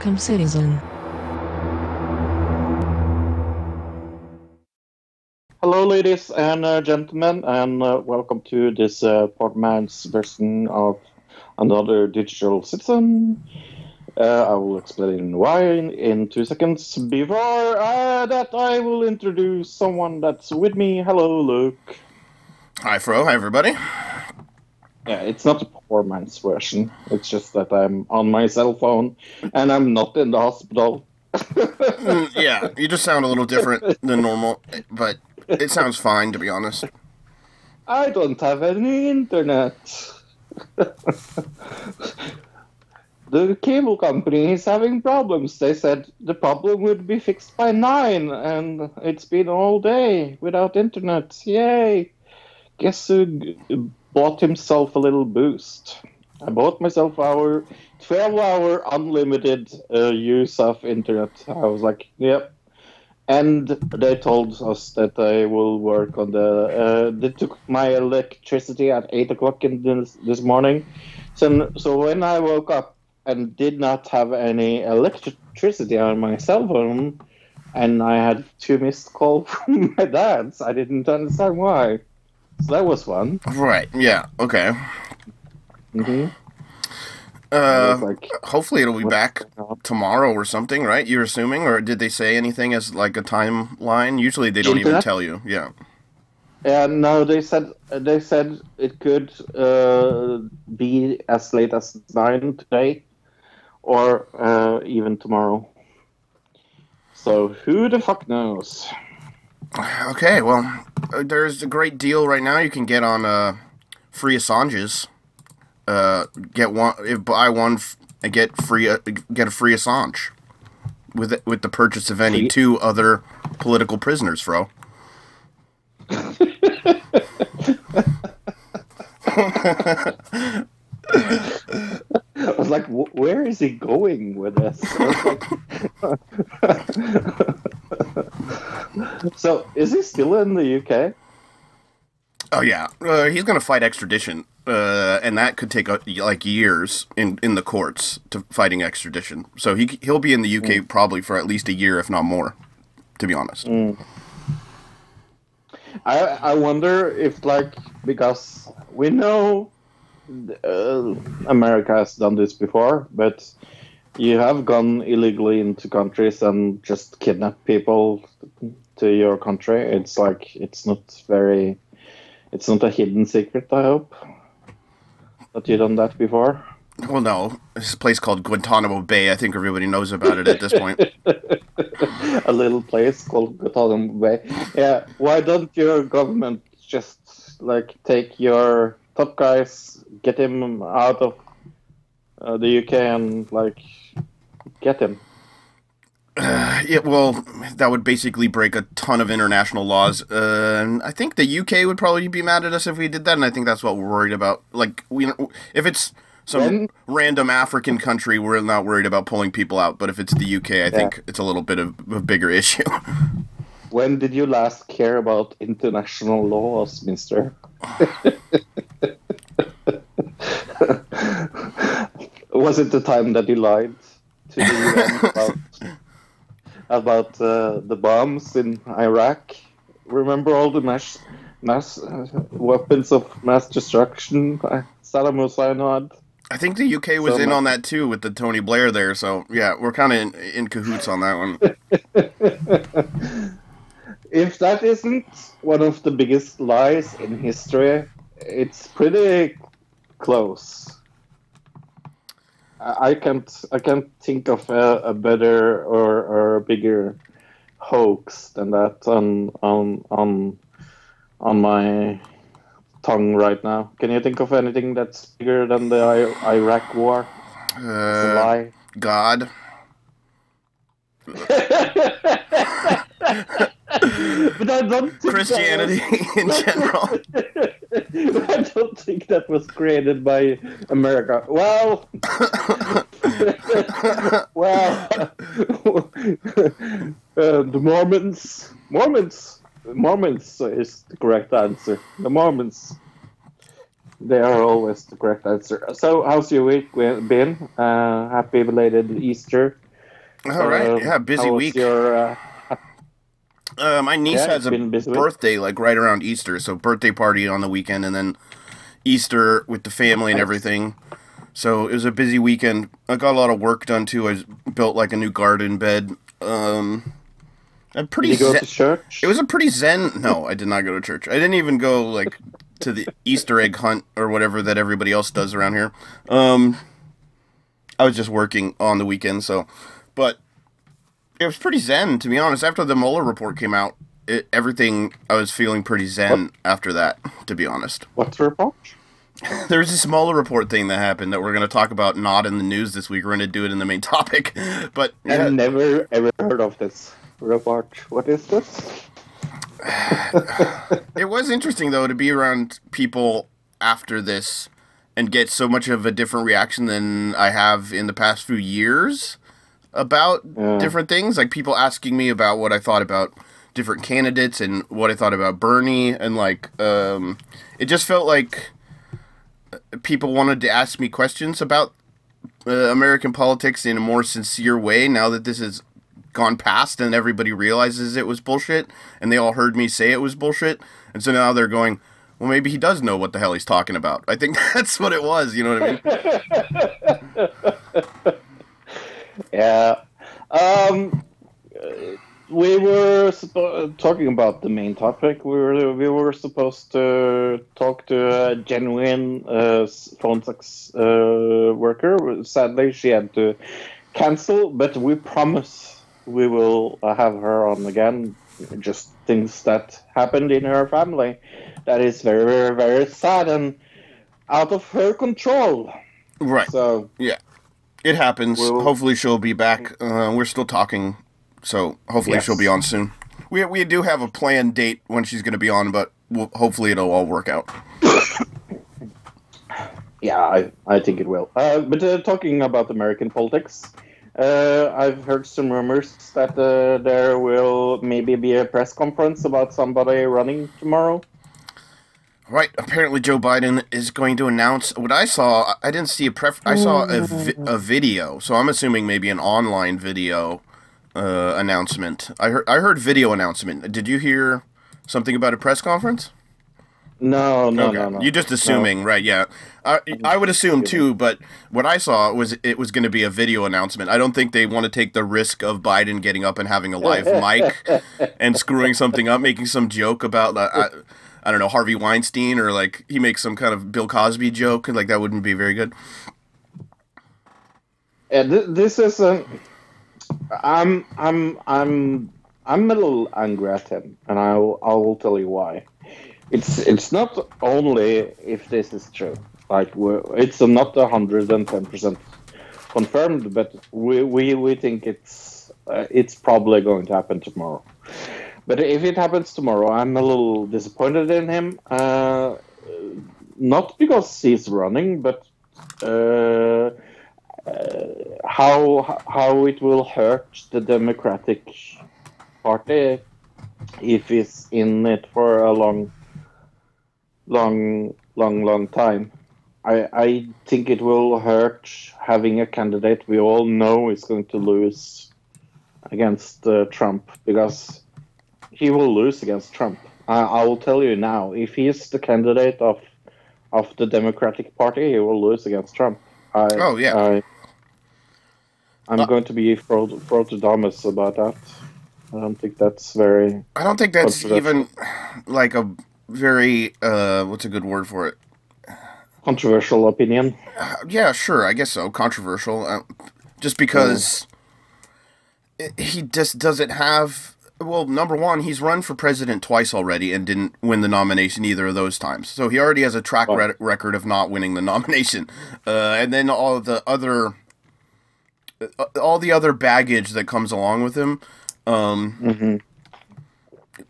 Welcome, citizen. Hello, ladies and uh, gentlemen, and uh, welcome to this uh, Portman's version of another digital citizen. Uh, I will explain why in, in two seconds. Before uh, that, I will introduce someone that's with me. Hello, Luke. Hi, Fro. Hi, everybody. Yeah, it's not a poor man's version. It's just that I'm on my cell phone and I'm not in the hospital. Mm, yeah, you just sound a little different than normal, but it sounds fine, to be honest. I don't have any internet. the cable company is having problems. They said the problem would be fixed by nine, and it's been all day without internet. Yay! Guess who bought himself a little boost? I bought myself our 12 hour unlimited uh, use of internet. I was like, yep, and they told us that they will work on the. Uh, they took my electricity at eight o'clock in this, this morning, so so when I woke up and did not have any electricity on my cell phone, and I had two missed calls from my dad's, I didn't understand why. So that was fun. Right, yeah, okay. hmm Uh, like, hopefully it'll be back tomorrow or something, right? You're assuming? Or did they say anything as, like, a timeline? Usually they don't even tell you, yeah. Yeah, no, they said they said it could uh, be as late as nine today, or uh, even tomorrow. So who the fuck knows? Okay, well, uh, there's a great deal right now you can get on uh, free Assanges. Uh, get one if buy one and get free uh, get a free Assange with with the purchase of any two other political prisoners, Fro. I was like, "Wh- where is he going with this? I was like- so is he still in the UK? Oh yeah, uh, he's gonna fight extradition, uh, and that could take uh, like years in, in the courts to fighting extradition. So he he'll be in the UK probably for at least a year, if not more. To be honest, I I wonder if like because we know uh, America has done this before, but you have gone illegally into countries and just kidnapped people to your country. It's like it's not very, it's not a hidden secret. I hope that you done that before. well, no, it's a place called Guantanamo Bay. I think everybody knows about it at this point. a little place called Guantanamo Bay. Yeah, why don't your government just like take your top guys, get him out of uh, the UK, and like get him? Yeah, well, that would basically break a ton of international laws. Uh, and I think the UK would probably be mad at us if we did that, and I think that's what we're worried about. Like, we if it's some When- random African country, we're not worried about pulling people out. But if it's the UK, I think it's a little bit of a bigger issue. When did you last care about international laws, Mister? Was it the time that you lied to the UN about about uh, the bombs in Iraq? Remember all the mass mass uh, weapons of mass destruction Saddam Hussein had. I think the UK was So in much- on that too with the Tony Blair there. So yeah, we're kind of in, in cahoots on that one. if that isn't one of the biggest lies in history, it's pretty close. I can't I can't think of a, a better or, or a bigger hoax than that on on on on my tongue right now. Can you think of anything that's bigger than the I- Iraq war? Uh, lie. God. but I don't think that was- Christianity in general. I don't think that was created by America. Well, well, uh, the Mormons, Mormons, Mormons is the correct answer. The Mormons, they are always the correct answer. So, how's your week been? Uh, happy belated Easter. All right. Uh, Yeah, busy week. Your, uh, my niece Yeah, has a been busy week. birthday like right around Easter, so birthday party on the weekend, and then Easter with the family and everything. So it was a busy weekend. I got a lot of work done too. I built like a new garden bed. Um, did pretty. you go zen- to church? it was a pretty zen. No, I did not go to church. I didn't even go like to the Easter egg hunt or whatever that everybody else does around here. Um, I was just working on the weekend, so but it was pretty zen to be honest. After the Mueller report came out, it, everything I was feeling pretty zen after that. To be honest, What's the report? there's this Mueller report thing that happened that we're going to talk about not in the news this week. We're going to do it in the main topic, but yeah, I've never ever heard of this report. What is this? It was interesting though to be around people after this and get so much of a different reaction than I have in the past few years about Yeah. different things. Like people asking me about what I thought about different candidates and what I thought about Bernie and like um it just felt like people wanted to ask me questions about uh, American politics in a more sincere way now that this has gone past and everybody realizes it was bullshit and they all heard me say it was bullshit and so now they're going well maybe he does know what the hell he's talking about i think that's what it was you know what i mean Yeah. Um, we were talking about the main topic. We were we were supposed to talk to a genuine uh, phone sex uh, worker. Sadly, she had to cancel, but we promise we will have her on again. Just things that happened in her family that is very very very sad and out of her control. right So it happens We'll- hopefully she'll be back uh, we're still talking so hopefully Yes. she'll be on soon we, we do have a planned date when she's going to be on but we'll, hopefully it'll all work out Yeah, I, I think it will. Uh, but uh, talking about American politics, uh, I've heard some rumors that uh, there will maybe be a press conference about somebody running tomorrow. Right. Apparently, Joe Biden is going to announce. What I saw, I didn't see a pref. I saw a, vi- a video, so I'm assuming maybe an online video uh, announcement. I heard. I heard video announcement. Did you hear something about a press conference? No, no, okay. no, no. You're just assuming, right? Yeah. I I would assume too, but what I saw was it was going to be a video announcement. I don't think they want to take the risk of Biden getting up and having a live mic and screwing something up, making some joke about uh, I, I don't know Harvey Weinstein or like he makes some kind of Bill Cosby joke, and like that wouldn't be very good. Yeah, th- this isn't. I'm I'm I'm I'm a little angry at him, and I I will tell you why. It's it's not only if this is true. Like it's not hundred and ten percent confirmed, but we we, we think it's uh, it's probably going to happen tomorrow. But if it happens tomorrow, I'm a little disappointed in him. Uh, not because he's running, but. Uh, how how it will hurt the Democratic Party if he's in it for a long, long, long, long time. I I think it will hurt having a candidate we all know is going to lose against uh, Trump because he will lose against Trump. I, I will tell you now. If he is the candidate of of the Democratic Party, he will lose against Trump. I, Oh, yeah. I, I'm Uh, going to be Frode Frododamus about that. I don't think that's very I don't think that's even like a very uh what's a good word for it? controversial opinion. Uh, yeah, sure, I guess so. Controversial, uh, just because i he just doesn't have. Well, number one, he's run for president twice already and didn't win the nomination either of those times. So he already has a track Right. re- record of not winning the nomination, uh, and then all the other, uh, all the other baggage that comes along with him. Um, hmm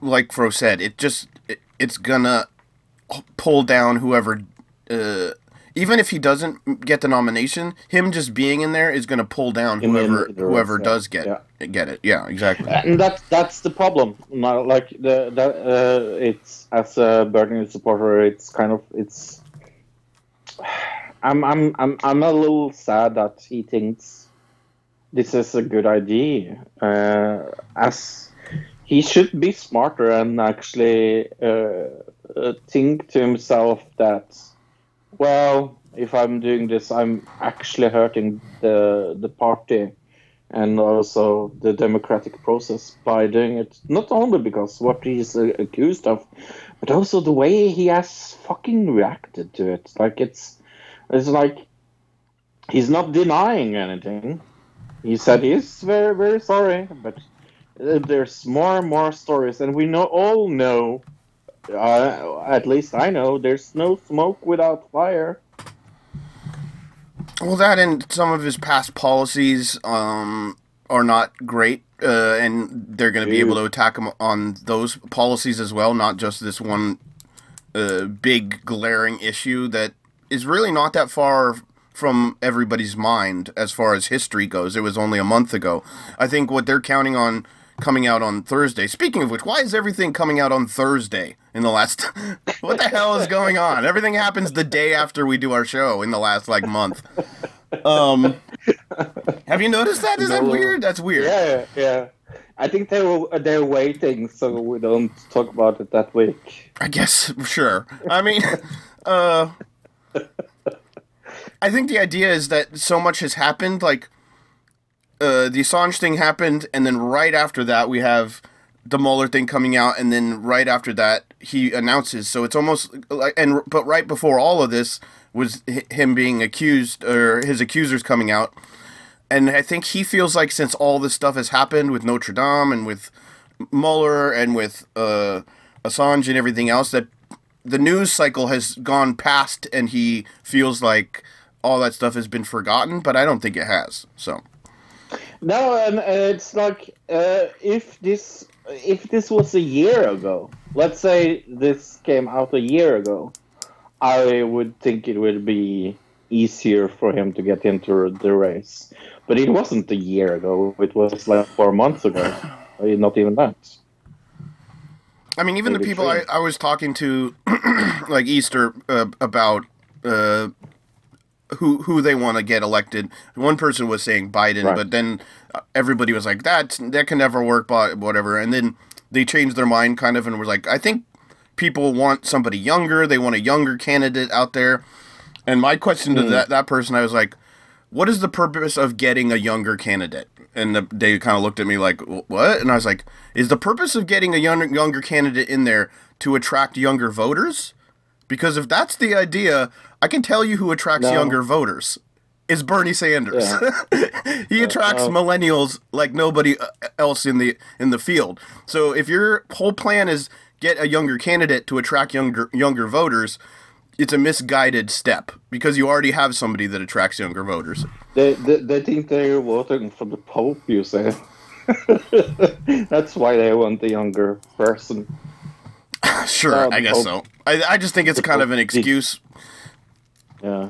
like Fro said, it just it, it's gonna pull down whoever. Uh, even if he doesn't get the nomination, him just being in there is gonna pull down in whoever the race, whoever yeah. does get Yeah. get it. Yeah, exactly. And that's that's the problem. Now, like the that uh, it's as a Bernie supporter, it's kind of it's. I'm I'm I'm I'm a little sad that he thinks this is a good idea. Uh, as he should be smarter and actually uh, uh, think to himself that, well, if I'm doing this, I'm actually hurting the the party and also the democratic process by doing it. Not only because what he's accused of, but also the way he has fucking reacted to it. Like it's, it's like he's not denying anything. He said he's very very sorry, but there's more and more stories, and we know all know. Uh, at least I know there's no smoke without fire. Well, that and some of his past policies um, are not great, uh, and they're going to be able to attack him on those policies as well, not just this one uh, big glaring issue that is really not that far from everybody's mind as far as history goes. It was only a month ago. I think what they're counting on coming out on Thursday. Speaking of which, why is everything coming out on Thursday in the last What the hell is going on? Everything happens the day after we do our show in the last like month. Um Have you noticed that? Is that weird? That's weird. Yeah, yeah. I think they were they're waiting so we don't talk about it that week. I guess sure. I mean, uh, I think the idea is that so much has happened. Like, uh, the Assange thing happened, and then right after that, we have the Mueller thing coming out, and then right after that, he announces. So it's almost like, and but right before all of this was him being accused or his accusers coming out. And I think he feels like since all this stuff has happened with Notre Dame and with Mueller and with uh, Assange and everything else, that the news cycle has gone past, and he feels like all that stuff has been forgotten. But I don't think it has. So No, and uh, it's like uh, if this if this was a year ago, let's say this came out a year ago, I would think it would be easier for him to get into the race. But it wasn't a year ago; it was like four months ago. Not even that. I mean, even the people I. I was talking to, like Easter, uh, about uh, who who they want to get elected. One person was saying Biden, Right. but then uh, everybody was like, "That that can never work," but whatever. And then they changed their mind, kind of, and was like, "I think people want somebody younger. They want a younger candidate out there." And my question to that that person, I was like, "What is the purpose of getting a younger candidate?" And the, they kind of looked at me like, "What?" And I was like, "Is the purpose of getting a younger younger candidate in there to attract younger voters? Because if that's the idea, I can tell you who attracts No. younger voters." Is Bernie Sanders. he attracts uh, millennials like nobody uh, else in the in the field. So if your whole plan is get a younger candidate to attract younger younger voters, it's a misguided step because you already have somebody that attracts younger voters. They, they, they think they're voting for the Pope, you say. That's why they want a younger person. Sure, Um, I guess oh. so. I, I just think it's kind of an excuse. Yeah.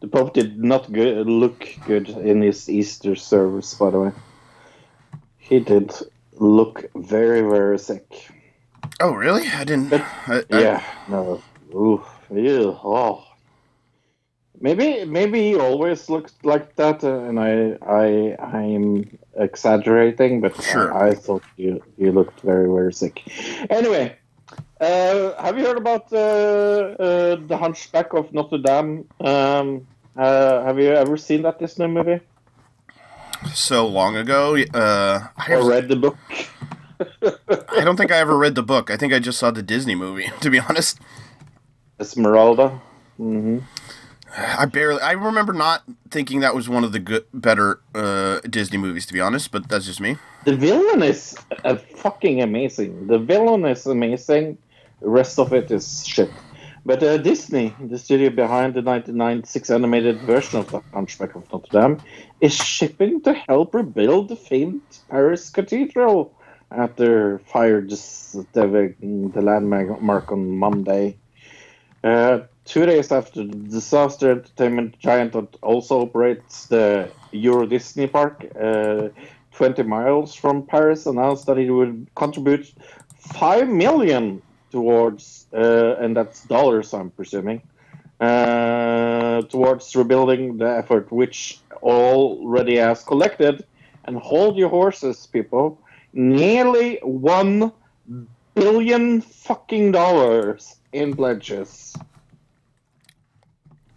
The Pope did not look good in his Easter service, by the way. He did look very, very sick. Oh, really? I didn't. I, I- Yeah, no. Ooh, ew, oh. Maybe maybe he always looked like that, uh, and I I I'm exaggerating, but Sure. I, I thought you you looked very very sick. Anyway, uh, have you heard about uh, uh, the Hunchback of Notre Dame? Um, uh, have you ever seen that Disney movie So long ago, uh, I, have, read the book? I don't think I ever read the book. I think I just saw the Disney movie. To be honest, Esmeralda. hmm I barely. I remember not thinking that was one of the good, better uh, Disney movies. To be honest, but that's just me. The villain is uh, fucking amazing. The villain is amazing. The rest of it is shit. But uh, Disney, the studio behind the 1996 animated version of The Hunchback of Notre Dame, is shipping to help rebuild the famed Paris Cathedral after fire just the, the landmark on Monday. Uh, two days after the disaster, entertainment giant that also operates the Euro Disney Park, uh, 20 miles from Paris, announced that it would contribute 5 million towards, uh, and that's dollars, I'm presuming, uh, towards rebuilding the effort, which already has collected, and hold your horses, people, nearly 1 billion fucking dollars in pledges.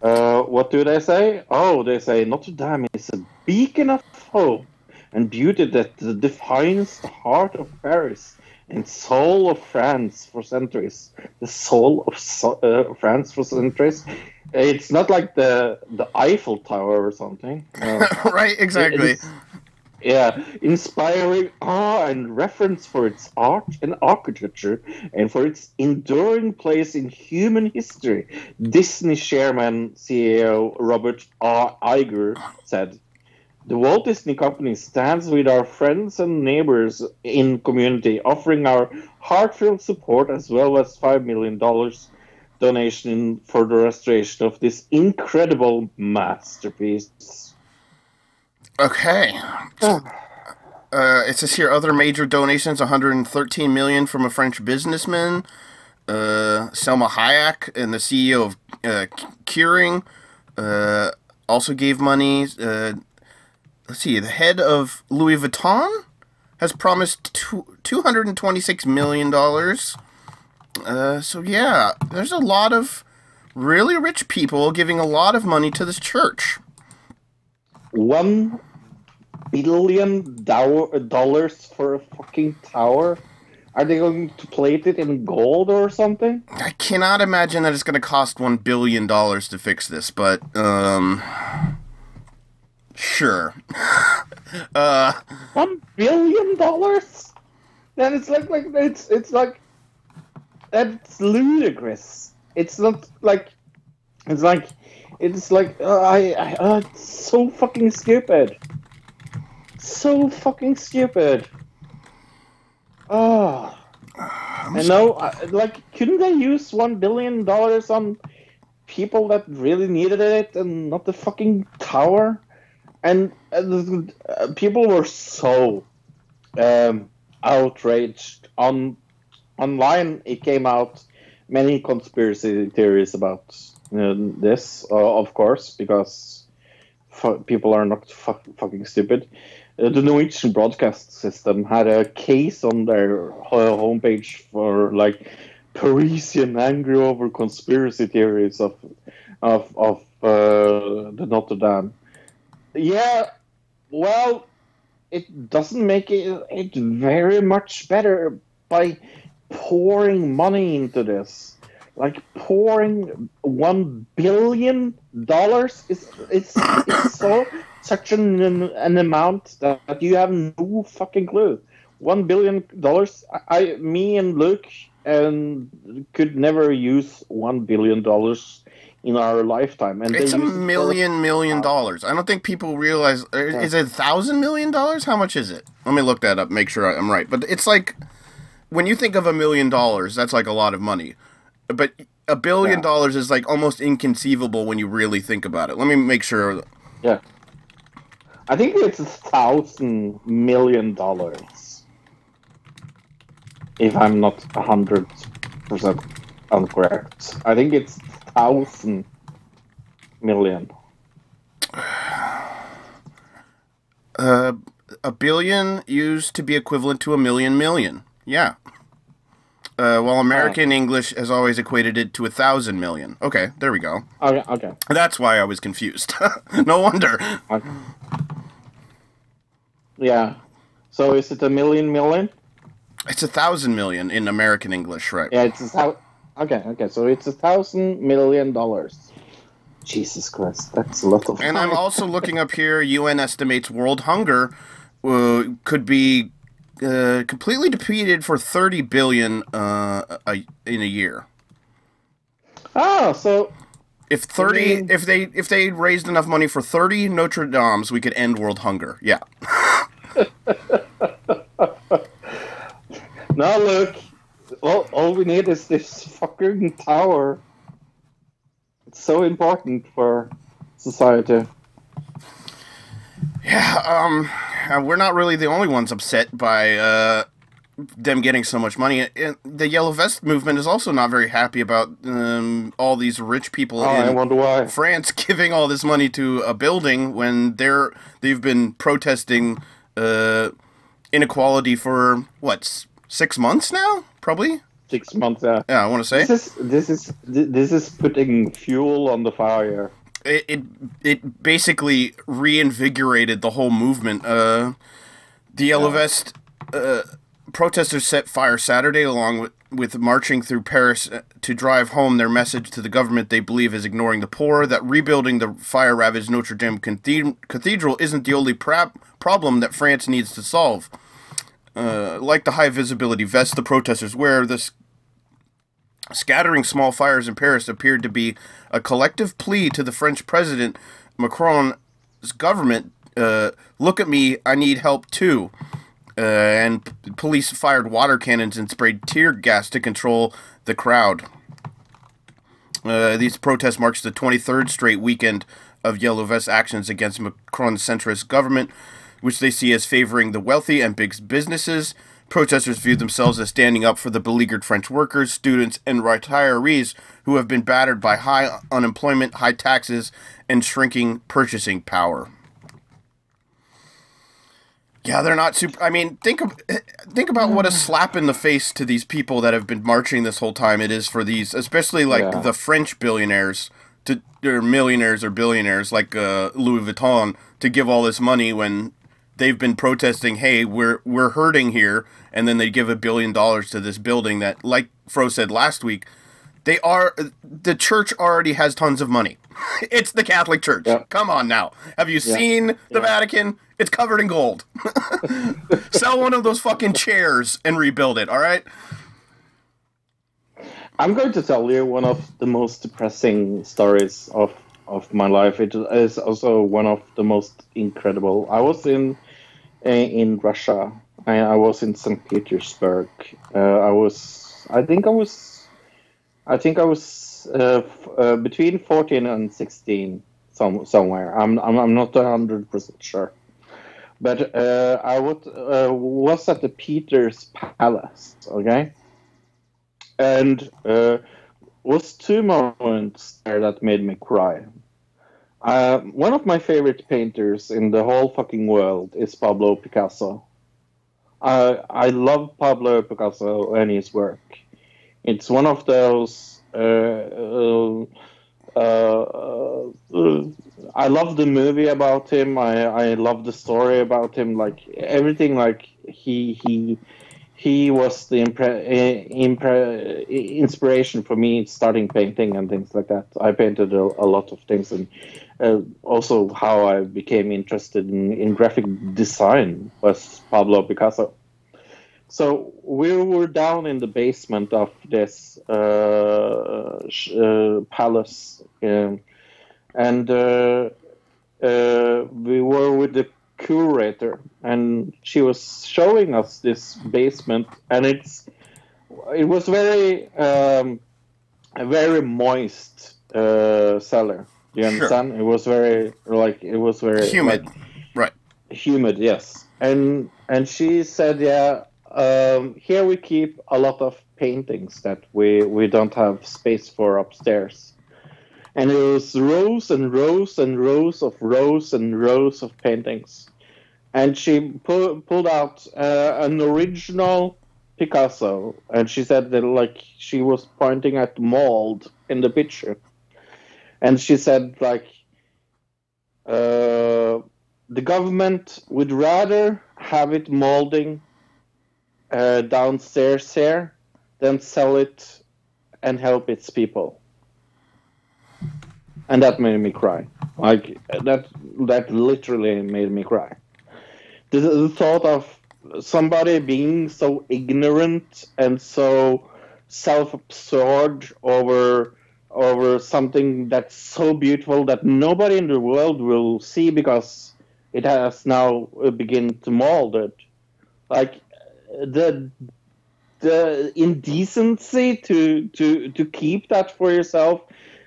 Uh, what do they say? Oh, they say Notre Dame is a beacon of hope and beauty that defines the heart of Paris and soul of France for centuries. The soul of so- uh, France for centuries. It's not like the the Eiffel Tower or something. Uh, right? Exactly. it's- yeah, inspiring awe and reference for its art and architecture and for its enduring place in human history. Disney chairman CEO Robert R. Iger said, The Walt Disney Company stands with our friends and neighbors in community, offering our heartfelt support as well as $5 million donation for the restoration of this incredible masterpiece. Okay. Uh, it says here other major donations: 113 million from a French businessman, uh, Salma Hayek, and the CEO of uh, Kering, uh, also gave money. Uh, let's see, the head of Louis Vuitton has promised two, 226 million dollars. Uh, so yeah, there's a lot of really rich people giving a lot of money to this church. One billion dollars for a fucking tower? Are they going to plate it in gold or something? I cannot imagine that it's going to cost one billion dollars to fix this, but um, sure. uh, One billion dollars? Then it's like like it's it's like that's ludicrous. It's not like it's like it's like uh, I, I uh, it's so fucking stupid. So fucking stupid. Oh. I know, I- like, couldn't they use one billion dollars on people that really needed it and not the fucking tower? And uh, uh, people were so um, outraged on online. It came out many conspiracy theories about uh, this, uh, of course, because fu- people are not fu- fucking stupid. Uh, the Norwegian broadcast system had a case on their homepage for like Parisian angry over conspiracy theories of of of uh, the Notre Dame. Yeah, well, it doesn't make it, it very much better by pouring money into this. Like pouring one billion dollars is it's, it's so such an, an amount that you have no fucking clue. One billion dollars. I, I, me and Luke, and could never use one billion dollars in our lifetime. And it's a use it for- million million dollars. I don't think people realize. uh, Is it a thousand million dollars? How much is it? Let me look that up. Make sure I'm right. But it's like when you think of a million dollars, that's like a lot of money. But a billion Yeah. dollars is like almost inconceivable when you really think about it. Let me make sure. Yeah. I think it's a thousand million dollars. If I'm not a hundred percent incorrect. I think it's thousand million? Uh, a billion used to be equivalent to a million million. Yeah. Uh, while American English has always equated it to a thousand million. Okay, there we go. Okay, okay. That's why I was confused. no wonder. okay. Yeah. So is it a million million? It's a thousand million in American English, right? Yeah, it's a thou- okay, okay. So it's a thousand million dollars. Jesus Christ, that's a lot of. And I'm also looking up here. UN estimates world hunger uh, could be uh, completely depleted for 30 billion uh, a, in a year. Oh, so If 30, mean- if they if they raised enough money for 30 Notre Dames, we could end world hunger. Yeah. now look, all, all we need is this fucking tower. It's so important for society. Yeah. Um, uh, we're not really the only ones upset by uh, them getting so much money. And the Yellow Vest movement is also not very happy about um, all these rich people Oh, I in. France giving all this money to a building when they're they've been protesting uh, inequality for what six months now, probably. Six months. Yeah. Yeah, I want to say This is this is this is putting fuel on the fire. It, it it basically reinvigorated the whole movement. Uh, the Yellow Vest uh, protesters set fire Saturday, along with, with marching through Paris uh, to drive home their message to the government they believe is ignoring the poor. That rebuilding the fire ravaged Notre Dame Cathedral isn't the only problem that France needs to solve. Uh, like the high visibility vest the protesters wear, this scattering small fires in Paris appeared to be a collective plea to the French president Macron's government. Uh, look at me, I need help too. Uh, and police fired water cannons and sprayed tear gas to control the crowd. Uh, these protests marks the 23rd straight weekend of Yellow Vest actions against Macron's centrist government, which they see as favoring the wealthy and big businesses. Protesters view themselves as standing up for the beleaguered French workers, students, and retirees who have been battered by high unemployment, high taxes, and shrinking purchasing power. Yeah, they're not super. I mean, think of think about what a slap in the face to these people that have been marching this whole time it is for these, especially like Yeah. the French billionaires to or millionaires or billionaires like uh, Louis Vuitton to give all this money when they've been protesting. Hey, we're we're hurting here, and then they give a billion dollars to this building that, like Fro said last week, they are the church already has tons of money. It's the Catholic Church. Yeah. Come on now. Have you seen the Yeah. Vatican? It's covered in gold. Sell one of those fucking chairs and rebuild it, all right? I'm going to tell you one of the most depressing stories of of my life. It is also one of the most incredible. I was in in Russia. I, I was in St. Petersburg. Uh, I was. I think I was. I think I was uh, f- uh, between 14 and 16, some, somewhere. I'm, I'm, I'm not 100% sure. But uh, I would, uh, was at the Peters Palace, okay? And uh, was two moments there that made me cry. Uh, one of my favorite painters in the whole fucking world is Pablo Picasso. I I love Pablo Picasso and his work. It's one of those. Uh, uh, uh, uh, I love the movie about him. I I love the story about him. Like everything. Like he he he was the impre- impre- inspiration for me starting painting and things like that. I painted a, a lot of things and uh, also how I became interested in, in graphic design was Pablo Picasso. So we were down in the basement of this uh, uh, palace, um, and uh, uh, we were with the curator, and she was showing us this basement, and it's it was very um, a very moist uh, cellar. You Sure. understand? It was very like it was very Humid. like, Right. humid yes and and she said yeah um, here we keep a lot of paintings that we we don't have space for upstairs and it was rows and rows and rows of rows and rows of paintings. And she pu- pulled out uh, an original Picasso, and she said that like she was pointing at the mold in the picture, and she said like uh, the government would rather have it molding uh, downstairs here than sell it and help its people. And that made me cry. Like that that literally made me cry. The, the thought of somebody being so ignorant and so self-absorbed over over something that's so beautiful that nobody in the world will see because it has now uh, begin to mold it. Like the the indecency to to to keep that for yourself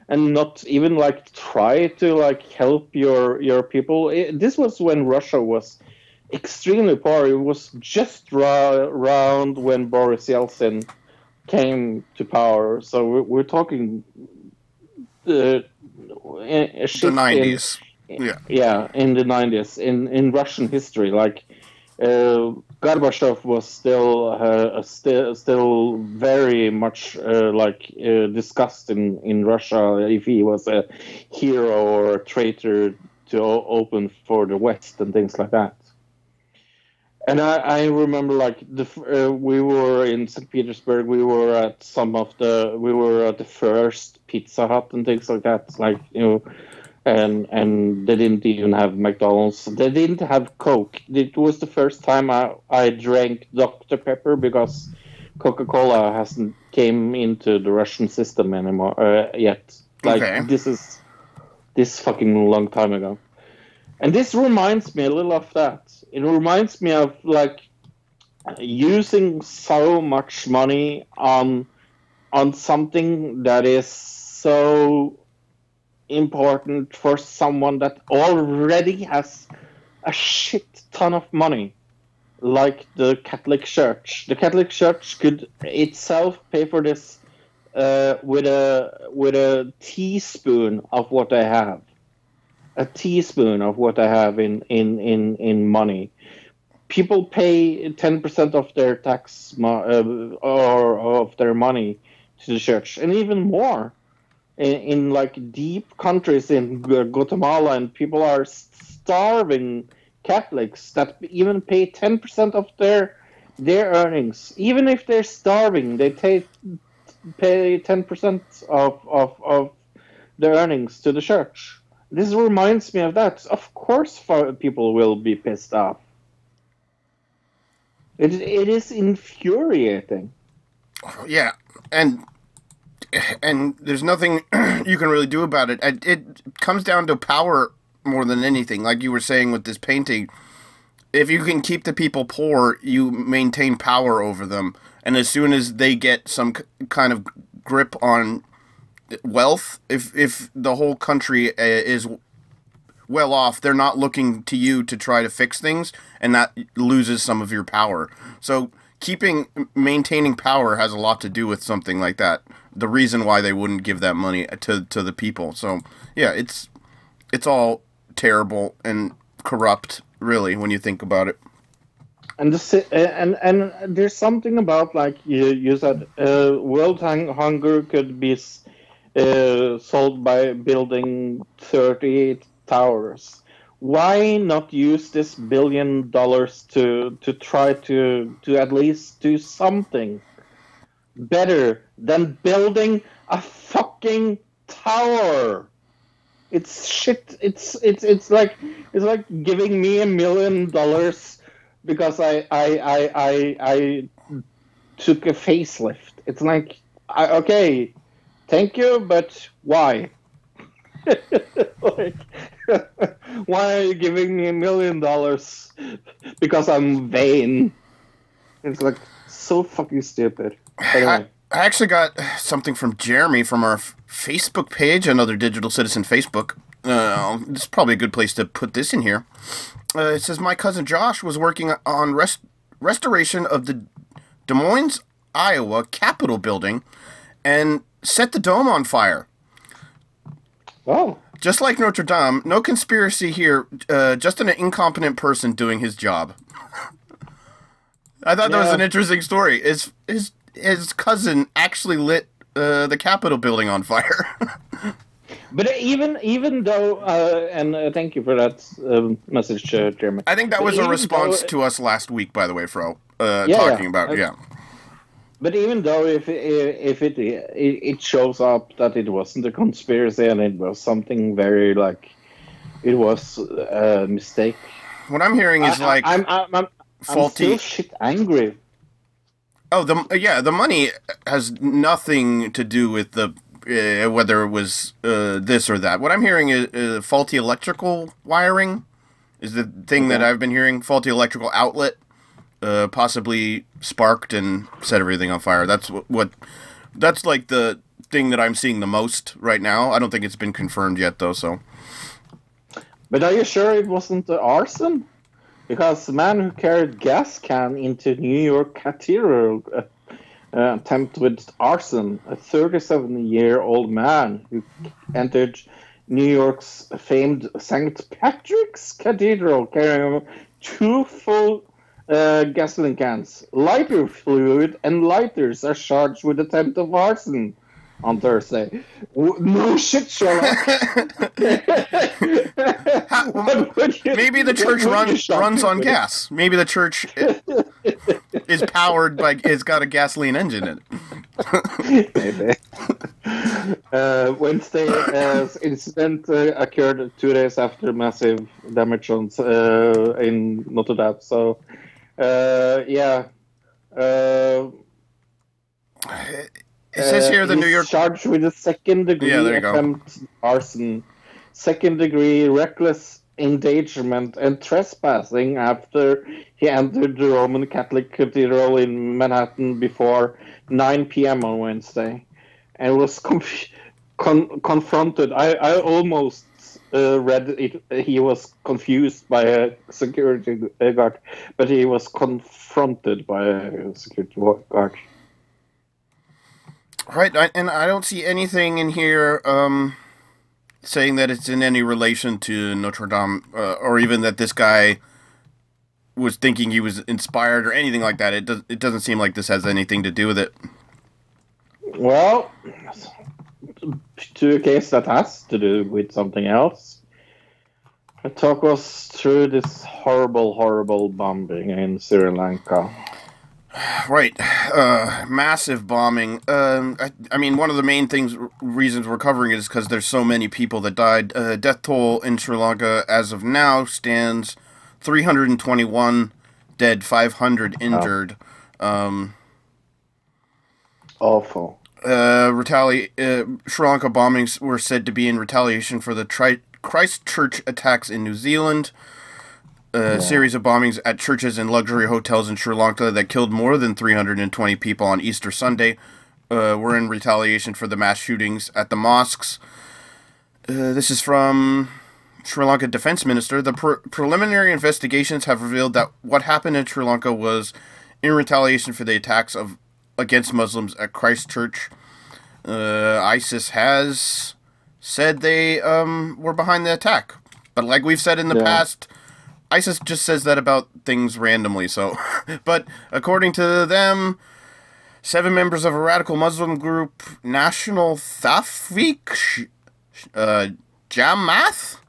and not even like try to like help your your people. It, this was when Russia was extremely poor. It was just ra- around when Boris Yeltsin came to power. So we're, we're talking The in- nineties. Yeah. yeah, in the nineties, in in Russian history, like uh, Gorbachev was still uh, still still very much uh, like uh, discussed in in Russia if he was a hero or a traitor to open for the West and things like that. And I, I remember like the uh, we were in St. Petersburg. We were at some of the we were at the first Pizza Hut and things like that. Like you know, and and they didn't even have McDonald's. They didn't have Coke. It was the first time I I drank Dr Pepper because Coca Cola hasn't came into the Russian system anymore uh, yet. Like Okay. this is this fucking long time ago. And this reminds me a little of that. It reminds me of like using so much money on on something that is so important for someone that already has a shit ton of money like the catholic church. The catholic church could itself pay for this uh, with a with a teaspoon of what they have a teaspoon of what they have in in in, in money. People pay 10% of their tax mo- uh, or of their money to the church and even more in, in like deep countries in Guatemala and people are starving Catholics that even pay 10% of their their earnings. Even if they're starving they take pay 10% of, of, of their earnings to the church this reminds me of that of course people will be pissed off it, it is infuriating oh, Yeah, and and there's nothing you can really do about it. It, it comes down to power more than anything. Like you were saying with this painting, if you can keep the people poor, you maintain power over them. And as soon as they get some kind of grip on wealth, if if the whole country uh, is well off, they're not looking to you to try to fix things, and that loses some of your power. So keeping maintaining power has a lot to do with something like that. The reason why they wouldn't give that money to to the people. So yeah, it's it's all terrible and corrupt, really, when you think about it. and the and and there's something about like you, you said uh, world hung- hunger could be uh, solved by building 30 towers why not use this billion dollars to to try to to at least do something better than building a fucking tower it's shit it's it's it's like it's like giving me a million dollars because I I I I, I took a facelift. It's like I, okay, thank you, but why? like, why are you giving me a million dollars because I'm vain? It's like so fucking stupid. I, Anyway, I actually got something from Jeremy from our Facebook page, another Digital Citizen Facebook. Uh, this is probably a good place to put this in here. Uh, it says my cousin Josh was working on rest- restoration of the Des Moines, Iowa Capitol building, and set the dome on fire. Oh, Just like Notre Dame, no conspiracy here. Uh, just an incompetent person doing his job. I thought that was an interesting story. His his his cousin actually lit uh, the Capitol building on fire. but even even though, uh, and uh, thank you for that um, message, uh, Jeremy. I think that But was a response though- to us last week, by the way, Fro. Uh, Yeah, talking yeah. about Uh, yeah. But even though if if it it shows up that it wasn't a conspiracy and it was something very like it was a mistake. What I'm hearing is I- like I'm I'm, I'm, I'm faulty. still shit angry. Oh, the yeah, the money has nothing to do with the uh, whether it was uh, this or that. What I'm hearing is uh, faulty electrical wiring is the thing that I've been hearing. Faulty electrical outlet, uh, possibly sparked and set everything on fire. That's what, what that's like the thing that I'm seeing the most right now. I don't think it's been confirmed yet though. So But are you sure it wasn't the arson? Because the man who carried gas can into New York Cathedral uh, uh, attempt with arson, a 37-year-old man who entered New York's famed St. Patrick's Cathedral carrying two full uh, gasoline cans. Lighter fluid and lighters are charged with attempt of arson on Thursday. W- No shit, Sherlock. Would you- maybe the church would run, runs on with? gas. Maybe the church is powered by it's got a gasoline engine in it. Maybe. uh, Wednesday uh, incident uh, occurred two days after massive damage on uh, in Notre Dame. So, uh, yeah. Uh, It says uh, here the New York charged with a second degree Yeah, there you go. attempt arson, second degree reckless endangerment, and trespassing after he entered the Roman Catholic Cathedral in Manhattan before 9 p.m. on Wednesday, and was con- confronted. I, I almost uh, read it. He was confused by a security guard, but he was confronted by a security guard. Right, I, and I don't see anything in here um, saying that it's in any relation to Notre Dame, uh, or even that this guy was thinking he was inspired or anything like that. It does. It doesn't seem like this has anything to do with it. Well, to a case that has to do with something else. Talk us through this horrible, horrible bombing in Sri Lanka. Right, uh, massive bombing. Um, I, I mean, one of the main things, reasons we're covering is because there's so many people that died. Uh, death toll in Sri Lanka as of now stands 321 dead, 500 injured. Um, Awful. Uh, retali- uh, Sri Lanka bombings were said to be in retaliation for the tri- Christchurch attacks in New Zealand. A series of bombings at churches and luxury hotels in Sri Lanka that killed more than 320 people on Easter Sunday uh, were in retaliation for the mass shootings at the mosques. Uh, this is from Sri Lanka Defense Minister. The pre- preliminary investigations have revealed that what happened in Sri Lanka was in retaliation for the attacks of against Muslims at Christchurch. Uh, ISIS has said they um, were behind the attack, but like we've said in the Yeah. past, ISIS just says that about things randomly. So, but according to them, seven members of a radical Muslim group, National Tafriq Sh- uh, Jamath,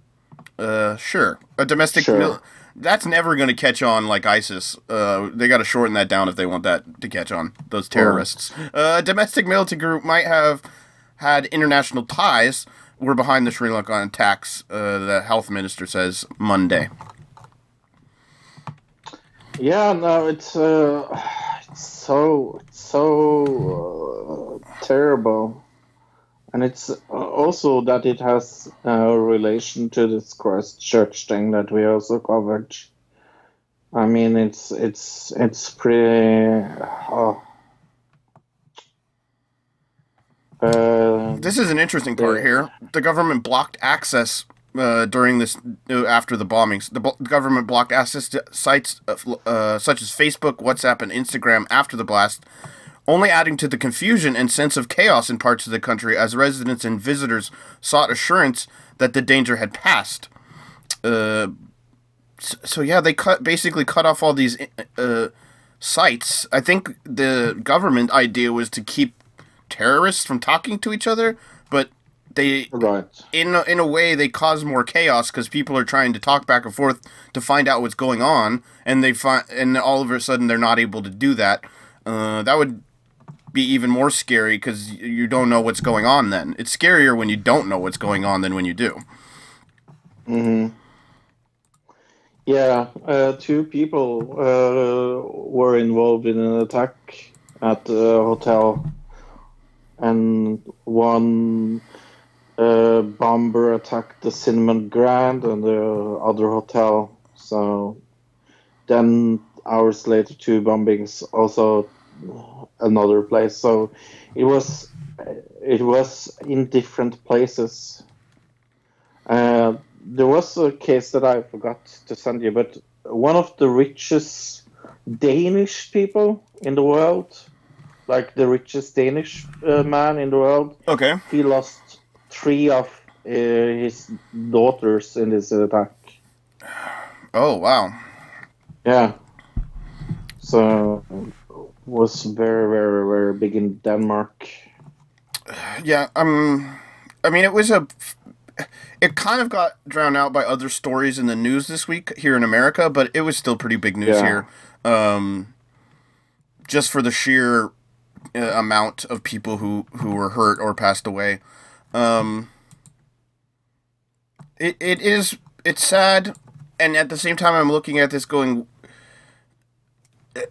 uh, sure, a domestic. Sure. Mil- that's never going to catch on like ISIS. Uh, they got to shorten that down if they want that to catch on. Those terrorists. Uh, a domestic militant group might have had international ties. Were behind the Sri Lankan attacks. Uh, the health minister says Monday. Yeah, no, it's uh, it's so it's so uh, terrible, and it's uh, also that it has a relation to this Christchurch thing that we also covered. I mean, it's it's it's pretty. Oh. Uh, This is an interesting part Yeah. here. The government blocked access uh, during this uh, after the bombings. The, bo- the government blocked access to sites uh, such as Facebook, WhatsApp, and Instagram after the blast. Only adding to the confusion and sense of chaos in parts of the country as residents and visitors sought assurance that the danger had passed. Uh, so, so yeah, they cut basically cut off all these uh, sites. I think the government idea was to keep terrorists from talking to each other, but they Right. in a, in a way they cause more chaos because people are trying to talk back and forth to find out what's going on, and they find and all of a sudden they're not able to do that. Uh, that would be even more scary because you don't know what's going on. Then it's scarier when you don't know what's going on than when you do. hmm Yeah, uh, two people uh, were involved in an attack at the hotel, and one uh, bomber attacked the Cinnamon Grand and the other hotel. So then hours later, two bombings, also another place. So it was it was in different places. Uh, there was a case that I forgot to send you, but one of the richest Danish people in the world, like the richest Danish uh, man in the world, Okay. he lost three of uh, his daughters in this attack. Oh wow. Yeah. So was very very very big in Denmark. Yeah. Um. I mean, it was a. It kind of got drowned out by other stories in the news this week here in America, but it was still pretty big news Yeah. here. Um. Just for the sheer uh, amount of people who who were hurt or passed away. Um. It it is it's sad, and at the same time, I'm looking at this going.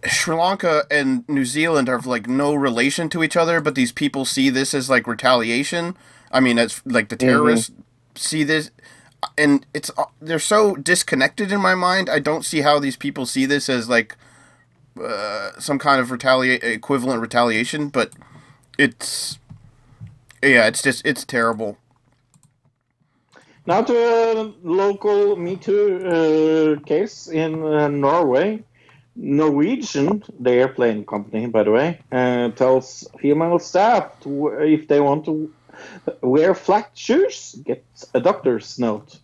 Sri Lanka and New Zealand are like no relation to each other, but these people see this as like retaliation. I mean, as like the terrorists see this, and it's they're so disconnected in my mind. I don't see how these people see this as like uh, some kind of retaliate equivalent retaliation, but it's yeah, it's just it's terrible. Now to a local Me Too uh, case in uh, Norway. Norwegian, the airplane company, by the way, uh, tells female staff to, if they want to wear flat shoes, get a doctor's note.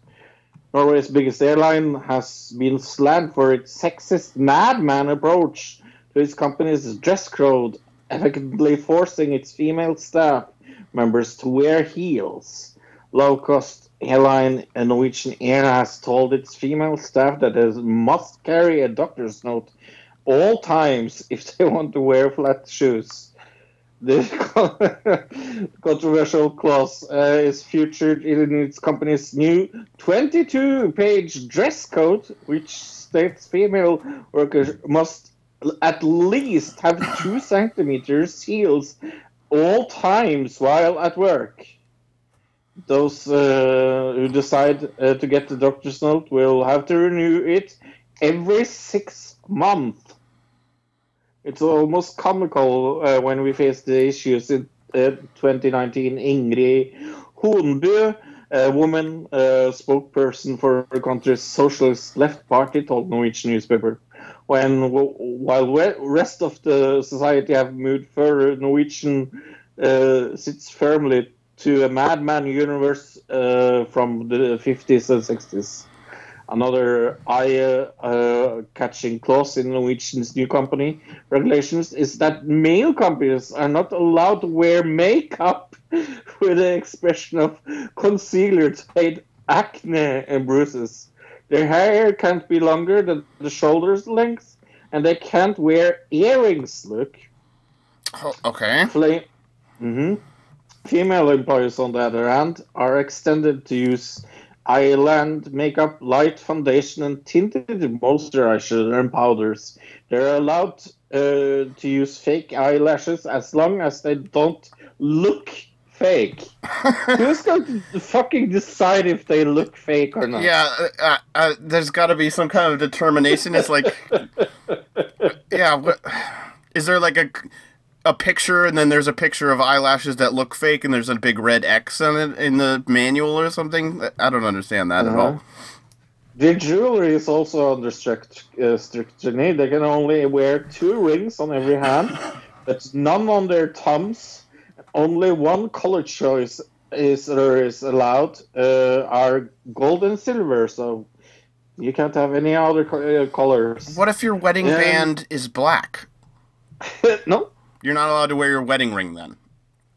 Norway's biggest airline has been slammed for its sexist Mad Men approach to its company's dress code, effectively forcing its female staff members to wear heels. Low cost airline Norwegian Air has told its female staff that they must carry a doctor's note all times if they want to wear flat shoes. The controversial clause uh, is featured in its company's new 22 page dress code, which states female workers must at least have two centimeters heels all times while at work. Those uh, who decide uh, to get the doctor's note will have to renew it every six months. It's almost comical uh, when we face the issues in uh, 2019. Ingrid Hornbø, a woman uh, spokesperson for the country's Socialist Left Party, told Norwegian newspaper. When while rest of the society have moved further, Norwegian sits firmly to a Mad Men universe from the 50s and 60s. Another eye-catching clause in Norwegian's new company regulations is that male companies are not allowed to wear makeup with the expression of concealer to hide acne and bruises. Their hair can't be longer than the shoulders length, and they can't wear earrings. Look, Oh, okay. Fla- Mhm. Female employees, on the other hand, are extended to use eyelid makeup, light foundation, and tinted moisturizer and powders. They're allowed uh, to use fake eyelashes as long as they don't look fake. Who's going to fucking decide if they look fake or not? Yeah, uh, uh, uh, there's got to be some kind of determination. It's like, yeah, what, is there like a a picture and then there's a picture of eyelashes that look fake and there's a big red X on it in the manual or something? I don't understand that at all. Uh-huh. Their jewelry is also under strict uh, scrutiny. They can only wear two rings on every hand, but none on their thumbs. Only one color choice is or is allowed. Uh, are gold and silver, so you can't have any other co- uh, colors. What if your wedding band is black? no, You're not allowed to wear your wedding ring then.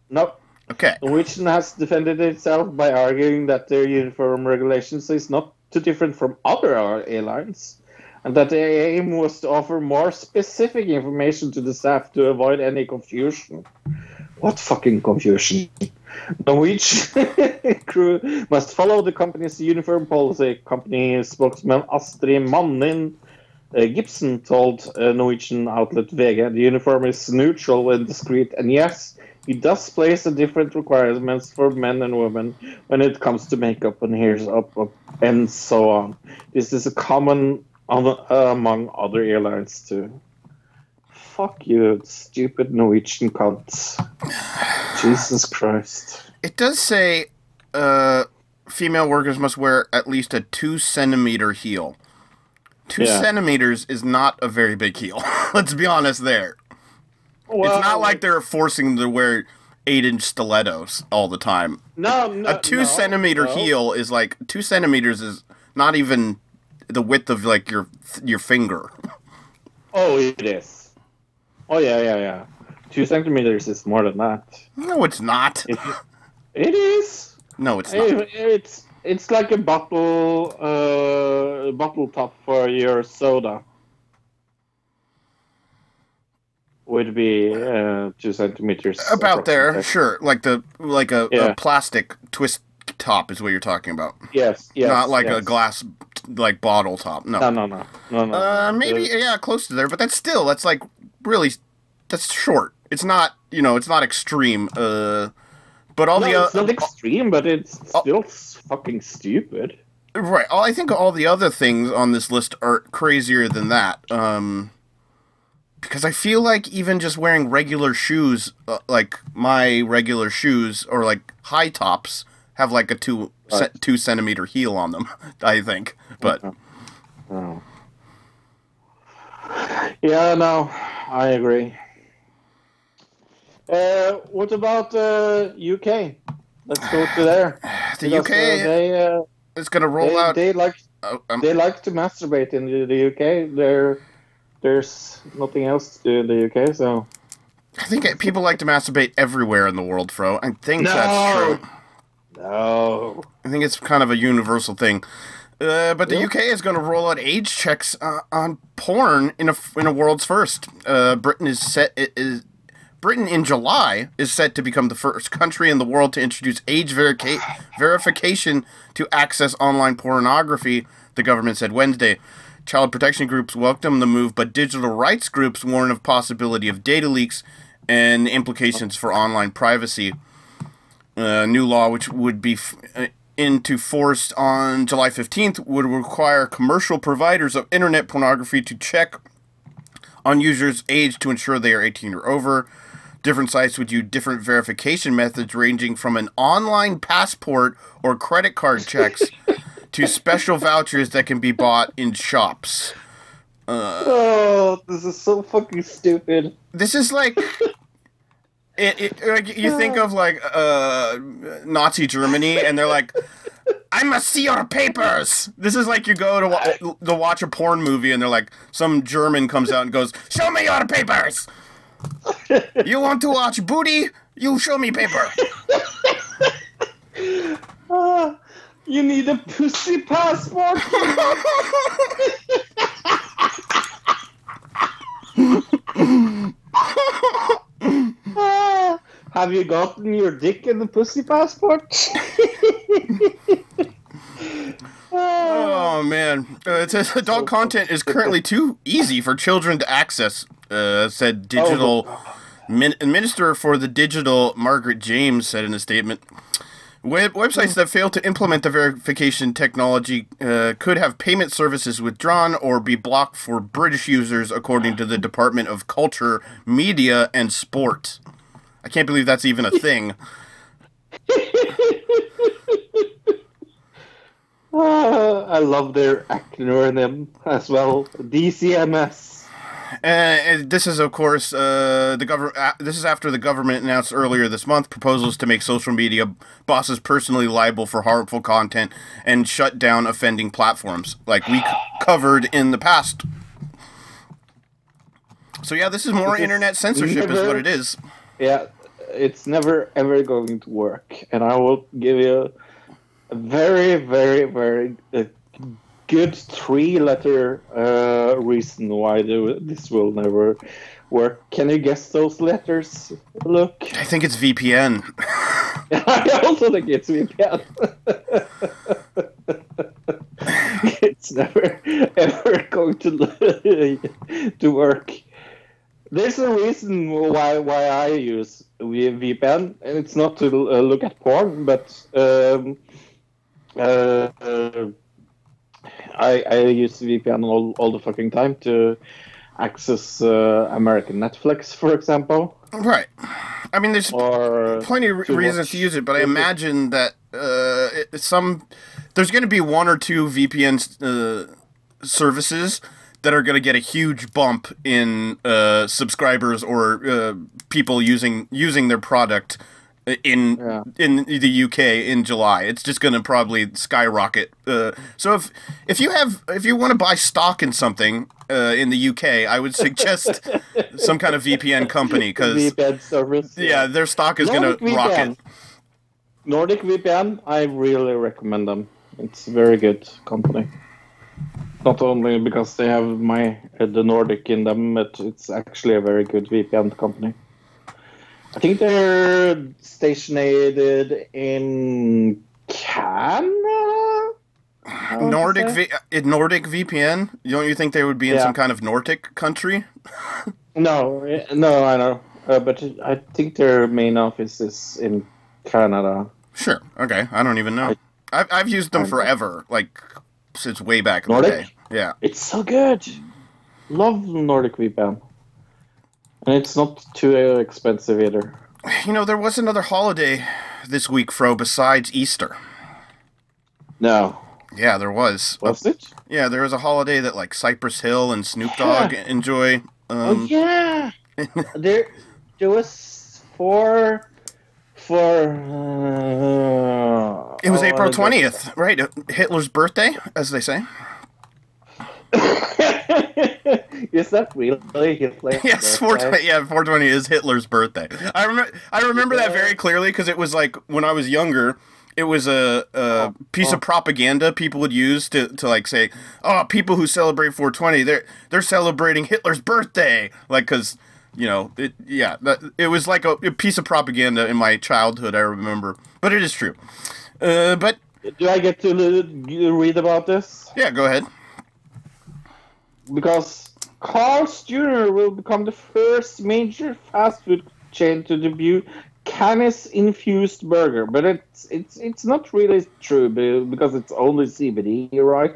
no. Okay. Norwegian has defended itself by arguing that their uniform regulations is not too different from other airlines, and that the aim was to offer more specific information to the staff to avoid any confusion. What fucking confusion? Norwegian crew must follow the company's uniform policy. Company spokesman Astrid Mannion Gibson told uh, Norwegian outlet VG the uniform is neutral and discreet, and yes, it does place a different requirements for men and women when it comes to makeup and hairs up, up and so on. This is a common on, uh, among other airlines too. Fuck you, stupid Norwegian cunts. Jesus Christ. It does say uh, female workers must wear at least a two centimeter heel. Two Yeah. centimeters is not a very big heel. Let's be honest there. Well, it's not like they're forcing them to wear eight inch stilettos all the time. no, no, A two no, centimeter no. heel is like two centimeters is not even the width of like your your finger. Oh, it is. Oh yeah, yeah, yeah. Two centimeters is more than that. No, it's not. It, it is. No, it's not. It- it's it's like a bottle uh bottle top for your soda. Would be uh, two centimeters. About there, sure. Like the like a, a plastic twist top is what you're talking about. Yes, yes. not like a glass like bottle top. No. No, no, no, no, no. Uh, maybe yeah, close to there, but that's still that's like really that's short. It's not you know it's not extreme. Uh, but all no, the it's uh, not extreme, but it's Oh. still fucking stupid. right. I think all the other things on this list are crazier than that. Um, because I feel like even just wearing regular shoes, uh, like my regular shoes or like high tops, have like a two two centimeter heel on them. I think, but Oh. Yeah, no, I agree. Uh, what about uh, UK? Let's go to there. the Because, UK uh, they, uh, is gonna roll they, out. they like oh, um, they like to masturbate in the, the UK. There, there's nothing else to do in the UK, so I think people like to masturbate everywhere in the world, Fro. I think that's true. no. I think it's kind of a universal thing. Uh, but the Yeah. UK is going to roll out age checks uh, on porn in a in a world's first. Uh, Britain is set is Britain in July is set to become the first country in the world to introduce age verica- verification to access online pornography. The government said Wednesday. Child protection groups welcome the move, but digital rights groups warn of possibility of data leaks and implications for online privacy uh, new law, which would be f- uh, into force on July 15th, would require commercial providers of internet pornography to check on users' age to ensure they are 18 or over. Different sites would use different verification methods, ranging from an online passport or credit card checks to special vouchers that can be bought in shops. Oh, this is so fucking stupid. This is like. It, it, like you think of like uh, Nazi Germany, and they're like, "I must see your papers." This is like you go to wa- to watch a porn movie, and they're like, some German comes out and goes, "Show me your papers." You want to watch booty? You show me paper. Ah, you need a pussy passport. Have you gotten your dick in the pussy passport? Oh man, uh, it says adult content is currently too easy for children to access. Uh, said digital min- minister for the digital Margot James said in a statement. Web- websites that fail to implement the verification technology uh, could have payment services withdrawn or be blocked for British users, according to the Department of Culture, Media, and Sport. I can't believe that's even a thing. Ah, I love their acronym as well. DCMS. and this is, of course, uh, the government. Uh, this is after the government announced earlier this month proposals to make social media bosses personally liable for harmful content and shut down offending platforms, like we c- covered in the past. So yeah, this is more is internet censorship, is what it is. Yeah, it's never ever going to work, and I will give you very, very, very uh, good three-letter uh, reason why the, this will never work. Can you guess those letters? Look, I think it's VPN. I also think it's VPN. it's never ever going to to work. There's a reason why why I use VPN, and it's not to uh, look at porn, but um, uh, uh, I I use VPN all, all the fucking time to access uh, American Netflix, for example, right. I mean, there's or plenty of reasons to use it, but I imagine that uh, it, some there's going to be one or two VPN uh, services that are going to get a huge bump in uh, subscribers or uh, people using using their product in Yeah. in the UK in July. It's just going to probably skyrocket. Uh, so if if you have if you want to buy stock in something uh, in the UK, I would suggest some kind of VPN company because VPN service. yeah, their stock is going to rocket. Nordic VPN, I really recommend them. It's a very good company. Not only because they have my uh, the Nordic in them, but it's actually a very good VPN company. I think they're stationed in Canada. I to Nordic v- uh, Nordic VPN. Don't you think they would be in Yeah. some kind of Nordic country? No, eh, no, I know, uh, but I think their main office is in Canada. Sure. Okay. I don't even know. I've I've used them forever, like since way back in the day. Yeah. It's so good. Love Nordic VPN. And it's not too expensive either. You know, there was another holiday this week, Fro, besides Easter. No. Yeah, there was. Was it? Yeah, there was a holiday that like Cypress Hill and Snoop Dogg enjoy. oh Um, yeah. there there was four for uh, It was oh, April twentieth, right? Hitler's birthday, as they say. is that really Hitler? Yes, 420. Yeah, 420 is Hitler's birthday. I remember. I remember that very clearly because it was like when I was younger. It was a, a piece of propaganda people would use to, to like say, "Oh, people who celebrate 420, they're they're celebrating Hitler's birthday." Like, because you know, it yeah, that, it was like a, a piece of propaganda in my childhood. I remember, but it is true. Uh, but Do I get to read about this? yeah, go ahead. because Carl's Jr. will become the first major fast food chain to debut cannabis infused burger, but it's it's it's not really true because it's only CBD, right?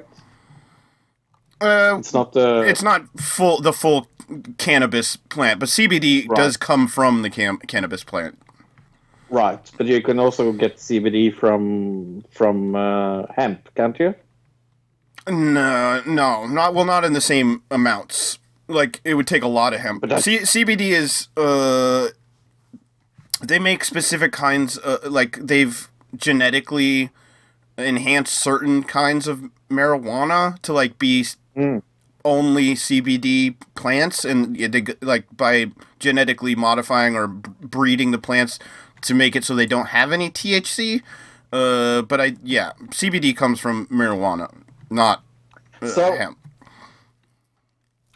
Uh, It's not uh, it's not full the full cannabis plant, but CBD Right. does come from the cam- cannabis plant. right, but you can also get CBD from from uh, hemp, can't you? No, no, not well, not in the same amounts. Like it would take a lot of hemp. C- CBD is uh, they make specific kinds. Uh, like they've genetically enhanced certain kinds of marijuana to like be Mm. only CBD plants, and they like by genetically modifying or breeding the plants to make it so they don't have any THC. Uh, but I yeah, CBD comes from marijuana, not uh, So- hemp.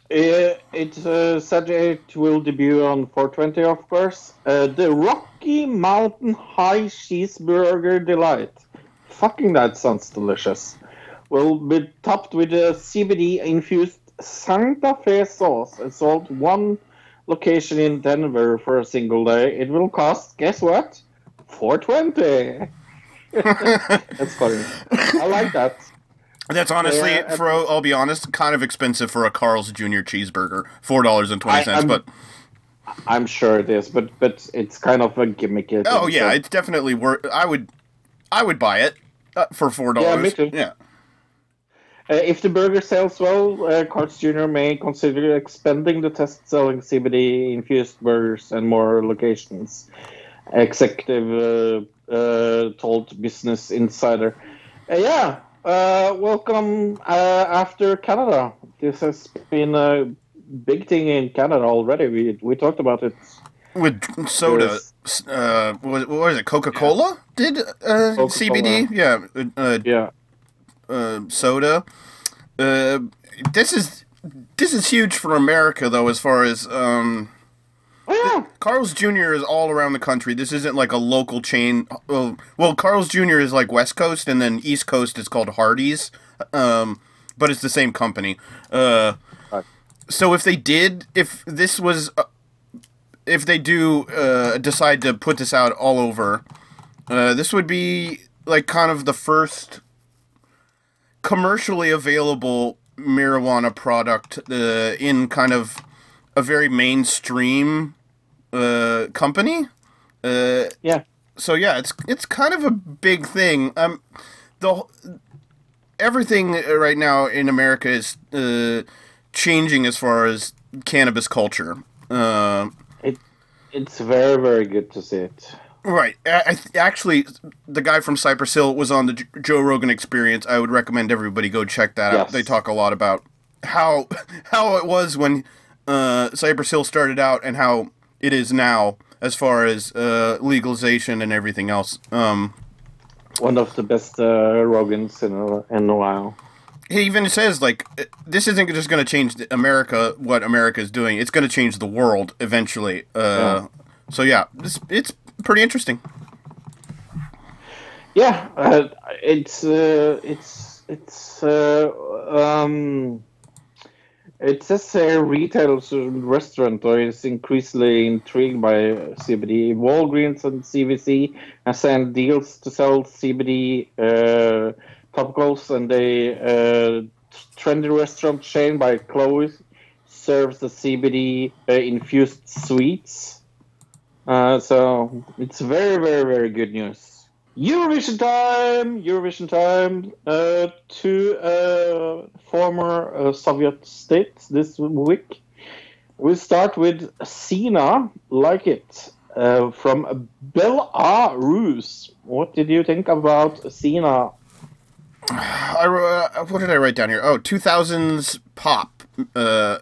It uh, said it will debut on 420, of course. Uh, the Rocky Mountain High Cheeseburger Delight. Fucking that sounds delicious. Will be topped with a CBD infused Santa Fe sauce and sold one location in Denver for a single day. It will cost, guess what? 420. That's funny. I like that. That's honestly, Yeah, for I'll be honest, kind of expensive for a Carl's Jr. cheeseburger, four dollars and twenty I- cents. But I'm sure it is, but but it's kind of a gimmick. oh thing, yeah, so- it's definitely worth. I would, I would buy it uh, for four dollars. Yeah, me too. Yeah, Uh, if the burger sells well, uh, Carl's Jr. may consider expanding the test selling CBD infused burgers and more locations. Executive uh, uh, told Business Insider. Uh, yeah, uh, welcome uh, after Canada. This has been a big thing in Canada already. We we talked about it. With soda, uh, what, was it? Coca Cola did uh, CBD? Yeah, uh, uh, Yeah, uh, soda. Uh, this is this is huge for America though, as far as um, yeah, Carl's Jr. is all around the country. This isn't like a local chain. Well, well, Carl's Jr. is like West Coast, and then East Coast is called Hardee's. Um, but it's the same company. Uh, so if they did, if this was, uh, if they do uh, decide to put this out all over, uh, this would be like kind of the first commercially available marijuana product uh, in kind of a very mainstream uh, company. Uh, yeah. so yeah, it's it's kind of a big thing. Um, the everything right now in America is uh, changing as far as cannabis culture. Uh, it It's very very good to see it. Right. I, I th- actually, the guy from Cypress Hill was on the J- Joe Rogan Experience. I would recommend everybody go check that out. They talk a lot about how how it was when uh, Cypress Hill started out and how it is now, as far as uh, legalization and everything else. Um, One of the best uh, Rogans in a, in a while. he even says like uh, this isn't just going to change America what America is doing. It's going to change the world eventually. Uh, So yeah, it's it's pretty interesting. Yeah, uh, it's uh, it's it's uh, um, it says a retail s- restaurant or is increasingly intrigued by CBD. Walgreens and CVS have signed deals to sell CBD uh, topicals, and a uh, trendy restaurant chain by Chloe serves the CBD uh, infused sweets. Uh, so it's very, very, very good news. Eurovision time! Eurovision time! Uh, two uh, former uh, Soviet states this week. We start with ZENA, like it, uh, from Belarus. What did you think about ZENA? I uh, what did I write down here? Oh, 2000s pop. Uh,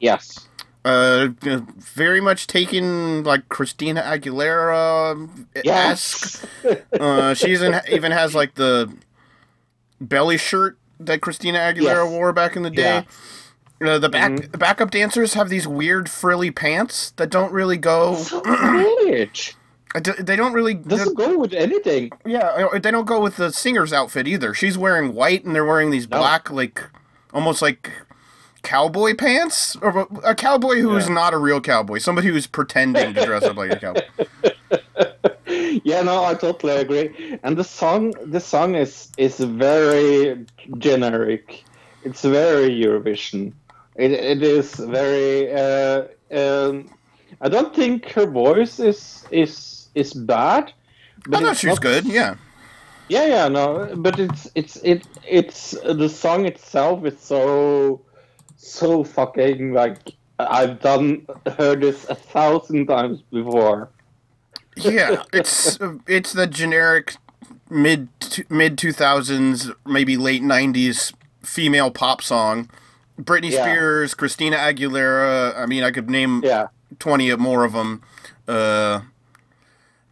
Yes. Uh, very much taken like Christina Aguilera esque. Yes. Uh, she even even has like the belly shirt that Christina Aguilera Yes. wore back in the day. Uh, the back Mhm. the backup dancers have these weird frilly pants that don't really go. so d- They don't really. Doesn't go with anything. Yeah, uh, they don't go with the singer's outfit either. She's wearing white, and they're wearing these No. black, like almost like cowboy pants, or a cowboy who is Yeah. not a real cowboy, somebody who's pretending to dress up like a cowboy. yeah, no, I totally agree. And the song, the song is is very generic. It's very Eurovision. It it is very. Uh, um, I don't think her voice is is is bad. I know it's she's good. Yeah, Yeah, yeah, no, but it's it's it it's the song itself is so so fucking like I've done heard this a thousand times before. yeah. It's it's the generic mid mid two thousands, maybe late nineties female pop song. Britney Yeah. Spears, Christina Aguilera. I mean, I could name Yeah. 20 more of them. Uh,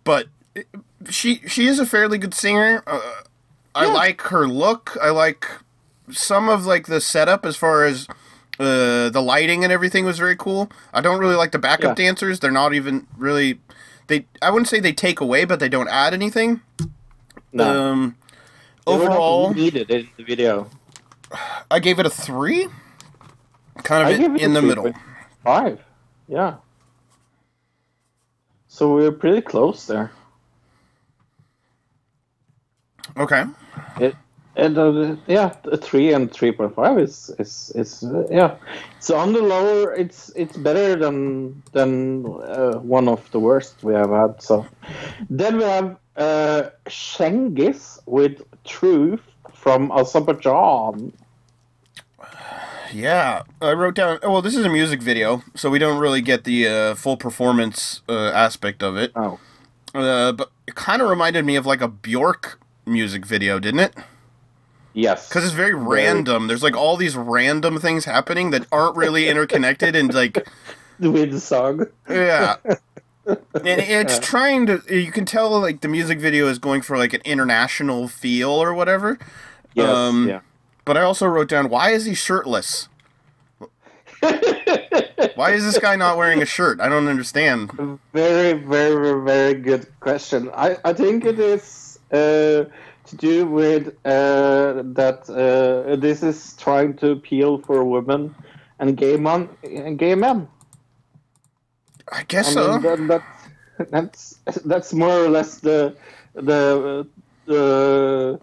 but she she is a fairly good singer. Uh, I like her look. I like some of like the setup as far as uh, the lighting and everything was very cool. I don't really like the backup Yeah. dancers. They're not even really they I wouldn't say they take away, but they don't add anything. No. Um overall, needed in the video. I gave it a 3. Kind of in, in the middle. point Five. Yeah. So we're pretty close there. Okay. It, and uh, yeah, three and three point five is is is uh, yeah. So on the lower, it's it's better than than uh, one of the worst we have had. So then we have uh, Chingiz with Truth from Azerbaijan. Yeah, I wrote down. Well, this is a music video, so we don't really get the uh, full performance uh, aspect of it. Oh. Uh, but it kind of reminded me of like a Bjork music video, didn't it? Yes. Because it's very random. There's like all these random things happening that aren't really interconnected, and like, with the song. yeah. And it's trying to. You can tell like the music video is going for like an international feel or whatever. Yes. Um, yeah. But I also wrote down why is he shirtless? Why is this guy not wearing a shirt? I don't understand. Very, very, very good question. I, I think it is uh, to do with uh, that uh, this is trying to appeal for women and gay men. And gay men. I guess I so. that, that, that's that's more or less the the the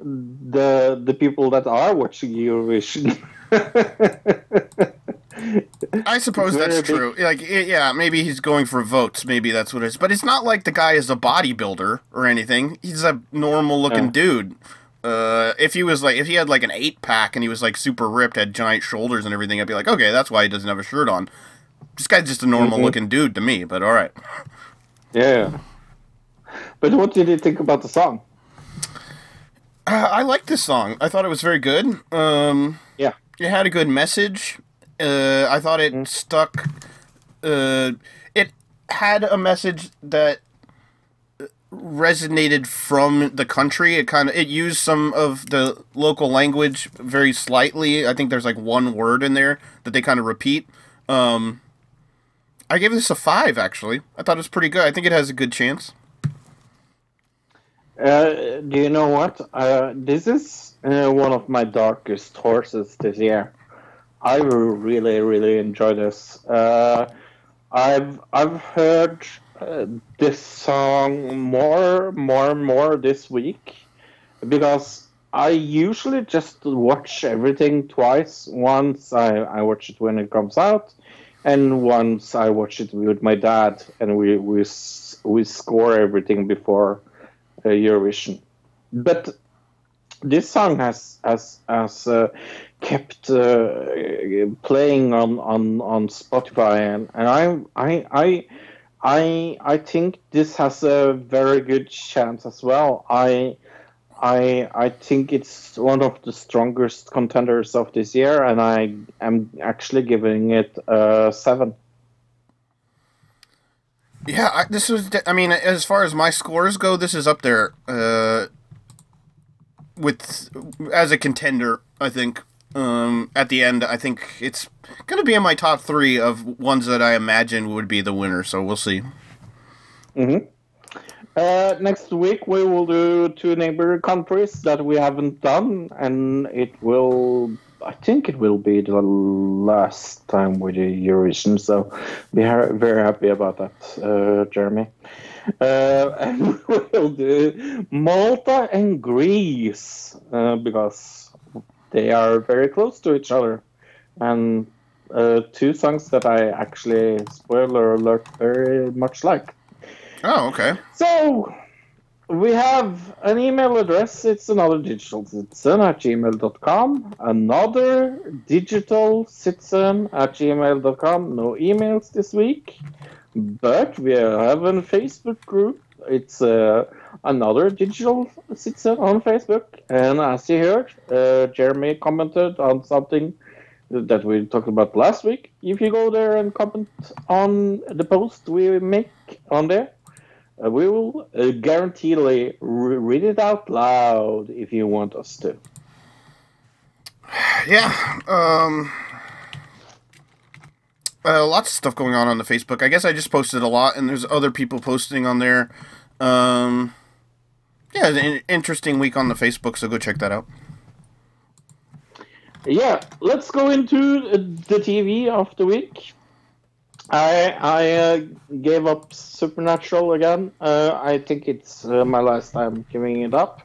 the the people that are watching Eurovision. I suppose that's true. Like, yeah, maybe he's going for votes. Maybe that's what it is. But it's not like the guy is a bodybuilder or anything. He's a normal looking Yeah. dude. Uh, if he was like, if he had like an eight pack and he was like super ripped, had giant shoulders and everything, I'd be like, okay, that's why he doesn't have a shirt on. This guy's just a normal Mhm. looking dude to me. But all right. yeah. But what did you think about the song? Uh, I like this song. I thought it was very good. Um, Yeah. it had a good message. Uh, I thought it Mm. stuck. Uh, it had a message that resonated from the country. It kind of it used some of the local language very slightly. I think there's like one word in there that they kind of repeat. Um, I gave this a five. Actually, I thought it was pretty good. I think it has a good chance. Uh, do you know what? Uh, this is uh, one of my darkest horses this year. I really, really enjoy this. Uh, I've I've heard uh, this song more, more, and more this week because I usually just watch everything twice. Once I, I watch it when it comes out, and once I watch it with my dad, and we we we score everything before uh, Eurovision. But this song has has has uh, kept uh, playing on, on, on Spotify, and, and I I I I I think this has a very good chance as well. I. I I think it's one of the strongest contenders of this year, and I am actually giving it a seven. Yeah, I, this was. I mean, as far as my scores go, this is up there uh, with as a contender. I think um, at the end, I think it's going to be in my top three of ones that I imagine would be the winner. So we'll see. Uh, next week we will do two neighbor countries that we haven't done, and it will. I think it will be the last time we do Eurovision, so we are very happy about that, uh, Jeremy. Uh, and we'll do Malta and Greece uh, because they are very close to each other, and uh, two songs that I actually spoiler alert very much like. Oh, okay. So, we have an email address. It's another digital citizen at gmail.com. Another digital citizen at gmail.com. No emails this week. But we have a Facebook group. It's uh, another digital citizen on Facebook. And as you heard, uh, Jeremy commented on something that we talked about last week. If you go there and comment on the post we make on there, uh, we will uh, guaranteedly re- read it out loud if you want us to. Yeah. Um. Uh, lots of stuff going on on the Facebook. I guess I just posted a lot, and there's other people posting on there. Um. Yeah, an interesting week on the Facebook, so go check that out. Yeah, let's go into the TV of the week. I I uh, gave up Supernatural again. Uh, I think it's uh, my last time giving it up.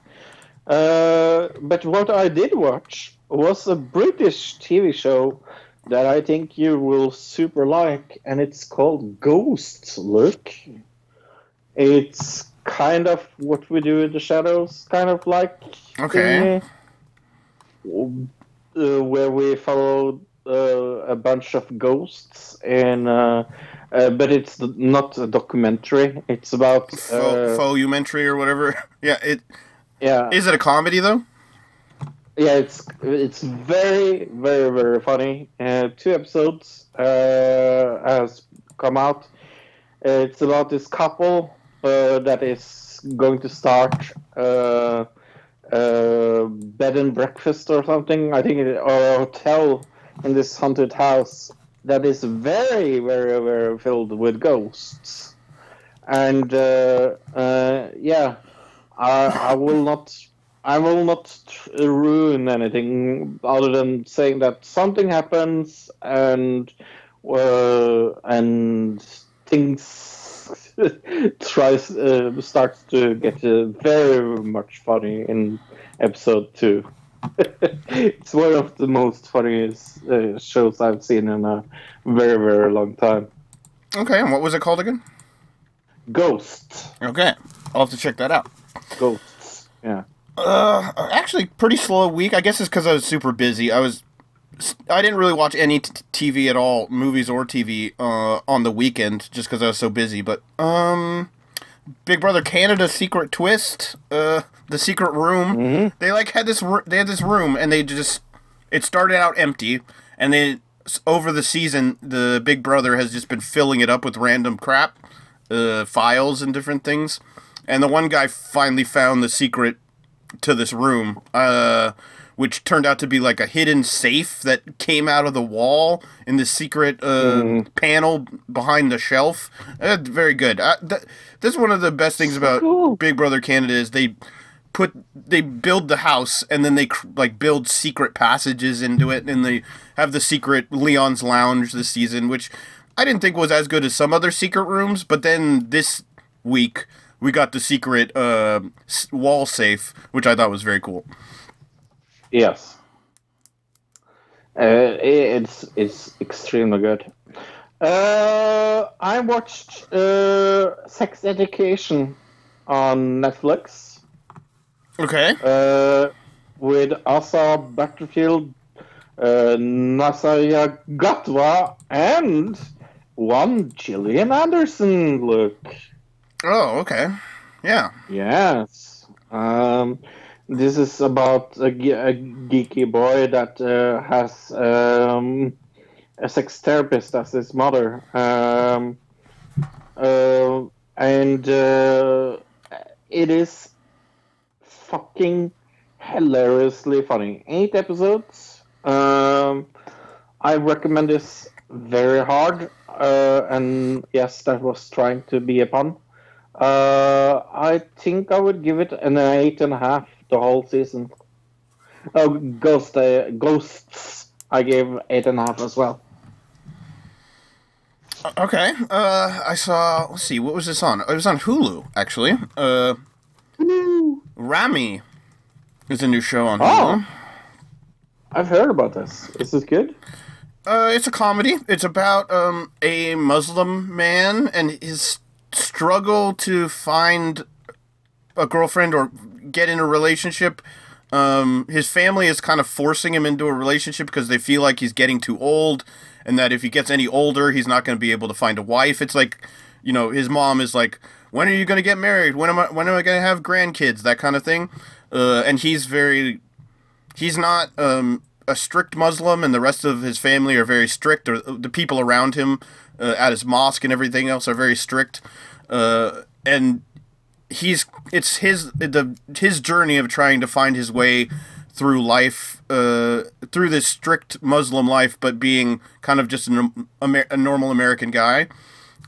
Uh, but what I did watch was a British TV show that I think you will super like, and it's called Ghost Look. It's kind of what we do in the shadows, kind of like Okay. thingy. uh, where we follow uh, a bunch of ghosts and Uh, uh, but it's not a documentary. It's about Faux, uh, faux-umentary or whatever. Yeah, it yeah, is it a comedy though? Yeah. It's it's very very very funny. Uh, two episodes uh, has come out. It's about this couple uh, that is going to start uh, uh, bed and breakfast or something. I think, or a hotel in this haunted house that is very, very, very filled with ghosts. And yeah, I, I will not. I will not ruin anything other than saying that something happens and uh, and things tries uh, starts to get uh, very much funny in episode two. it's one of the most funniest uh, shows I've seen in a very very long time. Okay, and what was it called again? Ghost, Okay, I'll have to check that out. ghosts. Yeah. Uh, actually, pretty slow week. I guess it's because I was super busy. I was, I didn't really watch any t- TV at all, movies or TV, uh, on the weekend, just because I was so busy. But um, Big Brother Canada Secret Twist, uh, the Secret Room. Mhm. They like had this, they had this room, and they just, it started out empty, and they over the season, the Big Brother has just been filling it up with random crap, uh, files and different things. And the one guy finally found the secret to this room, uh, which turned out to be like a hidden safe that came out of the wall in the secret uh, panel behind the shelf. Uh, very good. Uh, th- this is one of the best things about cool. Big Brother Canada is they put they build the house and then they cr- like build secret passages into it and they have the secret Leon's Lounge this season, which I didn't think was as good as some other secret rooms, but then this week we got the secret uh, wall safe, which I thought was very cool. Yes. Uh, it's it's extremely good. Uh, I watched uh, Sex Education on Netflix Okay. uh, with Asa Butterfield, uh, Nasaya Gatwa, and one Gillian Anderson. Look. Oh, okay. Yeah. Yes. Um, this is about a, a geeky boy that uh, has um, a sex therapist as his mother. Um, uh, and uh, it is fucking hilariously funny. Eight episodes. Um, I recommend this very hard. Uh, and yes, that was trying to be a pun. Uh, I think I would give it an eight and a half the whole season. Oh, Ghost, uh, Ghosts, I gave eight and a half as well. Okay. Uh, I saw. Let's see. What was this on? It was on Hulu, actually. Uh, Hulu. Ramy is a new show on Hulu. Oh. I've heard about this. Is this good? Uh, it's a comedy. It's about um, a Muslim man and his struggle to find a girlfriend or get in a relationship. Um, his family is kind of forcing him into a relationship because they feel like he's getting too old, and that if he gets any older, he's not going to be able to find a wife. It's like, you know, his mom is like, "When are you going to get married? When am I? When am I going to have grandkids? That kind of thing." Uh, and he's very he's not um, a strict Muslim, and the rest of his family are very strict, or the people around him uh, at his mosque and everything else are very strict. Uh, and he's it's his the his journey of trying to find his way through life, uh, through this strict Muslim life, but being kind of just a, norm- Amer- a normal American guy.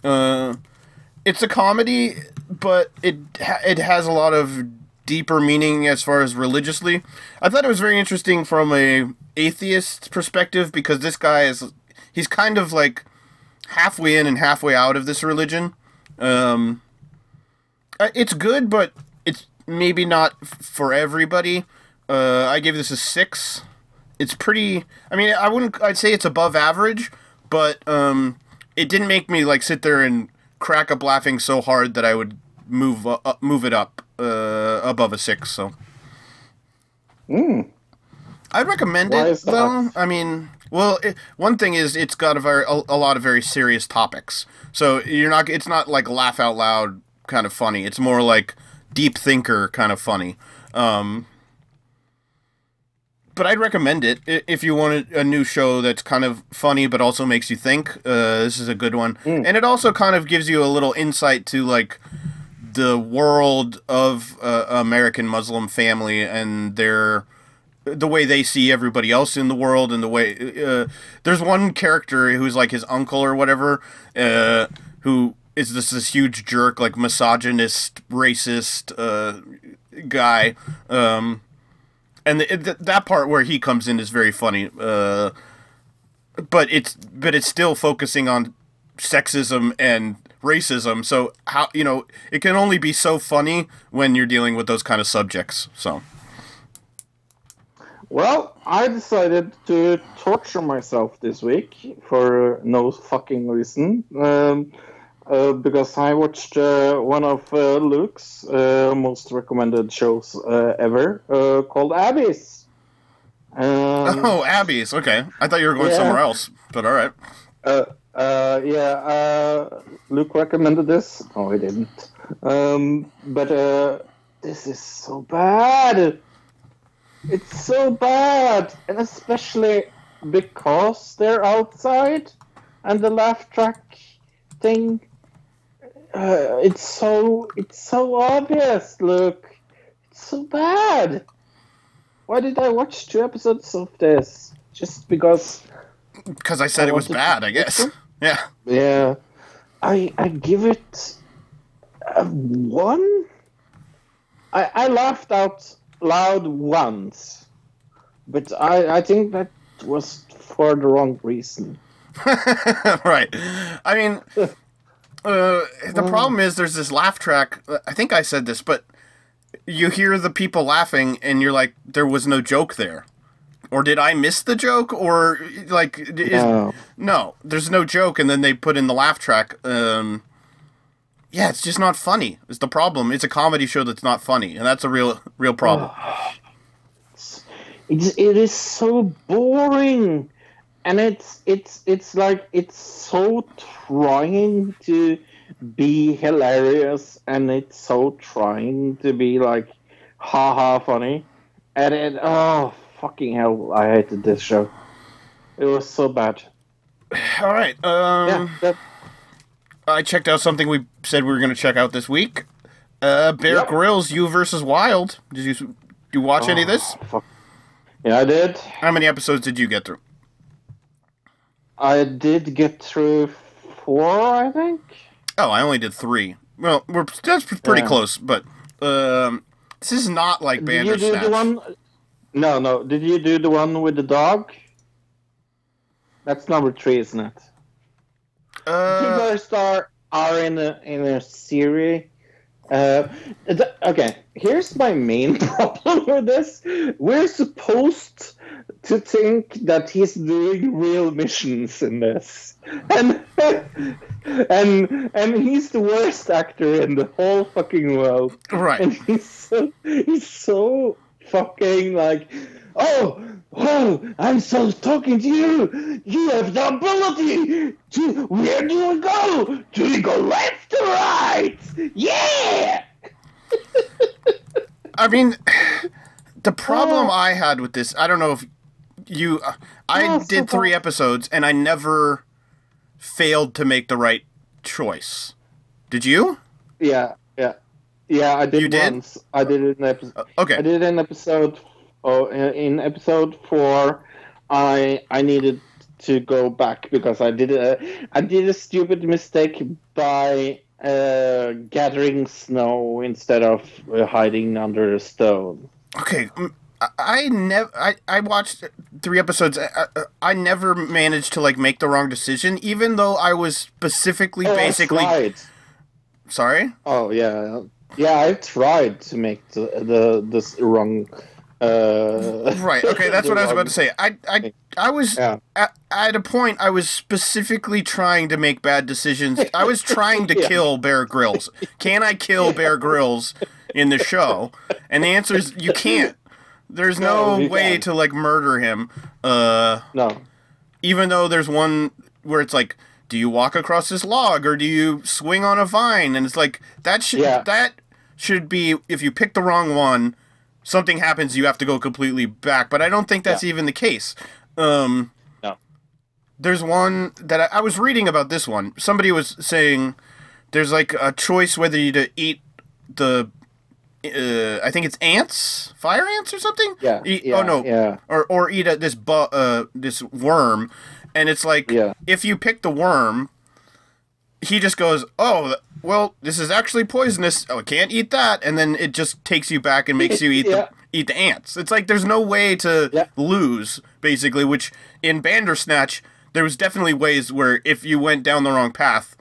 Uh, it's a comedy, but it it has a lot of deeper meaning as far as religiously. I thought it was very interesting from a atheist perspective because this guy is he's kind of like halfway in and halfway out of this religion. Um, uh, it's good, but it's maybe not f- for everybody. Uh, I gave this a six. It's pretty. I mean, I wouldn't. I'd say it's above average, but um, it didn't make me like sit there and crack up laughing so hard that I would move uh, move it up uh, above a six. So Mm. I'd recommend Why it though. I mean, well, it, one thing is it's got a very a, a lot of very serious topics. So you're not it's not like laugh out loud kind of funny. It's more like deep thinker kind of funny. Um but I'd recommend it if you want a new show that's kind of funny but also makes you think. Uh, this is a good one, and it also kind of gives you a little insight to like the world of uh, American Muslim family and their the way they see everybody else in the world and the way uh, there's one character who's like his uncle or whatever uh, who is this this huge jerk like misogynist racist uh, guy um, and the, th- that part where he comes in is very funny uh, but it's but it's still focusing on sexism and racism so how you know it can only be so funny when you're dealing with those kind of subjects so Well, I decided to torture myself this week for no fucking reason. Um, uh, because I watched uh, one of uh, Luke's uh, most recommended shows uh, ever uh, called Abyss. Um, Oh, Abby's. Okay. I thought you were going Yeah. somewhere else, but all right. Uh, uh, yeah, uh, Luke recommended this. No, he didn't. Um, but uh, this is so bad. It's so bad, and especially because they're outside, and the laugh track thing. Uh, it's so it's so obvious. Look, it's so bad. Why did I watch two episodes of this? Just because Because I said I it was bad, I guess. Yeah. Yeah, I I give it a one. I I laughed out loud once, but I I think that was for the wrong reason. right. I mean, uh, the problem is there's this laugh track. I think I said this, but you hear the people laughing and you're like, there was no joke there. Or did I miss the joke? Or, like, is, No. no, there's no joke, and then they put in the laugh track. Um, yeah, it's just not funny. It's the problem. It's a comedy show that's not funny, and that's a real, real problem. It's it is so boring, and it's it's it's like it's so trying to be hilarious, and it's so trying to be like haha funny, and it oh fucking hell, I hated this show. It was so bad. All right. Um, Yeah, that, I checked out something we said we were going to check out this week. Uh, Bear Yep. Grylls, You versus Wild. Did you do you watch any of this? fuck. Yeah, I did. How many episodes did you get through? I did get through four, I think. Oh, I only did three. Well, we're that's pretty Yeah. close, but um, this is not like Did you do the one? No, no. Did you do the one with the dog? That's number three, isn't it? Uh, People star are in a in a series. Uh, okay, here's my main problem with this. We're supposed to think that he's doing real missions in this, and and and he's the worst actor in the whole fucking world and right. he's so he's so fucking like oh oh i'm so talking to you you have the ability to where do we go do we go left or right yeah I mean, the problem Oh. I had with this, I don't know if you. uh, I Oh, so did three bad. episodes, and I never failed to make the right choice. Did you? yeah yeah yeah i did You did? i did it in episode Uh, okay. I did an episode. Oh, in episode four, I I needed to go back because I did a I did a stupid mistake by uh, gathering snow instead of uh, hiding under a stone. Okay, I, never. I, I watched three episodes. I, I, I never managed to like make the wrong decision, even though I was specifically Oh, basically. tried. Sorry. Oh yeah, yeah. I tried to make the the this wrong. Uh, Right. Okay, that's what I was about to say. I I I was Yeah. at, at a point. I was specifically trying to make bad decisions. I was trying to Yeah. kill Bear Grylls. Can I kill Bear Grylls in the show? And the answer is you can't. There's No, no way can't. to like murder him. Uh, No. even though there's one where it's like, do you walk across this log or do you swing on a vine? And it's like that should Yeah. that should be if you pick the wrong one, something happens. You have to go completely back. But I don't think that's Yeah. even the case. Um, No. there's one that I, I was reading about this one. Somebody was saying there's like a choice whether you to eat the. Uh, I think it's ants, fire ants or something. Yeah. Eat, yeah oh no, Yeah. or or eat a, this bu- uh this worm, and it's like Yeah. if you pick the worm, he just goes, oh well, this is actually poisonous. Oh, I can't eat that, and then it just takes you back and makes you eat Yeah. the eat the ants. It's like there's no way to Yeah. lose basically. Which in Bandersnatch there was definitely ways where if you went down the wrong path.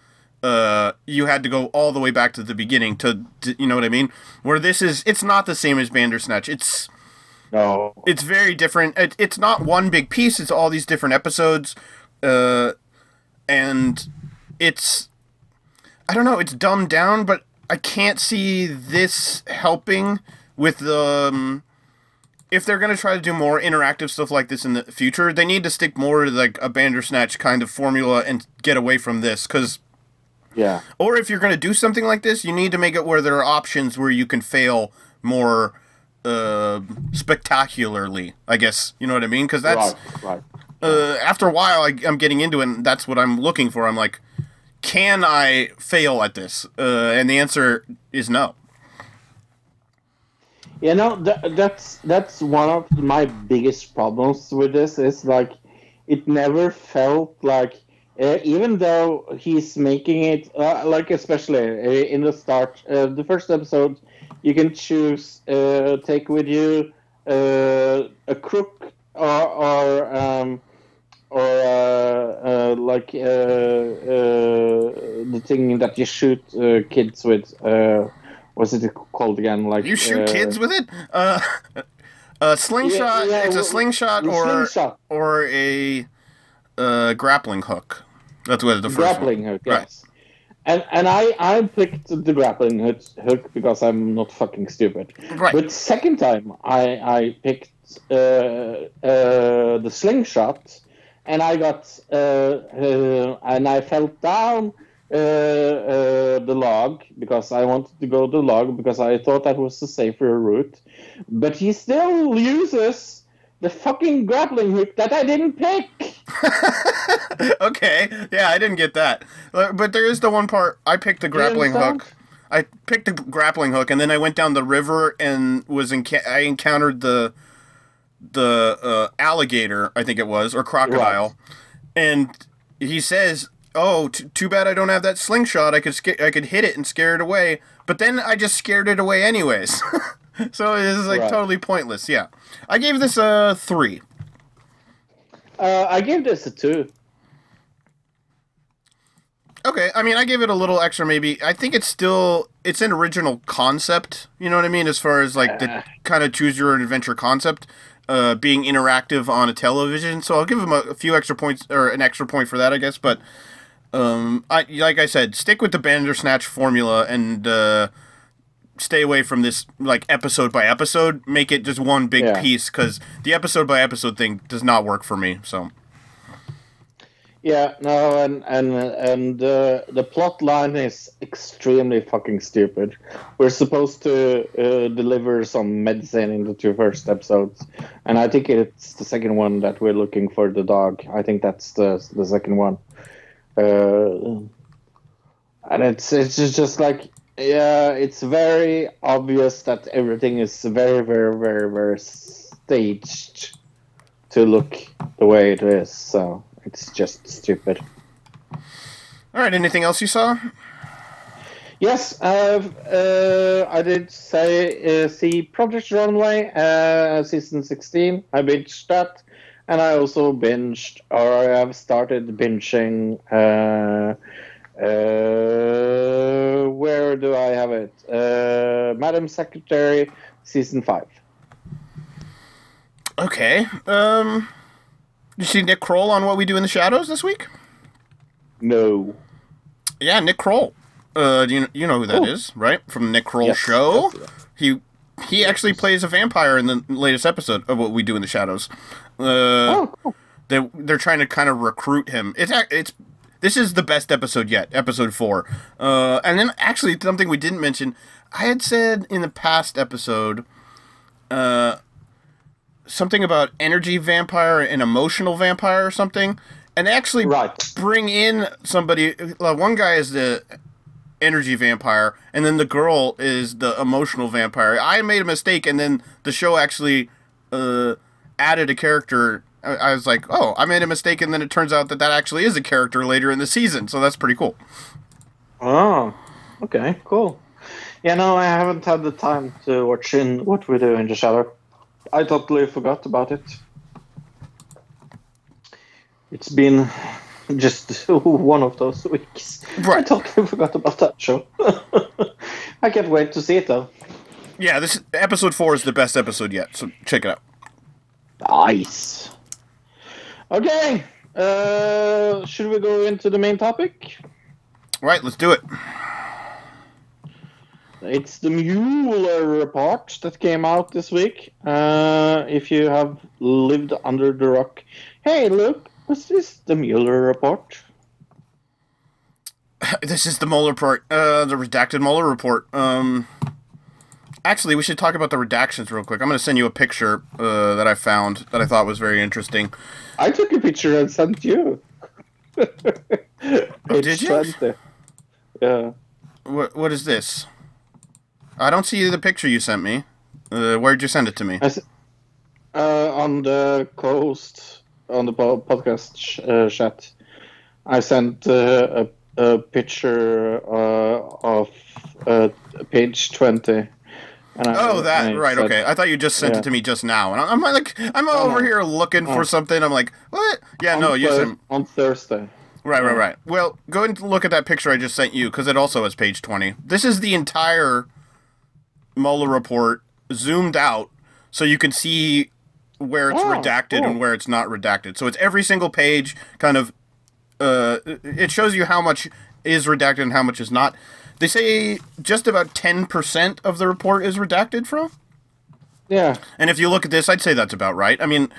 Uh, you had to go all the way back to the beginning to, to, you know what I mean. Where this is, it's not the same as Bandersnatch. It's No. it's very different. It, it's not one big piece. It's all these different episodes, uh, and it's I don't know. It's dumbed down, but I can't see this helping with the. Um, if they're gonna try to do more interactive stuff like this in the future, they need to stick more to like a Bandersnatch kind of formula and get away from this, because Yeah. or if you're going to do something like this, you need to make it where there are options where you can fail more uh, spectacularly. I guess you know what I mean. Because that's right. Right. uh, after a while, I, I'm getting into it. and That's what I'm looking for. I'm like, can I fail at this? Uh, and the answer is no. You know, that, that's that's one of my biggest problems with this. Is like, it never felt like, uh, even though he's making it uh, like, especially uh, in the start, uh, the first episode, you can choose uh, take with you a crook or or um, or uh, uh, like uh, uh, the thing that you shoot uh, kids with. Uh, what's it called again? Like You shoot kids with it? Uh, a slingshot. Yeah, yeah, it's a slingshot or slingshot. or a uh, grappling hook. That's what the first grappling one. hook, yes. And and I I picked the grappling hook, hook because I'm not fucking stupid. Right. But second time I I picked uh, uh, the slingshot, and I got uh, uh, and I fell down uh, uh, the log because I wanted to go the log because I thought that was the safer route. But he still uses the fucking grappling hook that I didn't pick. okay. Yeah, I didn't get that. But there is the one part I picked the grappling hook. I picked the grappling hook, and then I went down the river and was in. I encountered the the uh, alligator, I think it was, or crocodile, and he says, "Oh, t- too bad I don't have that slingshot. I could sca- I could hit it and scare it away." But then I just scared it away anyways. so it is like Right. totally pointless. Yeah, I gave this a three. Uh, I gave this a two. Okay, I mean, I gave it a little extra. Maybe I think it's still it's an original concept. You know what I mean, as far as like the kind of choose your own adventure concept, uh, being interactive on a television. So I'll give them a, a few extra points or an extra point for that, I guess. But um, I like I said, stick with the Bandersnatch formula and uh, stay away from this like episode by episode. Make it just one big Yeah. piece because the episode by episode thing does not work for me. So Yeah, no, and and and uh, the plot line is extremely fucking stupid. We're supposed to uh, deliver some medicine in the two first episodes, and I think it's the second one that we're looking for the dog. I think that's the the second one, uh, and it's it's just, just like yeah, it's very obvious that everything is very very very very staged to look the way it is. So it's just stupid. all right, anything else you saw? Yes, uh, uh, I did say uh, see Project Runway uh, season sixteen. I binged that, and I also binged, or I have started binging. Uh, uh, where do I have it? Uh, Madam Secretary, season five. Okay. Um, you see Nick Kroll on What We Do in the Shadows this week? No. Yeah, Nick Kroll. Uh, you you know who that Oh. is, right? From Nick Kroll Yes, Show. He he actually plays a vampire in the latest episode of what we do in the shadows. Uh, Oh, cool. they they're trying to kind of recruit him. It's it's this is the best episode yet, episode four. Uh, and then actually something we didn't mention. I had said in the past episode, uh, something about energy vampire and emotional vampire or something, and actually Right. bring in somebody. Uh, one guy is the energy vampire, and then the girl is the emotional vampire. I made a mistake, and then the show actually uh, added a character. I, I was like, oh, I made a mistake, and then it turns out that that actually is a character later in the season. So that's pretty cool. Oh, okay, cool. Yeah, no, I haven't had the time to watch in what we do in the shadow. I totally forgot about it. It's been just one of those weeks. I totally forgot about that show. I can't wait to see it though. Yeah, this episode four is the best episode yet. So check it out. Nice. Okay, uh, should we go into the main topic? Right, let's do it. It's the Mueller report that came out this week. Uh, if you have lived under the rock, hey, look, what's this? The Mueller report. This is the Mueller report, uh, the redacted Mueller report. Um, actually, we should talk about the redactions real quick. I'm going to send you a picture uh, that I found that I thought was very interesting. I took a picture and sent you. oh, did you? Yeah. What What is this? I don't see the picture you sent me. Uh, where'd you send it to me? I s- uh, on the coast, on the po- podcast sh- uh, chat, I sent uh, a, a picture uh, of uh, page 20. And I, Oh, that right. said- Okay, I thought you just sent Yeah. it to me just now, and I'm like, I'm Oh, over no. here looking Oh. for something. I'm like, what? Yeah, on no, you sent. on Thursday. Right, right, right. Well, go and look at that picture I just sent you because it also has page 20. This is the entire Mueller report zoomed out so you can see where it's Oh, redacted cool. and where it's not redacted. So it's every single page kind of uh it shows you how much is redacted and how much is not. They say just about 10% of the report is redacted from. Yeah. And if you look at this, I'd say that's about right. I mean,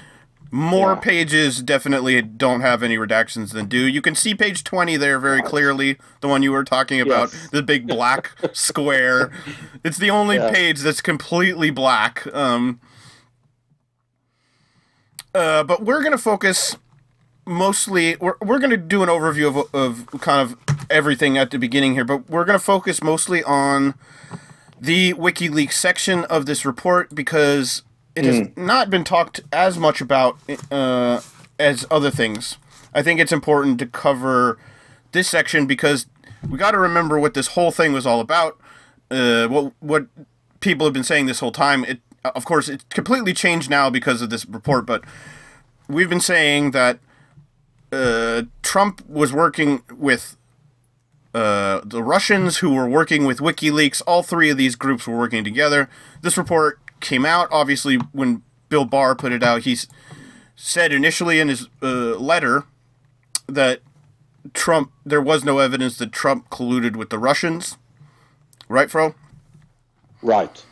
more Yeah. pages definitely don't have any redactions than do. You can see page 20 there very clearly, the one you were talking about, Yes. the big black square. It's the only Yeah. page that's completely black. Um, uh, but we're going to focus mostly, we're, we're going to do an overview of, of kind of everything at the beginning here, but we're going to focus mostly on the WikiLeaks section of this report because it has not been talked as much about uh, as other things. I think it's important to cover this section because we got to remember what this whole thing was all about. Uh, what what people have been saying this whole time. It of course it's completely changed now because of this report, but we've been saying that uh, Trump was working with uh, the Russians who were working with WikiLeaks. All three of these groups were working together. This report came out, obviously, when Bill Barr put it out. He said initially in his uh, letter that Trump, there was no evidence that Trump colluded with the Russians. Right, Fro? Right.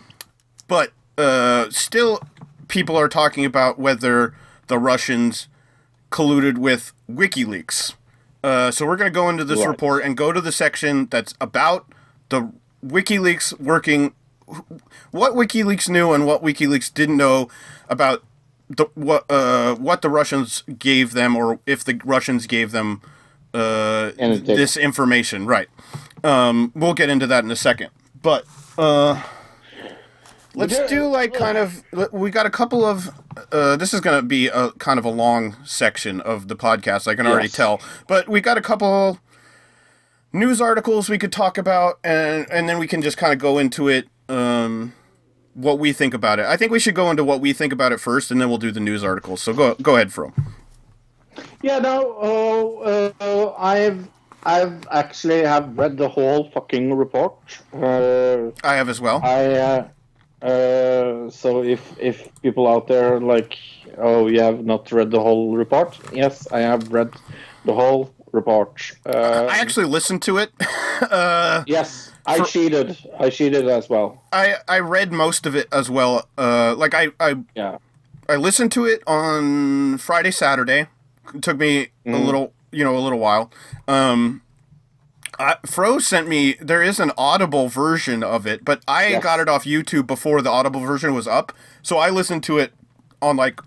But uh, still, people are talking about whether the Russians colluded with WikiLeaks. Uh, so we're going to go into this Right. report and go to the section that's about the WikiLeaks working, what WikiLeaks knew and what WikiLeaks didn't know about the what uh, what the Russians gave them, or if the Russians gave them uh, this information. Right. Um, we'll get into that in a second, but. Uh, Let's do like kind of. We got a couple of. Uh, this is going to be a kind of a long section of the podcast. I can already Yes. tell, but we got a couple news articles we could talk about, and and then we can just kind of go into it. Um, what we think about it. I think we should go into what we think about it first, and then we'll do the news articles. So go go ahead, Fro. Yeah, no, uh, uh, I've I've actually have read the whole fucking report. Uh, I have as well. I uh, uh, so if if people out there like, oh, you have not read the whole report? Yes, I have read the whole report. Uh, I actually listened to it. uh, yes, I For- cheated. I cheated as well. I I read most of it as well. Uh, like I I Yeah. I listened to it on Friday, Saturday. It took me a Mhm. little, you know, a little while. Um, I, Fro sent me. There is an Audible version of it, but I Yes. got it off YouTube before the Audible version was up. So I listened to it on like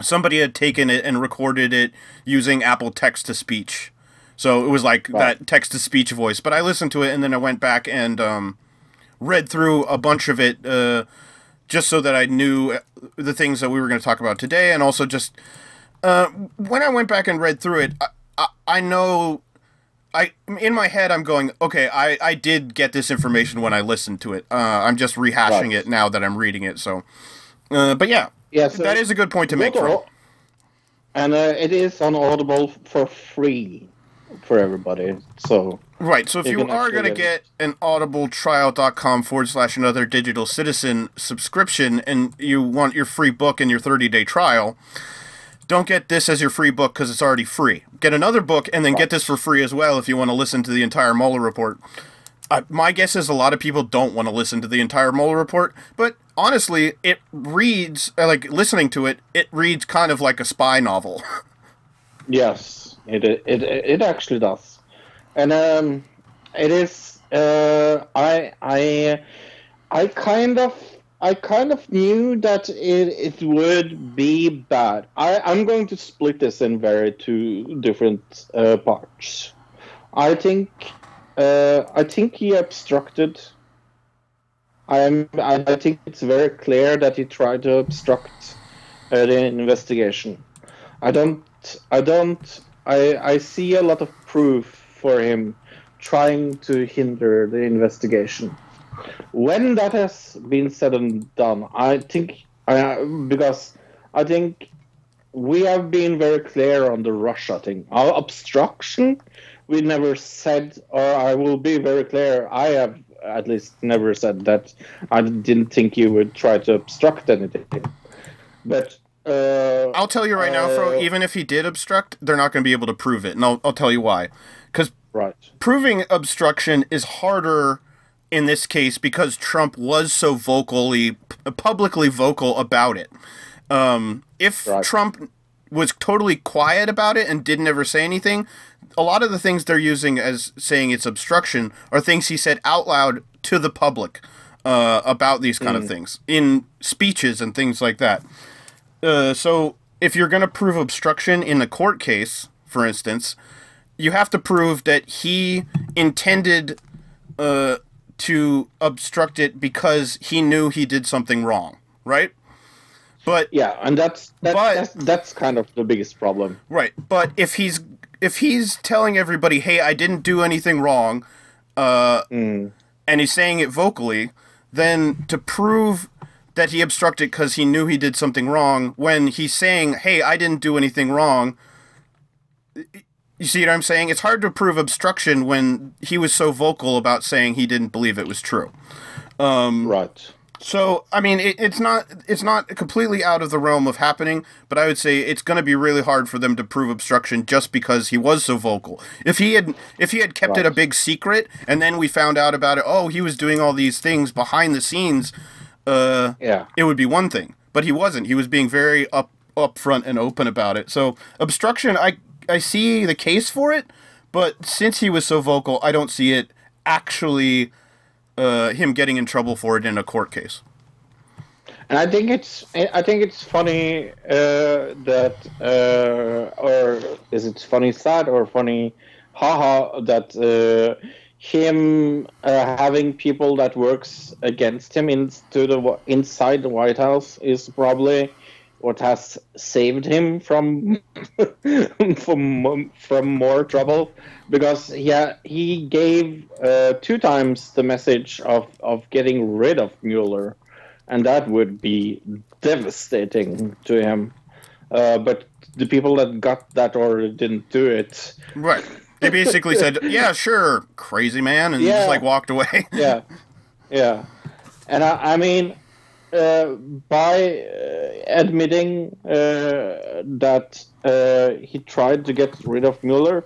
somebody had taken it and recorded it using Apple Text to Speech. So it was like Right. that text to speech voice. But I listened to it and then I went back and um, read through a bunch of it uh, just so that I knew the things that we were going to talk about today, and also just uh, when I went back and read through it, I, I, I know. I in my head I'm going okay I, I did get this information when I listened to it uh, I'm just rehashing Right. it now that I'm reading it so uh, but yeah Yeah. So that is a good point to make go to Fro. Au- And uh, it is on Audible for free for everybody. So Right. So if You you, are going to get an audibletrial.com forward slash another digital citizen subscription and you want your free book and your 30 day trial, don't get this as your free book because it's already free. Get another book and then get this for free as well if you want to listen to the entire Mueller report. Uh, my guess is a lot of people don't want to listen to the entire Mueller report, but honestly, it reads, uh, like listening to it, it reads kind of like a spy novel. yes, it it it, actually does. And um, it is. Uh, I I I kind of I kind of knew that it it would be bad. I I'm going to split this in very two different uh, parts. I think uh, I think he obstructed. I am. I, I think it's very clear that he tried to obstruct uh, the investigation. I don't. I don't. I I see a lot of proof for him trying to hinder the investigation. When that has been said and done, I think I because I think we have been very clear on the Russia thing. Our obstruction, we never said, or I will be very clear. I have at least never said that I didn't think you would try to obstruct anything. But uh, I'll tell you right now, Fro, Uh, even if he did obstruct, they're not going to be able to prove it. And I'll, I'll tell you why. Because right, proving obstruction is harder in this case because Trump was so vocally, publicly vocal about it. Um, if Right. Trump was totally quiet about it and didn't ever say anything, a lot of the things they're using as saying it's obstruction are things he said out loud to the public uh, about these kind of things in speeches and things like that. Uh, so if you're going to prove obstruction in a court case, for instance, you have to prove that he intended uh, to obstruct it because he knew he did something wrong, right? But yeah, and that's that's, But- that's that's kind of the biggest problem. right, but if he's if he's telling everybody, "Hey, I didn't do anything wrong," uh, Mm. and he's saying it vocally, then to prove that he obstructed because he knew he did something wrong, when he's saying, "Hey, I didn't do anything wrong," you see what I'm saying? It's hard to prove obstruction when he was so vocal about saying he didn't believe it was true. Um, right. So, I mean, it, it's not it's not completely out of the realm of happening, but I would say it's going to be really hard for them to prove obstruction just because he was so vocal. If he had if he had kept it a big secret and then we found out about it, oh, he was doing all these things behind the scenes, uh, Yeah. it would be one thing. But he wasn't. He was being very up upfront and open about it. So, obstruction, I I see the case for it, but since he was so vocal, I don't see it actually uh, him getting in trouble for it in a court case. And I think it's I think it's funny uh, that uh, or is it funny sad or funny haha that uh, him uh, having people that works against him into the inside the White House is probably what has saved him from from from more trouble because yeah he gave uh, two times the message of of getting rid of Mueller and that would be devastating to him. Uh, but the people that got that order didn't do it. Right. They basically said, "Yeah, sure, crazy man," and Yeah. just like walked away. Yeah, yeah. And I, I mean, uh, by uh, admitting uh, that uh, he tried to get rid of Mueller,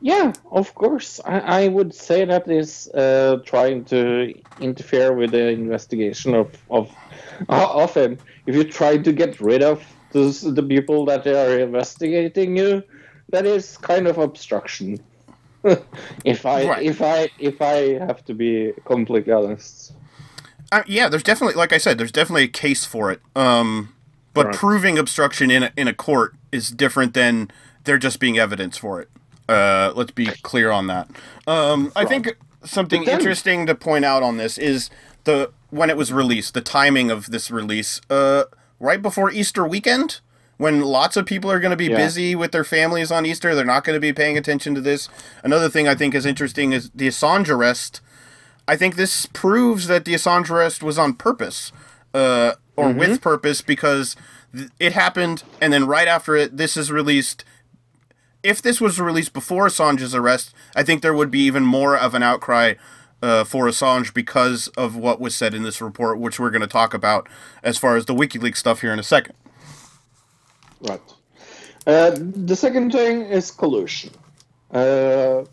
Yeah, of course. I, I would say that is uh, trying to interfere with the investigation of of of him. If you try to get rid of those, the people that are investigating you, that is kind of obstruction. if I Right. if I if I have to be completely honest. Uh, yeah, there's definitely, like I said, there's definitely a case for it. Um, but Right. proving obstruction in a, in a court is different than there just being evidence for it. Uh, let's be clear on that. Um, I think something interesting to point out on this is the when it was released, the timing of this release, uh, right before Easter weekend, when lots of people are going to be Yeah. busy with their families on Easter. They're not going to be paying attention to this. Another thing I think is interesting is the Assange arrest. I think this proves that the Assange arrest was on purpose, uh, or with purpose, because th- it happened, and then right after it, this is released. If this was released before Assange's arrest, I think there would be even more of an outcry uh, for Assange because of what was said in this report, which we're going to talk about as far as the WikiLeaks stuff here in a second. Right. Uh, the second thing is collusion. Uh,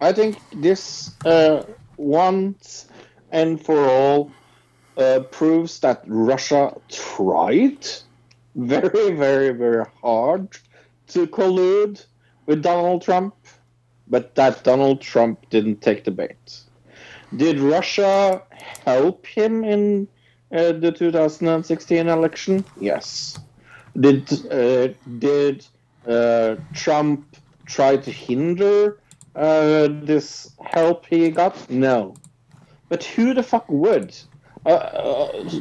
I think this uh, once and for all uh, proves that Russia tried very, very, very hard to collude with Donald Trump, but that Donald Trump didn't take the bait. Did Russia help him in uh, the 2016 election? Yes. Did uh, did uh, Trump try to hinder uh, this help he got? No. But who the fuck would?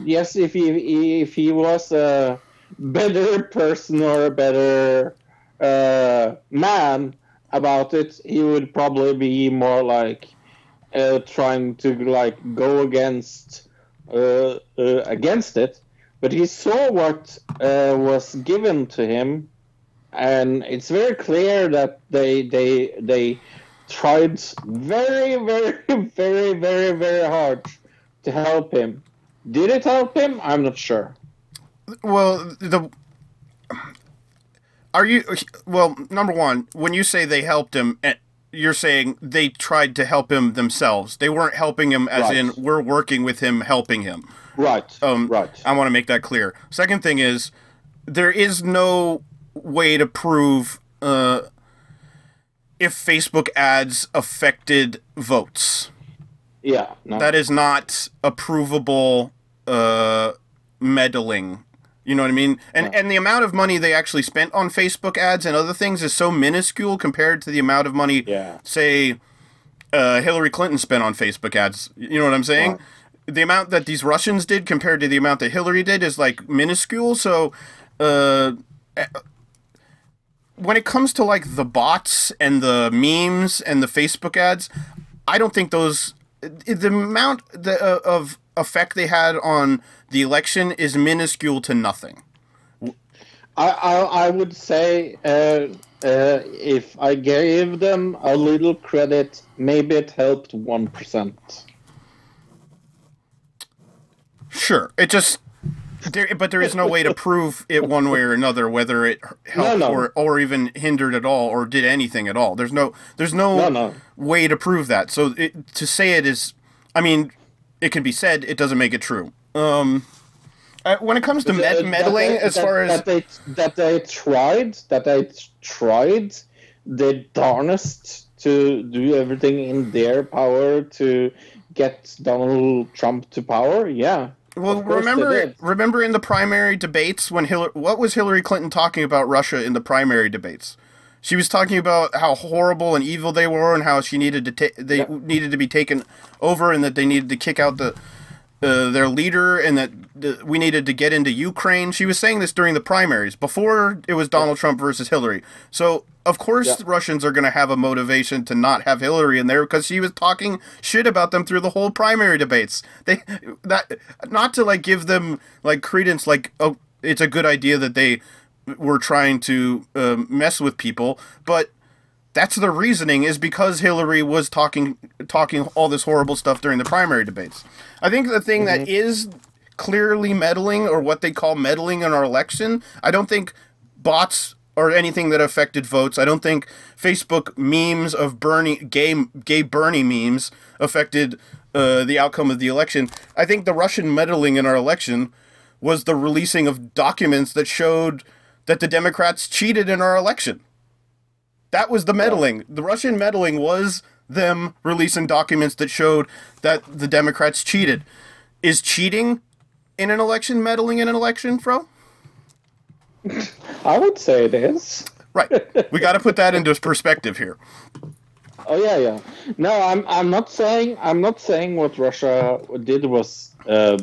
Yes, if he if he was a better person or a better man about it, he would probably be more like uh, trying to like go against uh, uh, against it. But he saw what uh, was given to him, and it's very clear that they they they tried very very very very very hard to help him. Did it help him? I'm not sure. Well, the are you well? Number one, when you say they helped him, eh, you're saying they tried to help him themselves. They weren't helping him, as Right. in we're working with him, helping him. Right. Um, right. I want to make that clear. Second thing is, there is no way to prove uh, if Facebook ads affected votes. Yeah. No. That is not a provable uh, meddling. You know what I mean? And and the amount of money they actually spent on Facebook ads and other things is so minuscule compared to the amount of money, Yeah. say, uh, Hillary Clinton spent on Facebook ads. You know what I'm saying? Right. The amount that these Russians did compared to the amount that Hillary did is like minuscule. So, uh, when it comes to like the bots and the memes and the Facebook ads, I don't think those the amount the, uh, of effect they had on the election is minuscule to nothing. I, I, I would say uh, uh, if I gave them a little credit, maybe it helped 1%. Sure, it just there, but there is no way to prove it one way or another whether it helped no. or or even hindered at all or did anything at all. There's no there's no, No, no. way to prove that. So it, to say it is, I mean, it can be said. It doesn't make it true. Um, uh, when it comes to Uh, med- meddling, they- as that- far as that they that they tried that they tried their darnest to do everything in their power to get Donald Trump to power, yeah. Well, Of course they remember, remember in the primary debates when Hillary, what was Hillary Clinton talking about Russia in the primary debates? She was talking about how horrible and evil they were, and how she needed to ta- they Yeah. needed to be taken over, and that they needed to kick out the uh, their leader, and that the, we needed to get into Ukraine. She was saying this during the primaries before it was Donald Trump versus Hillary. So of course Yeah. Russians are going to have a motivation to not have Hillary in there because she was talking shit about them through the whole primary debates. They that not to like give them like credence like oh it's a good idea that they were trying to um, mess with people, but that's the reasoning is because Hillary was talking talking all this horrible stuff during the primary debates. I think the thing that is clearly meddling or what they call meddling in our election, I don't think bots or anything that affected votes. I don't think Facebook memes of Bernie gay gay Bernie memes affected uh, the outcome of the election. I think the Russian meddling in our election was the releasing of documents that showed that the Democrats cheated in our election. That was the meddling. The Russian meddling was them releasing documents that showed that the Democrats cheated. Is cheating in an election meddling in an election, Fro? I would say it is. Right. We got to put that into perspective here. Oh yeah, yeah. No, I'm I'm not saying I'm not saying what Russia did was uh,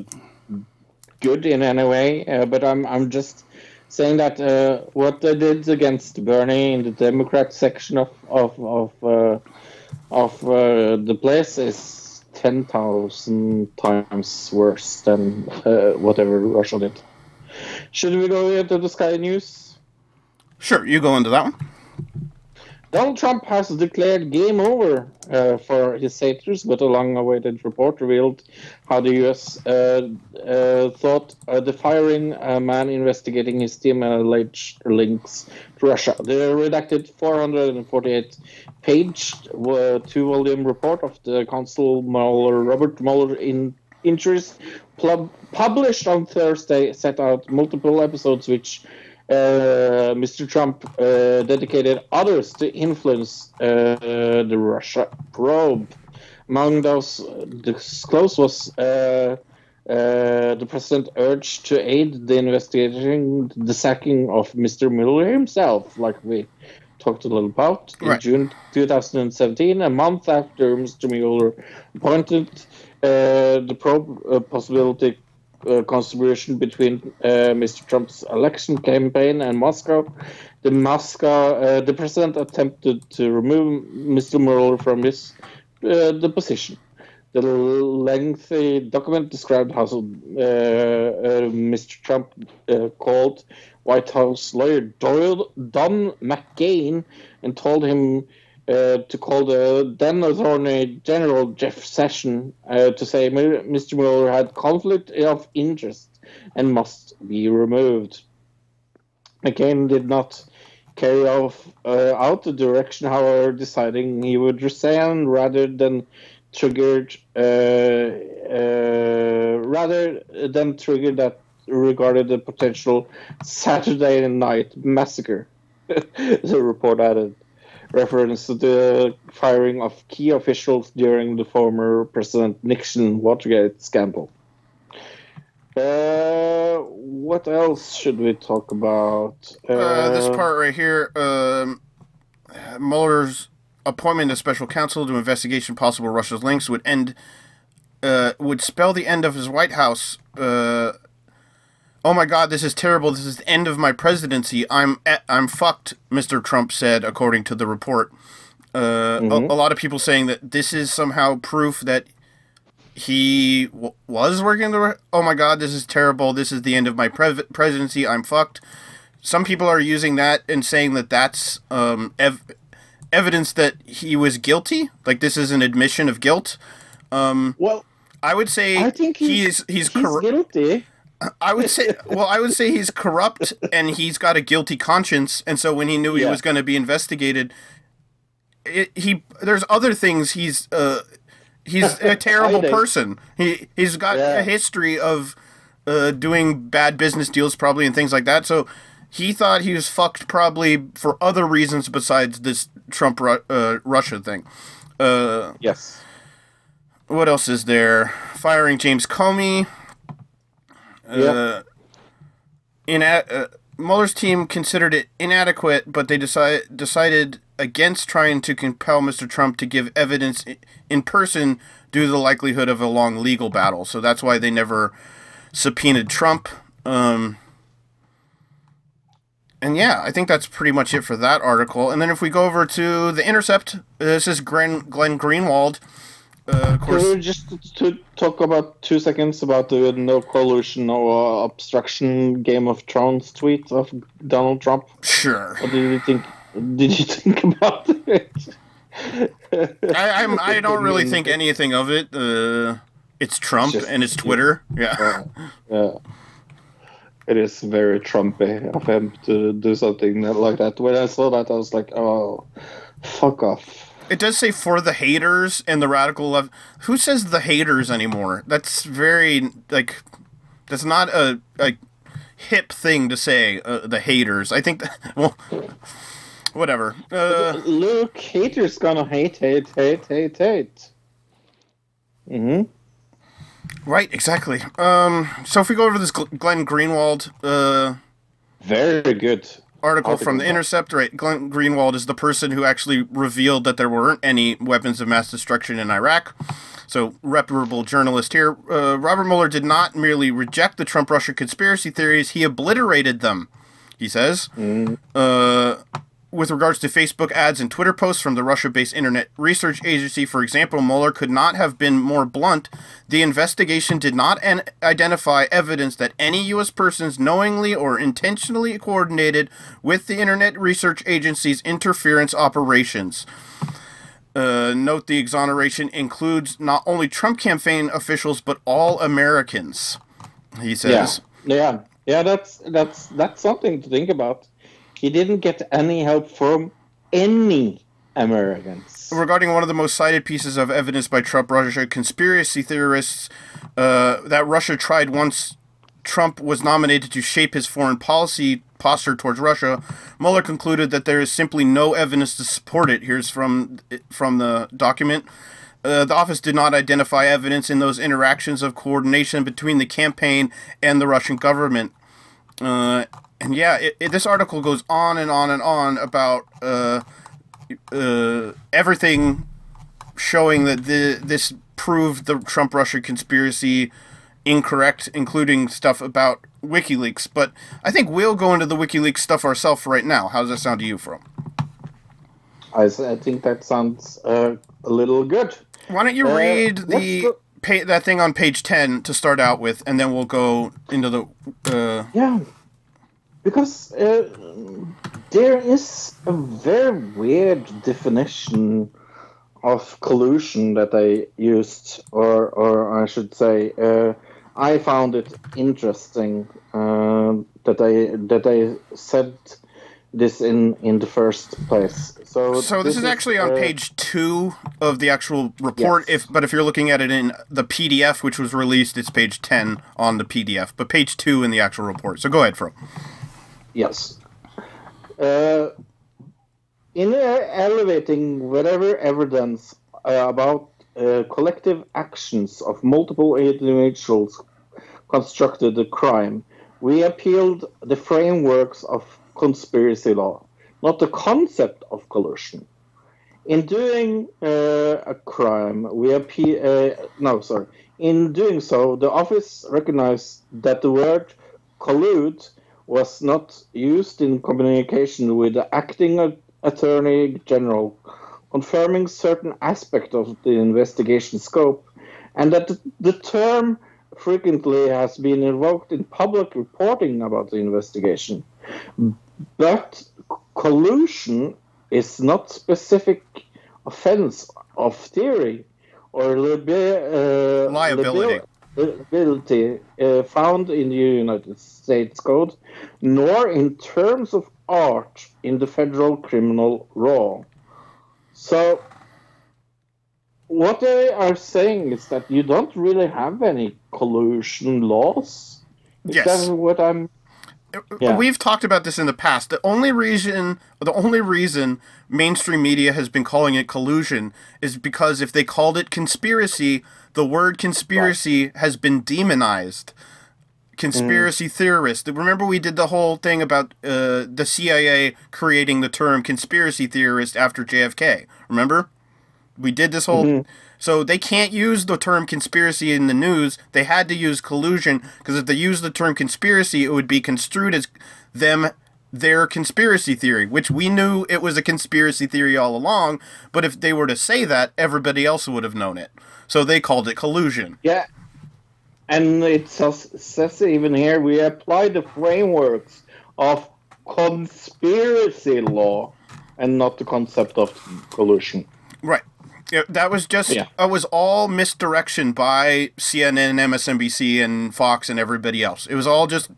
good in any way, uh, but I'm I'm just saying that uh, what they did against Bernie in the Democrat section of of of uh, of uh, the place is ten thousand times worse than uh, whatever Russia did. Should we go into the Sky News? Sure, you go into that one. Donald Trump has declared game over uh, for his haters, but a long-awaited report revealed how the U.S. Uh, uh, thought uh, the firing a man investigating his team alleged links to Russia. The redacted 448-page uh, two-volume report of the Consul Mueller, Robert Mueller in interest pub- published on Thursday set out multiple episodes which uh, Mr. Trump uh, dedicated others to influence uh, the Russia probe. Among those disclosed was uh, uh, the president urged to aid the investigation the sacking of Mr. Mueller himself, like we talked a little about in Right. June 2017, a month after Mr. Mueller appointed uh, the probe uh, possibility uh, contribution between uh, Mr. Trump's election campaign and Moscow. The Moscow, uh, the president attempted to remove Mr. Mueller from his uh, the position. The lengthy document described how uh, uh, Mr. Trump called White House lawyer Doyle Don McGahn and told him uh, to call the then Attorney General Jeff Sessions uh, to say Mr. Mueller had conflict of interest and must be removed. McCain did not carry off, uh, out the direction, however, deciding he would resign rather than triggered uh, uh, rather than trigger that regarded the potential Saturday night massacre. the report added reference to the firing of key officials during the former President Nixon Watergate scandal. Uh, what else should we talk about? Uh, this part right here, um, Mueller's appointment of special counsel to investigation possible Russia's links would end, uh, would spell the end of his White House. Oh my God, this is terrible. This is the end of my presidency. I'm e- I'm fucked. Mr. Trump said, according to the report. Uh, a, a lot of people saying that this is somehow proof that he w- was working the. Re- oh my God, this is terrible. This is the end of my pre- presidency. I'm fucked some people are using that and saying that that's um, ev- evidence that he was guilty. Like this is an admission of guilt. well, I would say I think he's he's, he's corru- guilty. I would say well, I would say he's corrupt and he's got a guilty conscience. And so when he knew he was going to be investigated, it, he there's other things he's uh he's a terrible person. He he's got Yeah. a history of uh doing bad business deals probably and things like that. So he thought he was fucked probably for other reasons besides this Trump Ru- uh, Russia thing. Uh Yes. what else is there? Firing James Comey. Yeah. Uh, ina- uh, Mueller's team considered it inadequate, but they decide- decided against trying to compel Mr. Trump to give evidence in person due to the likelihood of a long legal battle. So that's why they never subpoenaed Trump. Um, and yeah, I think that's pretty much it for that article. And then if we go over to The Intercept, this is Glenn, Glenn Greenwald. Uh, of course, Can we just to talk about two seconds about the no collusion or obstruction Game of Thrones tweet of Donald Trump? sure. What did you think? Did you think about it? I, I'm, I don't really think anything of it. Uh, it's Trump Just- and it's Twitter. Yeah. Yeah. it is very Trumpy of him to do something like that. When I saw that, I was like, oh, fuck off. It does say for the haters and the radical left. Who says the haters anymore? That's very like that's not a like hip thing to say. Uh, the haters. I think. That, well, whatever. Uh, Look, haters gonna hate, hate, hate, hate, hate. hmm right. Exactly. Um. So if we go over this Glenn Greenwald. Uh. Very good. Article from the Intercept. Right, Glenn Greenwald is the person who actually revealed that there weren't any weapons of mass destruction in Iraq. So, reputable journalist here. Uh, Robert Mueller did not merely reject the Trump Russia conspiracy theories, he obliterated them, he says. Uh, with regards to Facebook ads and Twitter posts from the Russia based Internet Research Agency, for example, Mueller could not have been more blunt. The investigation did not an- identify evidence that any U.S. persons knowingly or intentionally coordinated with the Internet Research Agency's interference operations. Uh, note the exoneration includes not only Trump campaign officials, but all Americans, he Yeah, says. yeah, yeah. That's that's that's something to think about. He didn't get any help from any Americans. regarding one of the most cited pieces of evidence by Trump Russia conspiracy theorists uh, that Russia tried once Trump was nominated to shape his foreign policy posture towards Russia. Mueller concluded that there is simply no evidence to support it. Here's from from the document. Uh, the office did not identify evidence in those interactions of coordination between the campaign and the Russian government. Uh, and yeah, it, it, this article goes on and on and on about uh, uh, everything showing that the this proved the Trump Russia conspiracy incorrect, including stuff about WikiLeaks. But I think we'll go into the WikiLeaks stuff ourselves right now. How does that sound to you, From? I think that sounds uh, a little good. Why don't you Uh, read let's the pa- that thing on page ten to start out with, and then we'll go into the. Uh, Yeah, because uh, there is a very weird definition of collusion that I used, or or I should say, uh, I found it interesting uh, that I that I said this in in the first place. So so this, is actually on uh, page two of the actual report. Yes. If but if you're looking at it in the PDF, which was released, it's page ten on the PDF, but page two in the actual report. So go ahead, Fro. Yes. Uh, in elevating whatever evidence uh, about uh, collective actions of multiple individuals constructed the crime, we appealed the frameworks of conspiracy law, not the concept of collusion. In doing uh, a crime, we appeal. Uh, no, sorry. In doing so, the office recognized that the word collude was not used in communication with the acting attorney general, confirming certain aspect of the investigation scope, and that the, term frequently has been invoked in public reporting about the investigation. But collusion is not specific offense of theory or libi- uh, Liability. liability uh, found in the United States Code, nor in terms of art in the federal criminal law. So, what they are saying is that you don't really have any collusion laws. Is Yes. that what I'm? Yeah. We've talked about this in the past. The only reason, the only reason mainstream media has been calling it collusion is because if they called it conspiracy, the word conspiracy has been demonized. Conspiracy theorist. Remember, we did the whole thing about uh, the CIA creating the term conspiracy theorist after JFK. Remember? We did this whole. So they can't use the term conspiracy in the news. They had to use collusion because if they used the term conspiracy, it would be construed as them their conspiracy theory, which we knew it was a conspiracy theory all along. But if they were to say that, everybody else would have known it. So they called it collusion. Yeah. And it says, says even here we apply the frameworks of conspiracy law and not the concept of collusion. Right. Yeah, that was just Yeah. that was all misdirection by CNN, MSNBC, and Fox and everybody else. It was all just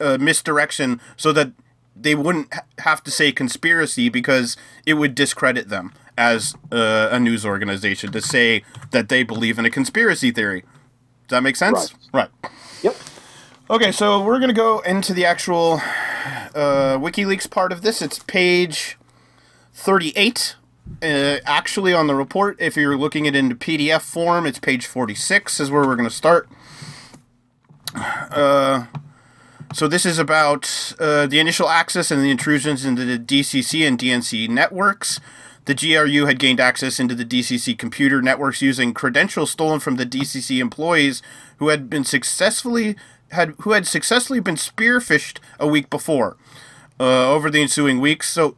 uh, misdirection so that they wouldn't ha- have to say conspiracy because it would discredit them as uh, a news organization to say that they believe in a conspiracy theory. Does that make sense? Right. Yep. Okay, so we're gonna go into the actual uh, WikiLeaks part of this. It's page thirty-eight. Uh, actually, on the report, if you're looking it into PDF form, it's page forty-six. Is where we're gonna start. Uh, so this is about uh, the initial access and the intrusions into the DCC and DNC networks. The GRU had gained access into the DCC computer networks using credentials stolen from the DCC employees who had been successfully had who had successfully been spearphished a week before. Uh, over the ensuing weeks, so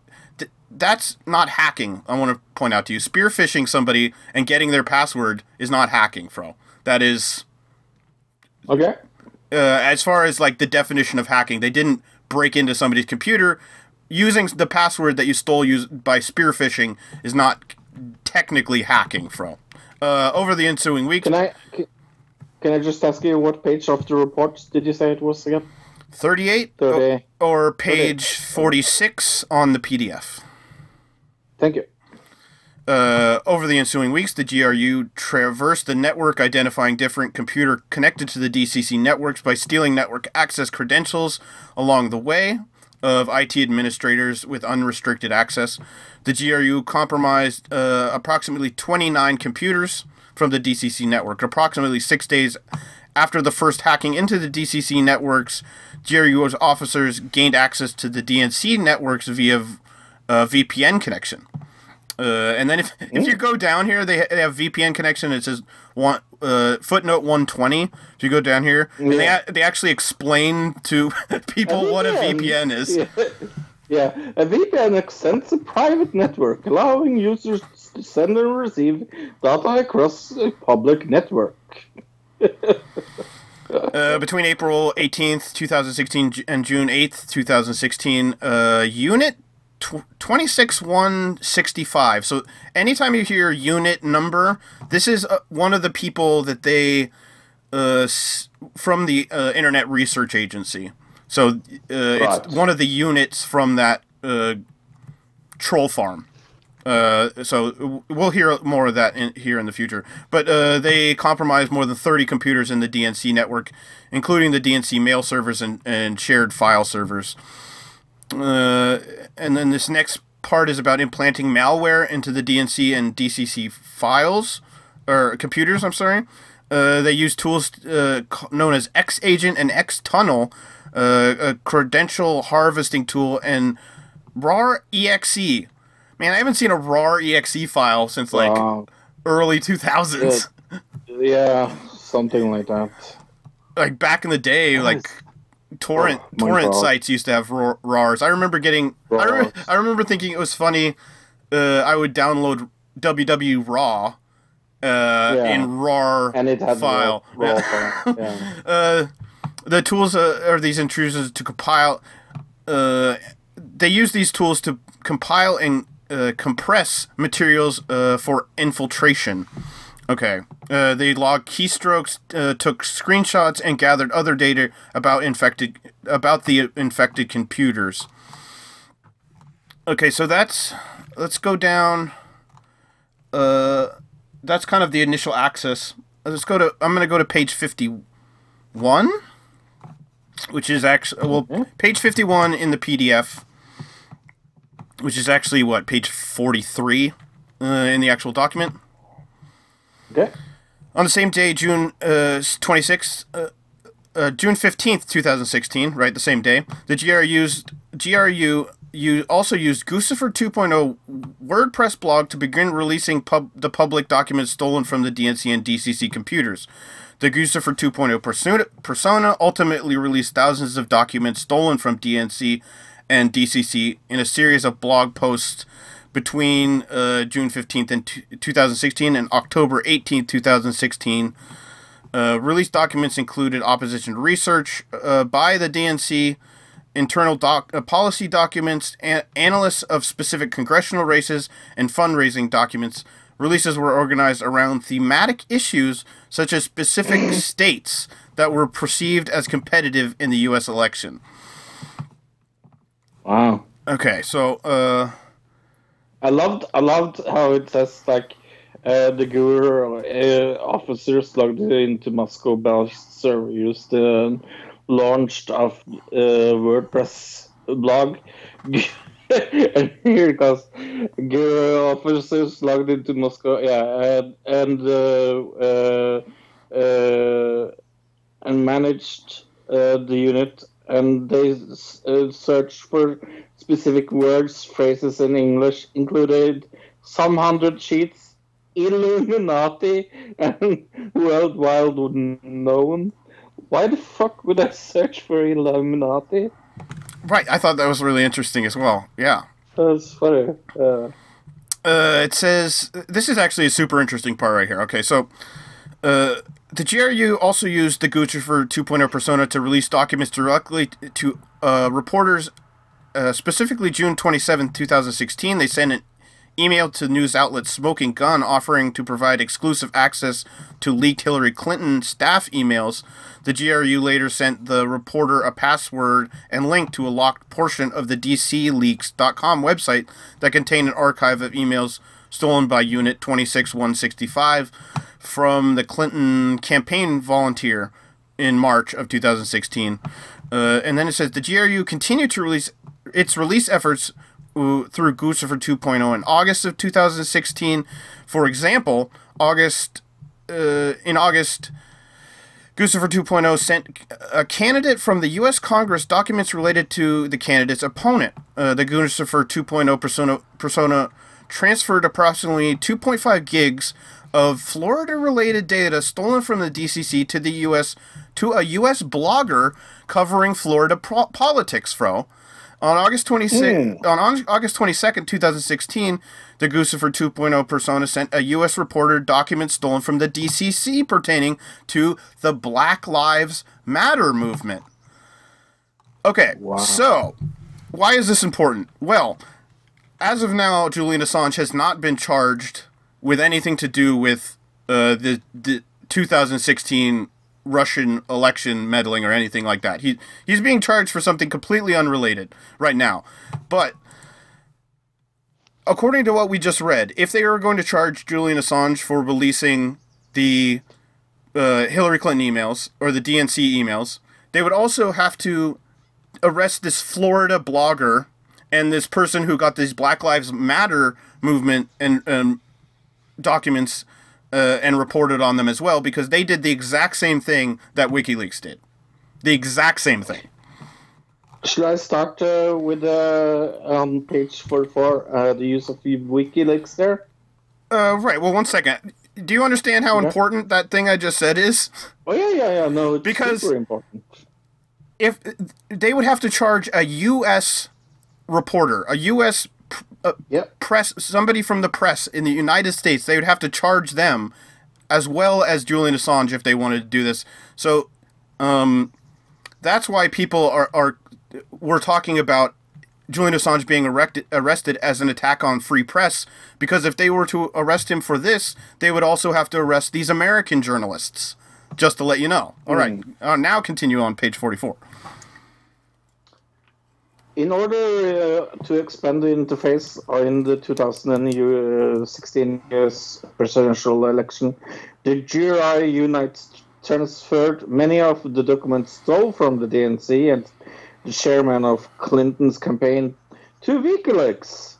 that's not hacking. I want to point out to you, spearphishing somebody and getting their password is not hacking, Fro. That is Okay. uh, as far as like the definition of hacking, they didn't break into somebody's computer. Using the password that you stole use, by spearphishing is not technically hacking, Fro. Uh, over the ensuing weeks, Can I can, can I just ask you what page of the report did you say it was again? 38 Thirty. or page 46 on the PDF. Thank you. Uh, over the ensuing weeks, the GRU traversed the network, identifying different computer connected to the DCC networks by stealing network access credentials along the way of IT administrators with unrestricted access. The GRU compromised uh, approximately 29 computers from the DCC network. Approximately six days after the first hacking into the DCC networks, GRU's officers gained access to the DNC networks via uh, VPN connection. Uh, and then if, if you go down here, they, they have VPN connection. It says one uh, footnote one twenty. If you go down here, and they they actually explain to people what a VPN is. Yeah. yeah, a VPN extends a private network, allowing users to send and receive data across a public network. Uh, between April eighteenth, two thousand sixteen, and June eighth, two thousand sixteen, uh, unit. Twenty six one sixty five. So anytime you hear unit number, this is uh, one of the people that they uh, s- from the uh, Internet Research Agency. So uh, Right. it's one of the units from that uh, troll farm. Uh, so we'll hear more of that in, here in the future. But uh, they compromised more than 30 computers in the DNC network, including the DNC mail servers and, and shared file servers. Uh, and then this next part is about implanting malware into the DNC and DCC files or computers. I'm sorry. Uh, they use tools uh, known as X Agent and X Tunnel, uh, a credential harvesting tool, and RAR EXE. Man, I haven't seen a RAR EXE file since like Wow. early 2000s. yeah, something like that. Like back in the day, like torrent Oh, torrent sites used to have RAR- RARs. I remember getting. I, remember, I remember thinking it was funny. Uh, I would download WW Raw uh, Yeah. in RAR And it had file. raw, Yeah. file. Yeah. uh, the tools uh, are these intrusions to compile. Uh, they use these tools to compile and uh, compress materials uh, for infiltration. Okay. Uh, they logged keystrokes, uh, took screenshots, and gathered other data about infected about the infected computers. Okay, so that's let's go down. Uh, that's kind of the initial access. Let's go to. I'm gonna go to page fifty-one, which is actually well, page fifty-one in the PDF, which is actually what page forty-three uh, in the actual document. Okay. On the same day, June uh, 26th, uh, uh, June 15th, 2016, right, the same day, the GRU used, GRU you also used Guccifer 2.0 WordPress blog to begin releasing pub, the public documents stolen from the DNC and DCC computers. The Guccifer 2.0 persona, persona ultimately released thousands of documents stolen from DNC and DCC in a series of blog posts between uh, June 15th and t- 2016 and October 18th, 2016. Uh, released documents included opposition research uh, by the DNC, internal doc- uh, policy documents, a- analysts of specific congressional races, and fundraising documents Releases were organized around thematic issues such as specific states that were perceived as competitive in the U.S. election. Wow. Okay, so uh, I loved I loved how it says like uh, the GUR uh, officers logged into Moscow Belge server used the launched of uh, WordPress blog. and here it goes. GUR officers logged into Moscow. Yeah, and and uh, uh, uh, and managed the unit. And they uh, searched for specific words, phrases in English, included some hundred sheets, Illuminati, and worldwide known. Why the fuck would I search for Illuminati? right, I thought that was really interesting as well. Yeah. That's funny. Uh, Uh, it says this is actually a super interesting part right here. Okay, so uh, the GRU also used the Guccifer 2.0 persona to release documents directly to uh, reporters. Uh, specifically, June 27, 2016, they sent an email to news outlet Smoking Gun offering to provide exclusive access to leaked Hillary Clinton staff emails. The GRU later sent the reporter a password and link to a locked portion of the DCLeaks.com website that contained an archive of emails stolen by Unit 26165 from the Clinton campaign volunteer in March of 2016. Uh, and then it says the GRU continued to release its release efforts uh, through Guccifer 2.0 in August of 2016. For example, August uh, in August, Guccifer 2.0 sent a candidate from the U.S. Congress documents related to the candidate's opponent. Uh, the Guccifer 2.0 persona, persona transferred approximately 2.5 gigs of Florida-related data stolen from the DCC to the U.S. to a U.S. blogger covering Florida pro- politics. Fro. On August 26, hmm. on Au- August 22nd, 2016, the Guccifer 2.0 persona sent a U.S. reporter documents stolen from the DCC pertaining to the Black Lives Matter movement. Okay, so why is this important? Well, as of now, Julian Assange has not been charged with anything to do with uh, the, the 2016 Russian election meddling or anything like that. He he's being charged for something completely unrelated right now. But according to what we just read, if they are going to charge Julian Assange for releasing the uh, Hillary Clinton emails or the DNC emails, they would also have to arrest this Florida blogger and this person who got these Black Lives Matter movement and um, documents uh, and reported on them as well because they did the exact same thing that WikiLeaks did. The exact same thing. should I start uh, with uh, on page 44, uh, the use of WikiLeaks there? Uh, right. Well, one second. Do you understand how Yeah. important that thing I just said is? Oh, yeah, yeah, yeah. No, it's Because- super important. If they would have to charge a U.S. reporter, a U.S. pr- uh, Yep. press, somebody from the press in the United States, they would have to charge them as well as Julian Assange if they wanted to do this. So, um, that's why people are, are we're talking about Julian Assange being erected, arrested as an attack on free press because if they were to arrest him for this, they would also have to arrest these American journalists. Just to let you know. All right. Uh, now continue on page 44. In order uh, to expand the interface in the 2016 US presidential election, the GRI Unite transferred many of the documents stole from the DNC and the chairman of Clinton's campaign to WikiLeaks.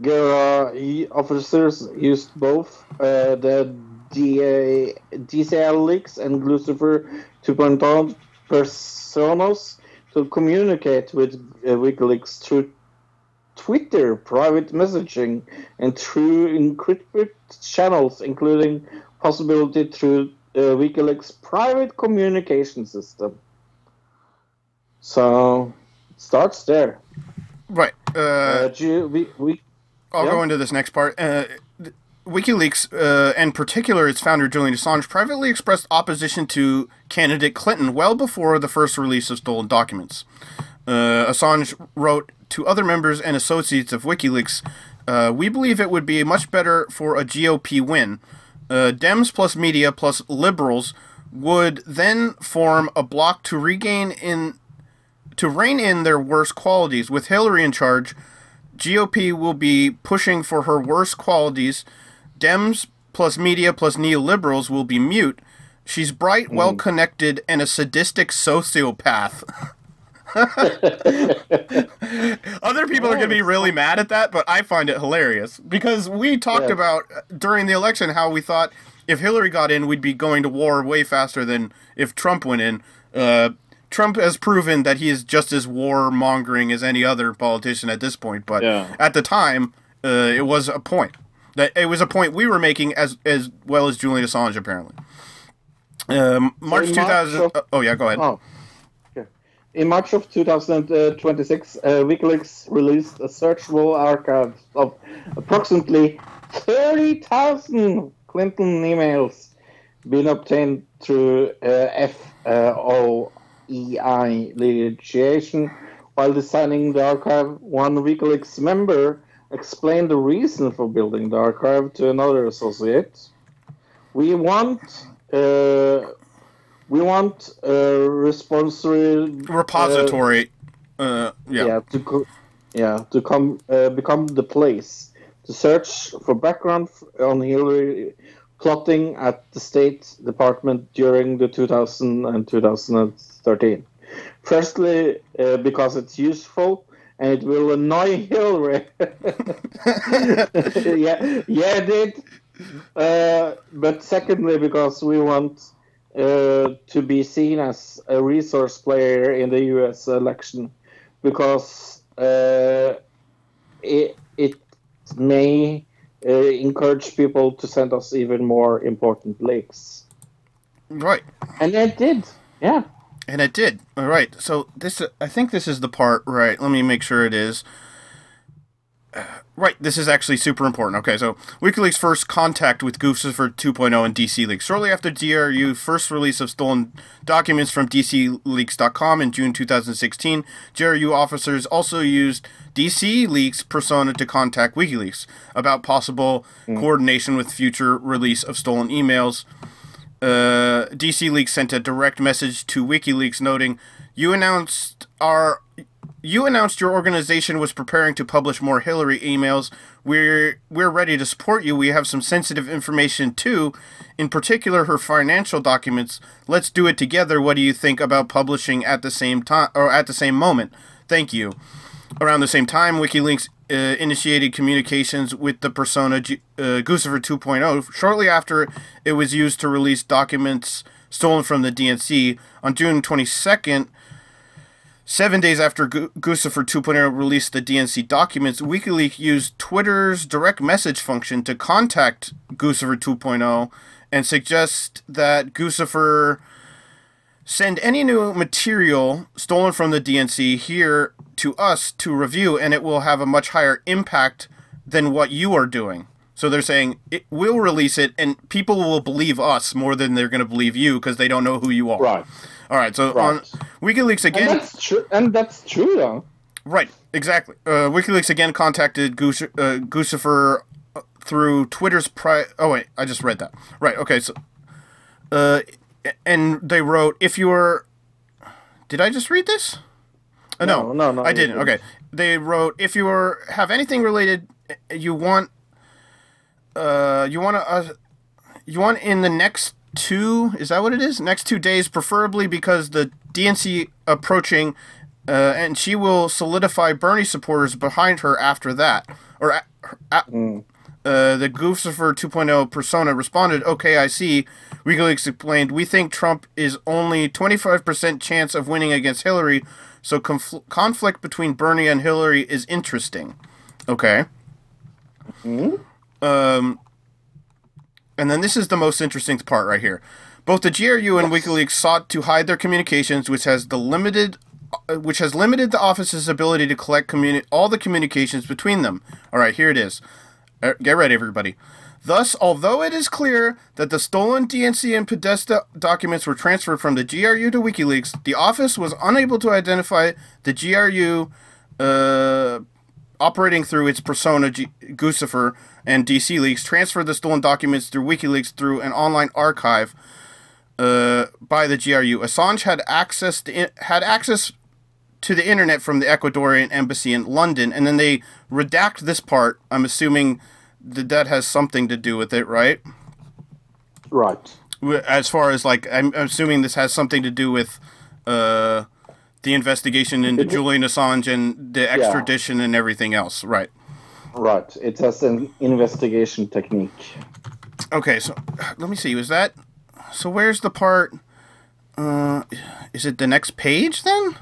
GRI officers used both uh, the DA, DCL leaks and Lucifer 2.0 personas to communicate with uh, WikiLeaks through Twitter, private messaging, and through encrypted channels, including possibility through uh, WikiLeaks' private communication system. So, it starts there. Right. Uh, Uh, G- we, we, I'll Yeah. go into this next part. Uh, WikiLeaks, uh, and particular its founder Julian Assange, privately expressed opposition to candidate Clinton well before the first release of stolen documents. Uh, Assange wrote to other members and associates of WikiLeaks Uh, we believe it would be much better for a GOP win. Uh, Dems plus media plus liberals would then form a bloc to regain in to rein in their worst qualities. With Hillary in charge, GOP will be pushing for her worst qualities. Dems plus media plus neoliberals will be mute. She's bright, well connected, and a sadistic sociopath. Other people are going to be really mad at that, but I find it hilarious because we talked Yeah. about uh, during the election how we thought if Hillary got in, we'd be going to war way faster than if Trump went in. Uh, Trump has proven that he is just as war mongering as any other politician at this point, but Yeah. at the time, uh, it was a point that it was a point we were making as as well as Julian Assange apparently. Um, March two of- oh yeah, go ahead. Oh, okay. In March of 2026, uh, WikiLeaks released a searchable archive of approximately 30,000 Clinton emails being obtained through uh, FOIA litigation. While designing the archive, one WikiLeaks member explained the reason for building the archive to another associate. We want uh, we want a responsory Repository. Uh, yeah. yeah to co- yeah to come uh, become the place to search for background on Hillary plotting at the State Department during the 2000 and 2013. Firstly, uh, because it's useful and it will annoy Hillary. yeah, yeah, it did. Uh, but secondly, because we want uh, to be seen as a resource player in the U.S. election, because uh, it it may uh, encourage people to send us even more important links, Right. and it did. Yeah. And it did. All right. So this, I think this is the part. Right. Let me make sure it is. Uh, Right. This is actually super important. Okay. So WikiLeaks' first contact with Guccifer 2.0 and DC Leaks. Shortly after DRU first release of stolen documents from DCLeaks.com in June 2016, GRU officers also used DC Leaks persona to contact WikiLeaks about possible coordination with future release of stolen emails uh, DC Leaks sent a direct message to WikiLeaks noting, "You announced our, you announced your organization was preparing to publish more Hillary emails. We're we're ready to support you. We have some sensitive information too, in particular her financial documents. Let's do it together. What do you think about publishing at the same time or at the same moment? Thank you." Around the same time, WikiLeaks uh, initiated communications with the persona G- uh, Guccifer 2.0 shortly after it was used to release documents stolen from the DNC. On June 22nd, seven days after Gu- Guccifer 2.0 released the DNC documents, WikiLeaks used Twitter's direct message function to contact Guccifer 2.0 and suggest that Guccifer send any new material stolen from the DNC here to us to review, and it will have a much higher impact than what you are doing. So they're saying it will release it, and people will believe us more than they're going to believe you because they don't know who you are. Right. All right. So Right. on WikiLeaks again. And that's true. And that's true, though. Right, exactly. Uh, WikiLeaks again contacted Goose, uh, Guccifer uh, through Twitter's pri. Oh wait, I just read that. Right. Okay. So, uh, and they wrote, "If you're," did I just read this? Uh, no, No, no, I didn't. didn't. Okay. They wrote, "If you are, have anything related, you want, uh, you want to, uh, you want in the next two is that what it is next two days preferably because the dnc approaching uh, and she will solidify bernie supporters behind her after that or a- a- uh, the Guccifer 2.0 persona responded, "Okay, I see." WikiLeaks explained, "We think Trump is only 25% chance of winning against Hillary, so confl- conflict between Bernie and Hillary is interesting." Okay. Um, and then this is the most interesting part right here. Both the GRU and WikiLeaks sought to hide their communications, which has the limited, uh, which has limited the office's ability to collect communi- all the communications between them. All right, here it is. Uh, Get ready, everybody. Thus, although it is clear that the stolen DNC and Podesta documents were transferred from the GRU to WikiLeaks, the office was unable to identify the GRU uh, operating through its persona G- Guccifer and DC Leaks, transferred the stolen documents through WikiLeaks through an online archive uh, by the GRU. Assange had access to had access to the internet from the Ecuadorian embassy in London, and then they redact this part. I'm assuming that that has something to do with it, right? Right. As far as like, I'm assuming this has something to do with uh, the investigation into It- Julian Assange and the extradition and everything else, right? Right. It has an investigation technique. Okay, so let me see. Was that so? Where's the part? Uh, is it the next page then?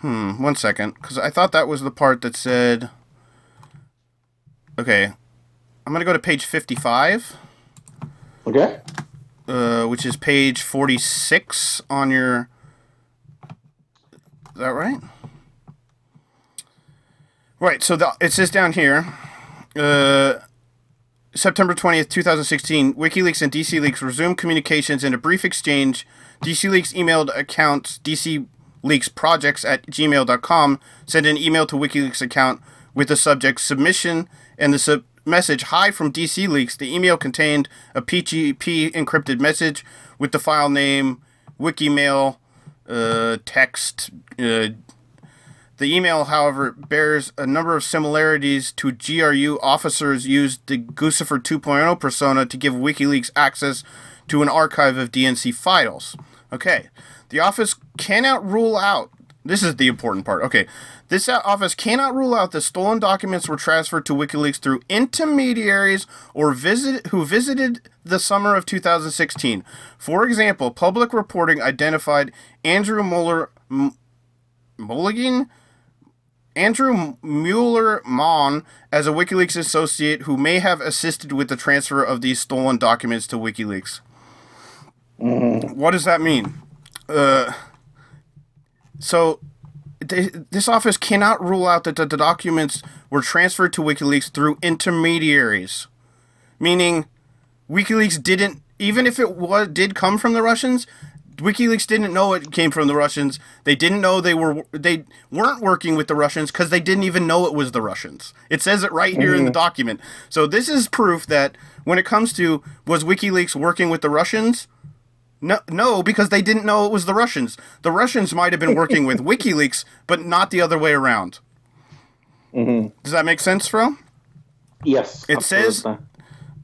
Hmm. One second, because I thought that was the part that said. Okay, I'm gonna go to page fifty-five, Okay. uh, which is page forty-six on your. Is that right? Right. So the, it says down here. Uh, September 20th, 2016, WikiLeaks and DC Leaks resumed communications in a brief exchange. DC Leaks emailed accounts DC Leaks projects at gmail.com sent an email to WikiLeaks account with the subject submission and the sub- message hi from DC Leaks. The email contained a PGP encrypted message with the file name Wikimail uh, text uh, the email, however, bears a number of similarities to GRU officers used the Guccifer 2.0 persona to give WikiLeaks access to an archive of DNC files. Okay, the office cannot rule out. This is the important part. Okay, this office cannot rule out that stolen documents were transferred to WikiLeaks through intermediaries or visit who visited the summer of 2016. For example, public reporting identified Andrew Mueller. M- Mulligan? Andrew Mueller Mon as a WikiLeaks associate who may have assisted with the transfer of these stolen documents to WikiLeaks. What does that mean? Uh, so, th- this office cannot rule out that the, the documents were transferred to WikiLeaks through intermediaries, meaning WikiLeaks didn't, even if it was did come from the Russians, WikiLeaks didn't know it came from the Russians. They didn't know they were they weren't working with the Russians because they didn't even know it was the Russians. It says it right here in the mm. document. So this is proof that when it comes to was WikiLeaks working with the Russians? No, no, because they didn't know it was the Russians. The Russians might have been working with WikiLeaks, but not the other way around. Does that make sense, Fro? Yes. It says-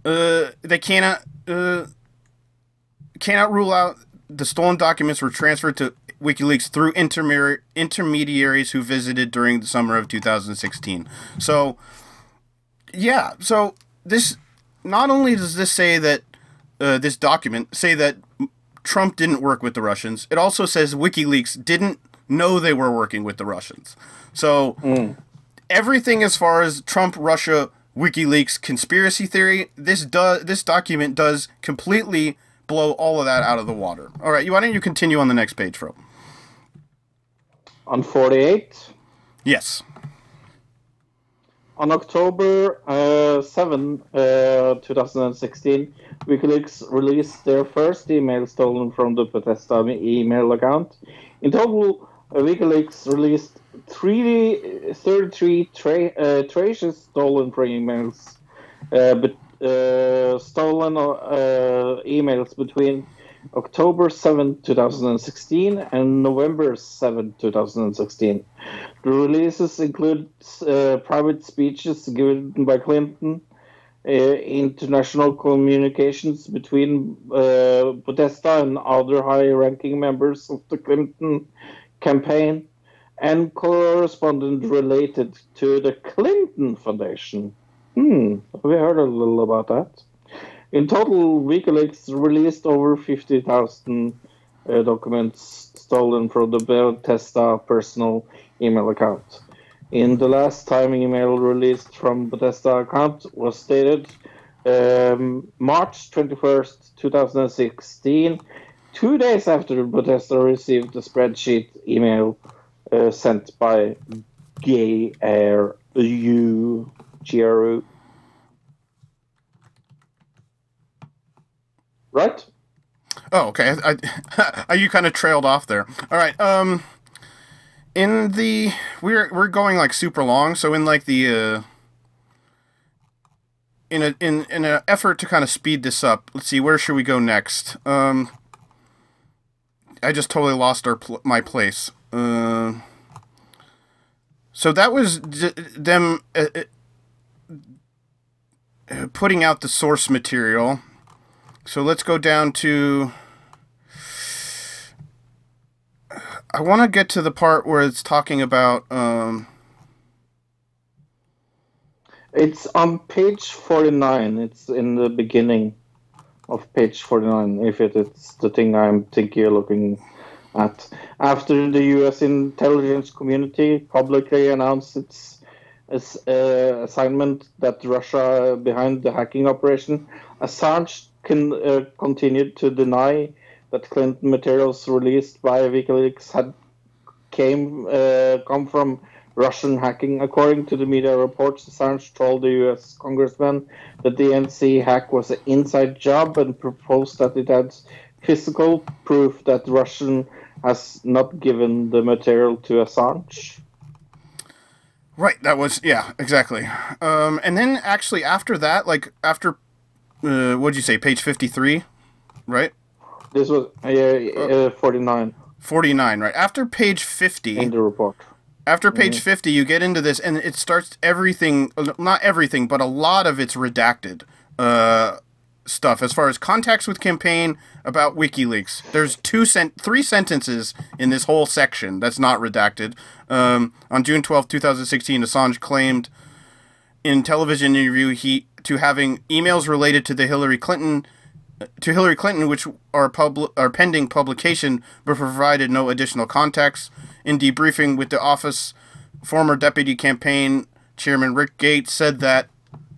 uh, they cannot uh, cannot rule out the stolen documents were transferred to WikiLeaks through intermediary intermediaries who visited during the summer of 2016. So, yeah. So this not only does this say that uh, this document say that Trump didn't work with the Russians, it also says WikiLeaks didn't know they were working with the Russians. So everything as far as Trump Russia WikiLeaks conspiracy theory, this does this document does completely blow all of that out of the water. All right, why don't you continue on the next page, Fro? On 48, Yes. on October uh, 7, uh, 2016, WikiLeaks released their first email stolen from the Podesta email account. In total, WikiLeaks released three, 33 tra- uh, traces stolen from emails, uh, but uh, stolen uh, emails between October 7, 2016 and November 7, 2016. The releases include uh, private speeches given by Clinton, international communications between uh, Podesta and other high-ranking members of the Clinton campaign, and correspondence related to the Clinton Foundation. Hmm, we heard a little about that? In total, WikiLeaks released over 50,000 uh, documents stolen from the Podesta personal email account. In the last time email released from Podesta account was stated um, March 21st, 2016, two days after Podesta received the spreadsheet email uh, sent by Gay Air U GRU. Right? Oh, okay. I, I, you kind of trailed off there. All right. Um, in the we're we're going like super long, so in like the uh in a in in an effort to kind of speed this up, let's see where should we go next. Um, I just totally lost our pl- my place. Uh, so that was d- them uh, uh, putting out the source material. So let's go down to. I want to get to the part where it's talking about. Um, It's on page 49. It's in the beginning of page 49, if it is the thing I'm thinking you're looking at. After the US intelligence community publicly announced its, its uh, assignment that Russia behind the hacking operation, Assange can, uh, continued to deny that Clinton materials released by WikiLeaks had came uh, come from Russian hacking. According to the media reports, Assange told the U.S. congressman that the NC hack was an inside job and proposed that it had physical proof that Russian has not given the material to Assange. Right, that was yeah, exactly. Um, and then actually after that, like after, uh, what did you say, page fifty three, right? This was uh, uh, 49 Forty nine, right? After page fifty, in the report. after page fifty, you get into this, and it starts everything, not everything, but a lot of it's redacted. Uh, stuff as far as contacts with campaign about WikiLeaks. There's two sent three sentences in this whole section that's not redacted. Um, on June 12, 2016, Assange claimed in television interview he to having emails related to the Hillary Clinton to Hillary Clinton which are pub- are pending publication but provided no additional context. In debriefing with the office, former deputy campaign chairman Rick Gates said that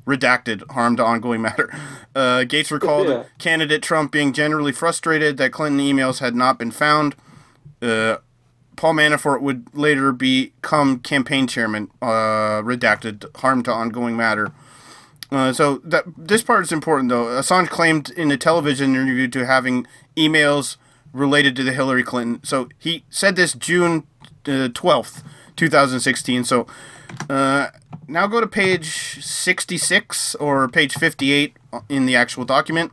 redacted harm to ongoing matter. Uh, Gates recalled Yeah. candidate Trump being generally frustrated that Clinton emails had not been found. Uh, Paul Manafort would later become campaign chairman. Uh, redacted harm to ongoing matter. Uh, so that this part is important though. Assange claimed in a television interview to having emails related to the Hillary Clinton. So he said this June uh, twelfth, two thousand sixteen. So uh, now go to page sixty-six or page fifty-eight in the actual document.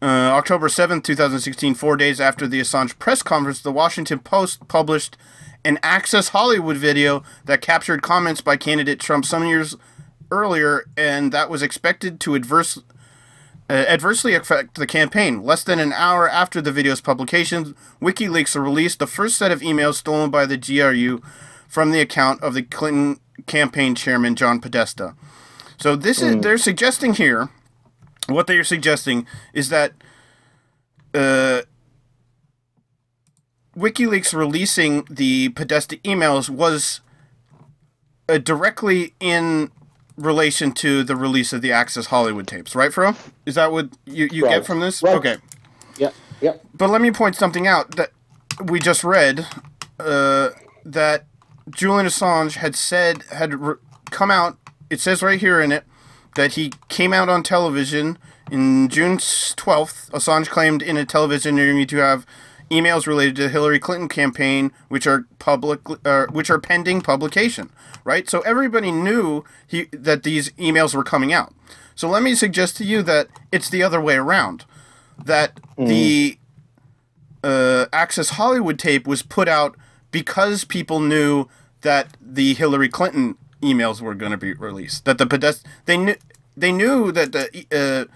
Uh, October 7th, 2016, four days after the Assange press conference, the Washington Post published an Access Hollywood video that captured comments by candidate Trump some years earlier, and that was expected to adverse, uh, adversely affect the campaign. Less than an hour after the video's publication, WikiLeaks released the first set of emails stolen by the GRU from the account of the Clinton campaign chairman, John Podesta. So this is they're suggesting here what they are suggesting is that uh, WikiLeaks releasing the Podesta emails was uh, directly in relation to the release of the Access Hollywood tapes, right, Fro? Is that what you, you Right. get from this? Right. Okay. Yeah, yeah. But let me point something out that we just read uh, that Julian Assange had said had re- come out. It says right here in it that he came out on television in June twelfth. Assange claimed in a television interview to have emails related to the Hillary Clinton campaign, which are public, uh, which are pending publication. Right, so everybody knew he that these emails were coming out. So let me suggest to you that it's the other way around. That the uh, Access Hollywood tape was put out because people knew that the Hillary Clinton emails were going to be released. That the pedest- they knew they knew that the uh,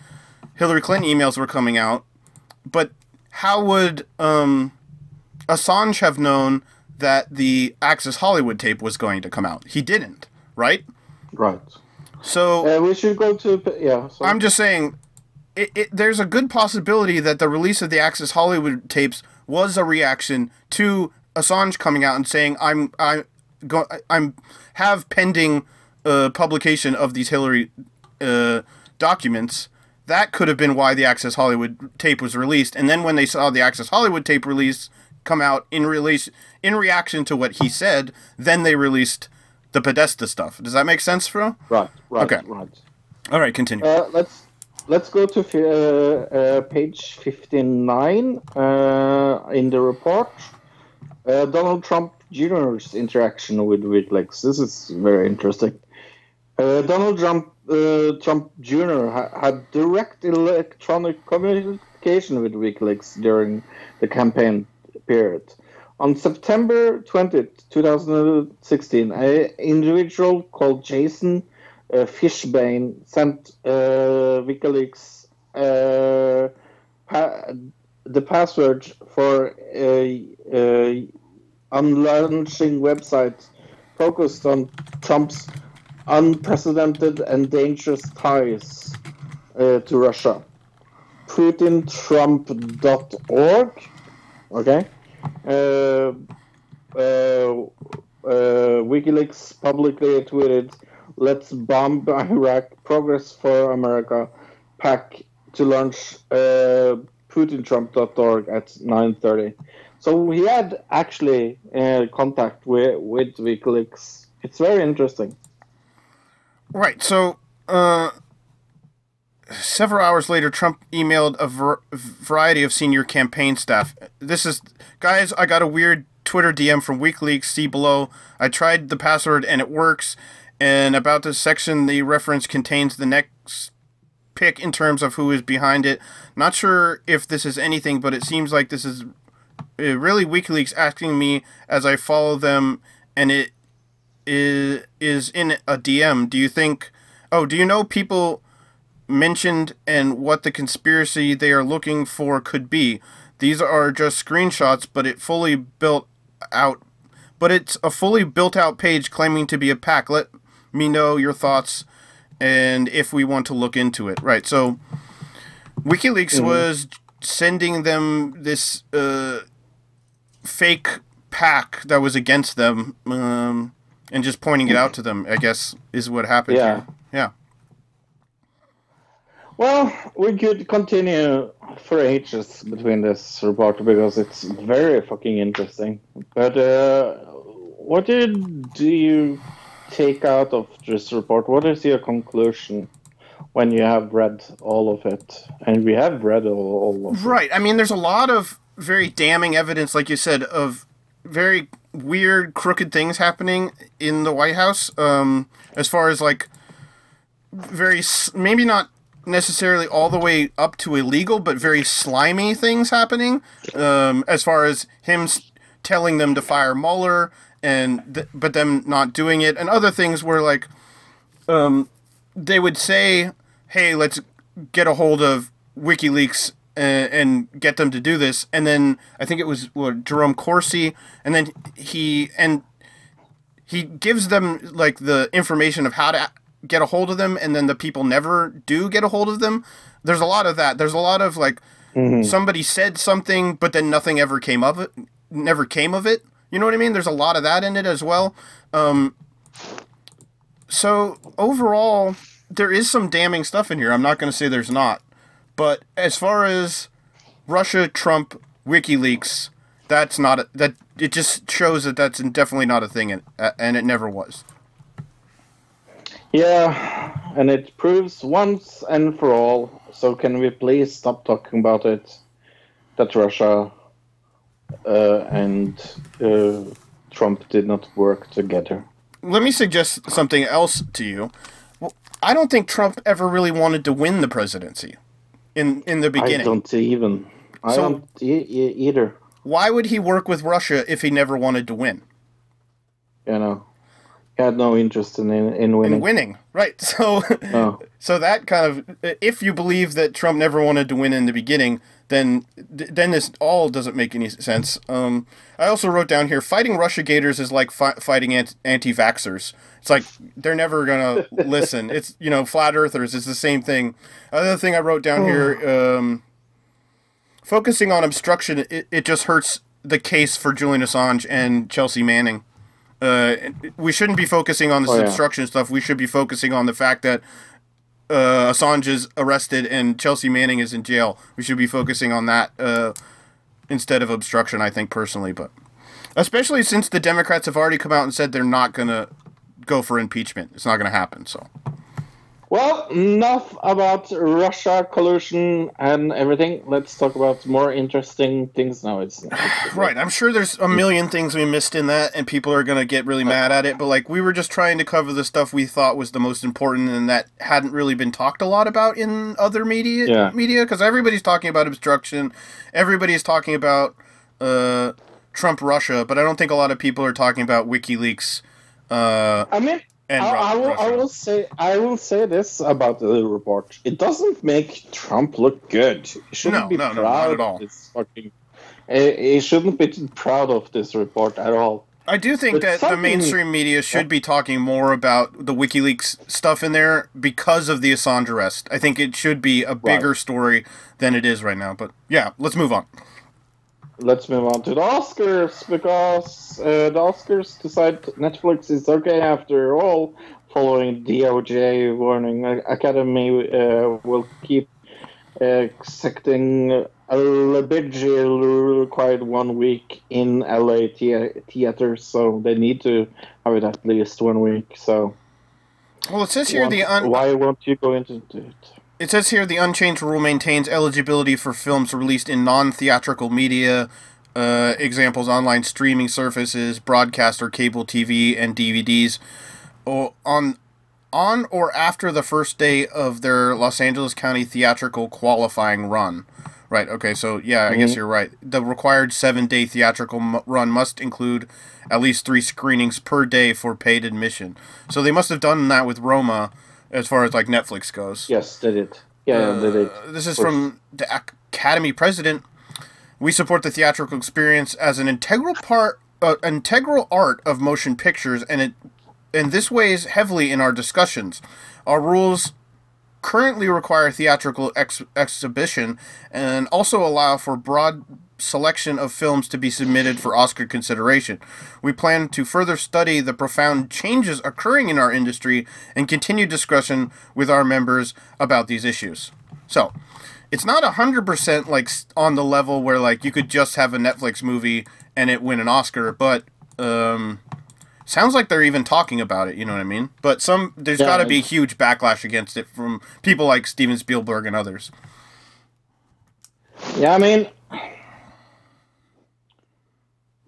Hillary Clinton emails were coming out, but how would um, Assange have known that the Access Hollywood tape was going to come out? He didn't, right? Right. So Uh, we should go to yeah. So I'm just saying, it, it, there's a good possibility that the release of the Access Hollywood tapes was a reaction to Assange coming out and saying, "I'm I go I'm have pending uh, publication of these Hillary uh, documents." That could have been why the Access Hollywood tape was released, and then when they saw the Access Hollywood tape release come out in release in reaction to what he said, then they released the Podesta stuff. Does that make sense, Fro? right, right, Okay. right. All right, continue. Uh, let's let's go to uh, uh, page 59 uh, in the report. Uh, Donald Trump Jr.'s interaction with WikiLeaks. This is very interesting. Uh, Donald Trump, uh, Trump Jr. Ha- had direct electronic communication with WikiLeaks during the campaign period. On September 20th, 2016, an individual called Jason uh, Fishbein sent uh, WikiLeaks uh, pa- the password for a, a unlaunching website focused on Trump's unprecedented and dangerous ties uh, to Russia. PutinTrump.org. Okay. Uh, uh, uh, WikiLeaks publicly tweeted, "Let's bomb Iraq. Progress for America." PAC to launch uh, PutinTrump.org at 9:30. So he had actually uh, contact with with WikiLeaks. It's very interesting. Right. So, uh, several hours later, Trump emailed a ver- variety of senior campaign staff. This is, guys, I got a weird Twitter DM from WikiLeaks. See below. I tried the password and it works. And about this section, the reference contains the next pick in terms of who is behind it. Not sure if this is anything, but it seems like this is uh, really WikiLeaks asking me as I follow them, and it is is in a DM. Do you think? Oh, do you know people mentioned and what the conspiracy they are looking for could be? These are just screenshots, but it fully built out. But it's a fully built out page claiming to be a PAC. Let me know your thoughts and if we want to look into it. Right. So WikiLeaks was sending them this uh, fake PAC that was against them um, and just pointing it out to them, I guess, is what happened Yeah. here. Yeah. Well, we could continue for ages between this report because it's very fucking interesting. But uh, what did do you take out of this report? What is your conclusion when you have read all of it? And we have read all, all of it. Right. I mean, there's a lot of very damning evidence, like you said, of very weird, crooked things happening in the White House. Um, as far as like very maybe not necessarily all the way up to illegal, but very slimy things happening. Um, as far as him telling them to fire Mueller, and th- but them not doing it, and other things where like um, they would say, "Hey, let's get a hold of WikiLeaks." And, and get them to do this, and then I think it was what, Jerome Corsi, and then he and he gives them like the information of how to get a hold of them. And then the people never do get a hold of them. There's a lot of that. There's a lot of like somebody said something but then nothing ever came of it never came of it. You know what i mean? There's a lot of that in it as well. Um, so overall there is some damning stuff in here. I'm not going to say there's not but as far as russia trump wikileaks that's not a, that it just shows that that's definitely not a thing and, uh, and it never was Yeah, and it proves once and for all. So can we please stop talking about it? That Russia uh, and uh, Trump did not work together. let me suggest something else to you. I don't think Trump ever really wanted to win the presidency in in the beginning. I don't even. I So- don't e- e- either. Why would he work with Russia if he never wanted to win? You know, he had no interest in in, in winning. In winning, right? So No. so that kind of if you believe that Trump never wanted to win in the beginning, then then this all doesn't make any sense. Um, I also wrote down here fighting Russia Gators is like fi- fighting ant- anti-vaxxers. It's like they're never gonna listen. It's you know flat earthers. It's the same thing. Another thing I wrote down here. Um, focusing on obstruction, it, it just hurts the case for Julian Assange and Chelsea Manning. Uh, we shouldn't be focusing on this Oh, yeah. obstruction stuff. We should be focusing on the fact that uh, Assange is arrested and Chelsea Manning is in jail. We should be focusing on that uh, instead of obstruction. I think personally, but especially since the Democrats have already come out and said they're not gonna go for impeachment. It's not gonna happen. So Well, enough about Russia collusion and everything. Let's talk about more interesting things now. It's Right, I'm sure there's a million things we missed in that, and people are gonna get really mad at it. But like, we were just trying to cover the stuff we thought was the most important, and that hadn't really been talked a lot about in other media. Yeah. Media, because everybody's talking about obstruction, everybody's talking about uh, Trump Russia, but I don't think a lot of people are talking about WikiLeaks. Uh, I mean, and I, I will, I will say, I will say this about the report: it doesn't make Trump look good. He shouldn't No, be no, no, proud not at all. of this fucking. He shouldn't be proud of this report at all. I do think But that the mainstream media should be talking more about the WikiLeaks stuff in there because of the Assange arrest. I think it should be a bigger story than it is right now. But yeah, let's move on. Let's move on to the Oscars because uh, the Oscars decide Netflix is okay after all, following DOJ warning. Academy uh, will keep uh, accepting eligible required one week in LA thea- theaters, so they need to have it at least one week. So Well, it says here the un- why won't you go into it? It says here the unchanged rule maintains eligibility for films released in non-theatrical media, uh, examples online streaming services, broadcast or cable TV, and DVDs, or on on or after the first day of their Los Angeles County theatrical qualifying run. Right. Okay. So yeah, I guess you're right. The required seven-day theatrical m- run must include at least three screenings per day for paid admission. So they must have done that with Roma, as far as like Netflix goes. Yes, they did. Yeah, they did. Uh, This is from the Academy president. We support the theatrical experience as an integral part, uh, integral art of motion pictures, and it, and this weighs heavily in our discussions. Our rules currently require theatrical ex- exhibition and also allow for broad selection of films to be submitted for Oscar consideration. We plan to further study the profound changes occurring in our industry and continue discussion with our members about these issues. So, it's not 100% like on the level where like you could just have a Netflix movie and it win an Oscar, but um sounds like they're even talking about it, you know what I mean? But some there's Yeah, got to be huge backlash against it from people like Steven Spielberg and others. Yeah, I mean,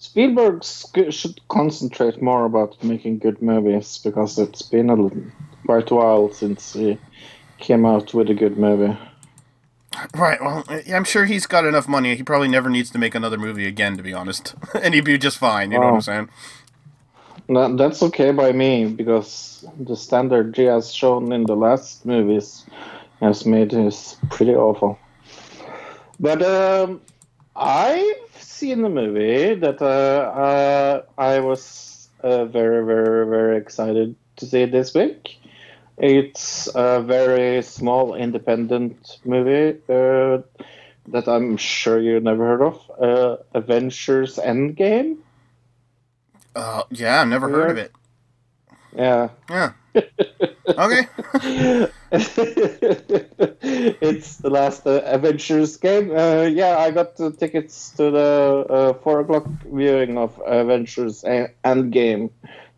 Spielberg should concentrate more about making good movies because it's been a little, quite a while since he came out with a good movie. Right. Well, I'm sure he's got enough money. He probably never needs to make another movie again, to be honest, and he'd be just fine. You know what Oh. I'm saying? That, that's okay by me because the standard he has shown in the last movies has made is pretty awful. But um, I've seen the movie that uh, uh, I was uh, very, very, very excited to see this week. It's a very small independent movie uh, that I'm sure you never heard of. Uh, Avengers Endgame. Uh, yeah, I've never heard of it. Yeah. Yeah. Okay. it's the last uh, Avengers game. Uh, yeah, I got the tickets to the uh, four o'clock viewing of Avengers Endgame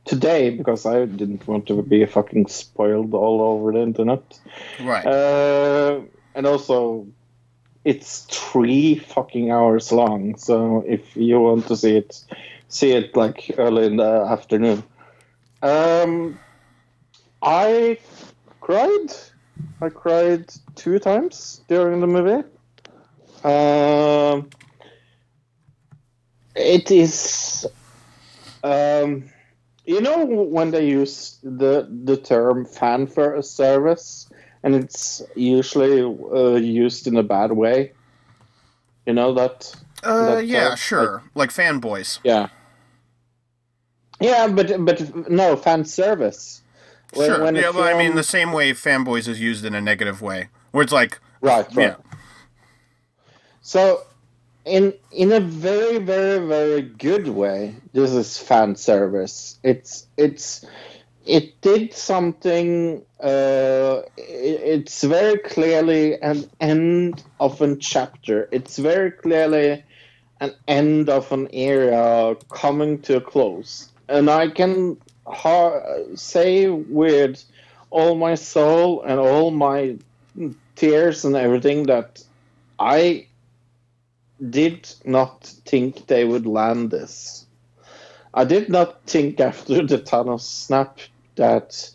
today because I didn't want to be fucking spoiled all over the internet. Right. Uh, and also, it's three fucking hours long. So if you want to see it, see it like early in the afternoon. Um, I cried. I cried two times during the movie. Um, it is, um, you know, when they use the the term fan for service, and it's usually uh, used in a bad way. You know that. uh, that yeah, term, sure. Like fanboys. Yeah. Yeah, but but no fan service. When- sure. when yeah, well, I mean, the same way fanboys is used in a negative way, where it's like, Right, right. yeah, So, in in a very very very good way, this is fan service. It's it's it did something. Uh, it, it's very clearly an end of a chapter. It's very clearly an end of an era coming to a close, and I can ha- say with all my soul and all my tears and everything that I did not think they would land this. I did not think after the Thanos snap that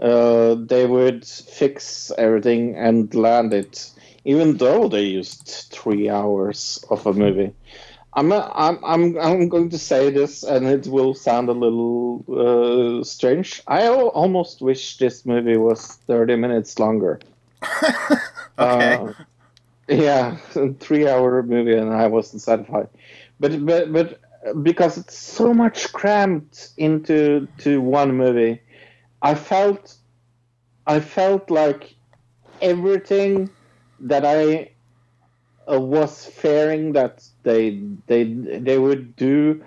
uh, they would fix everything and land it, even though they used three hours of a movie. I'm, I'm, I'm, I'm going to say this, and it will sound a little uh, strange. I almost wish this movie was 30 minutes longer. Okay. Uh, yeah, a three-hour movie, and I wasn't satisfied. But but but because it's so much crammed into to one movie, I felt I felt like everything that I uh, was fearing that they they they would do,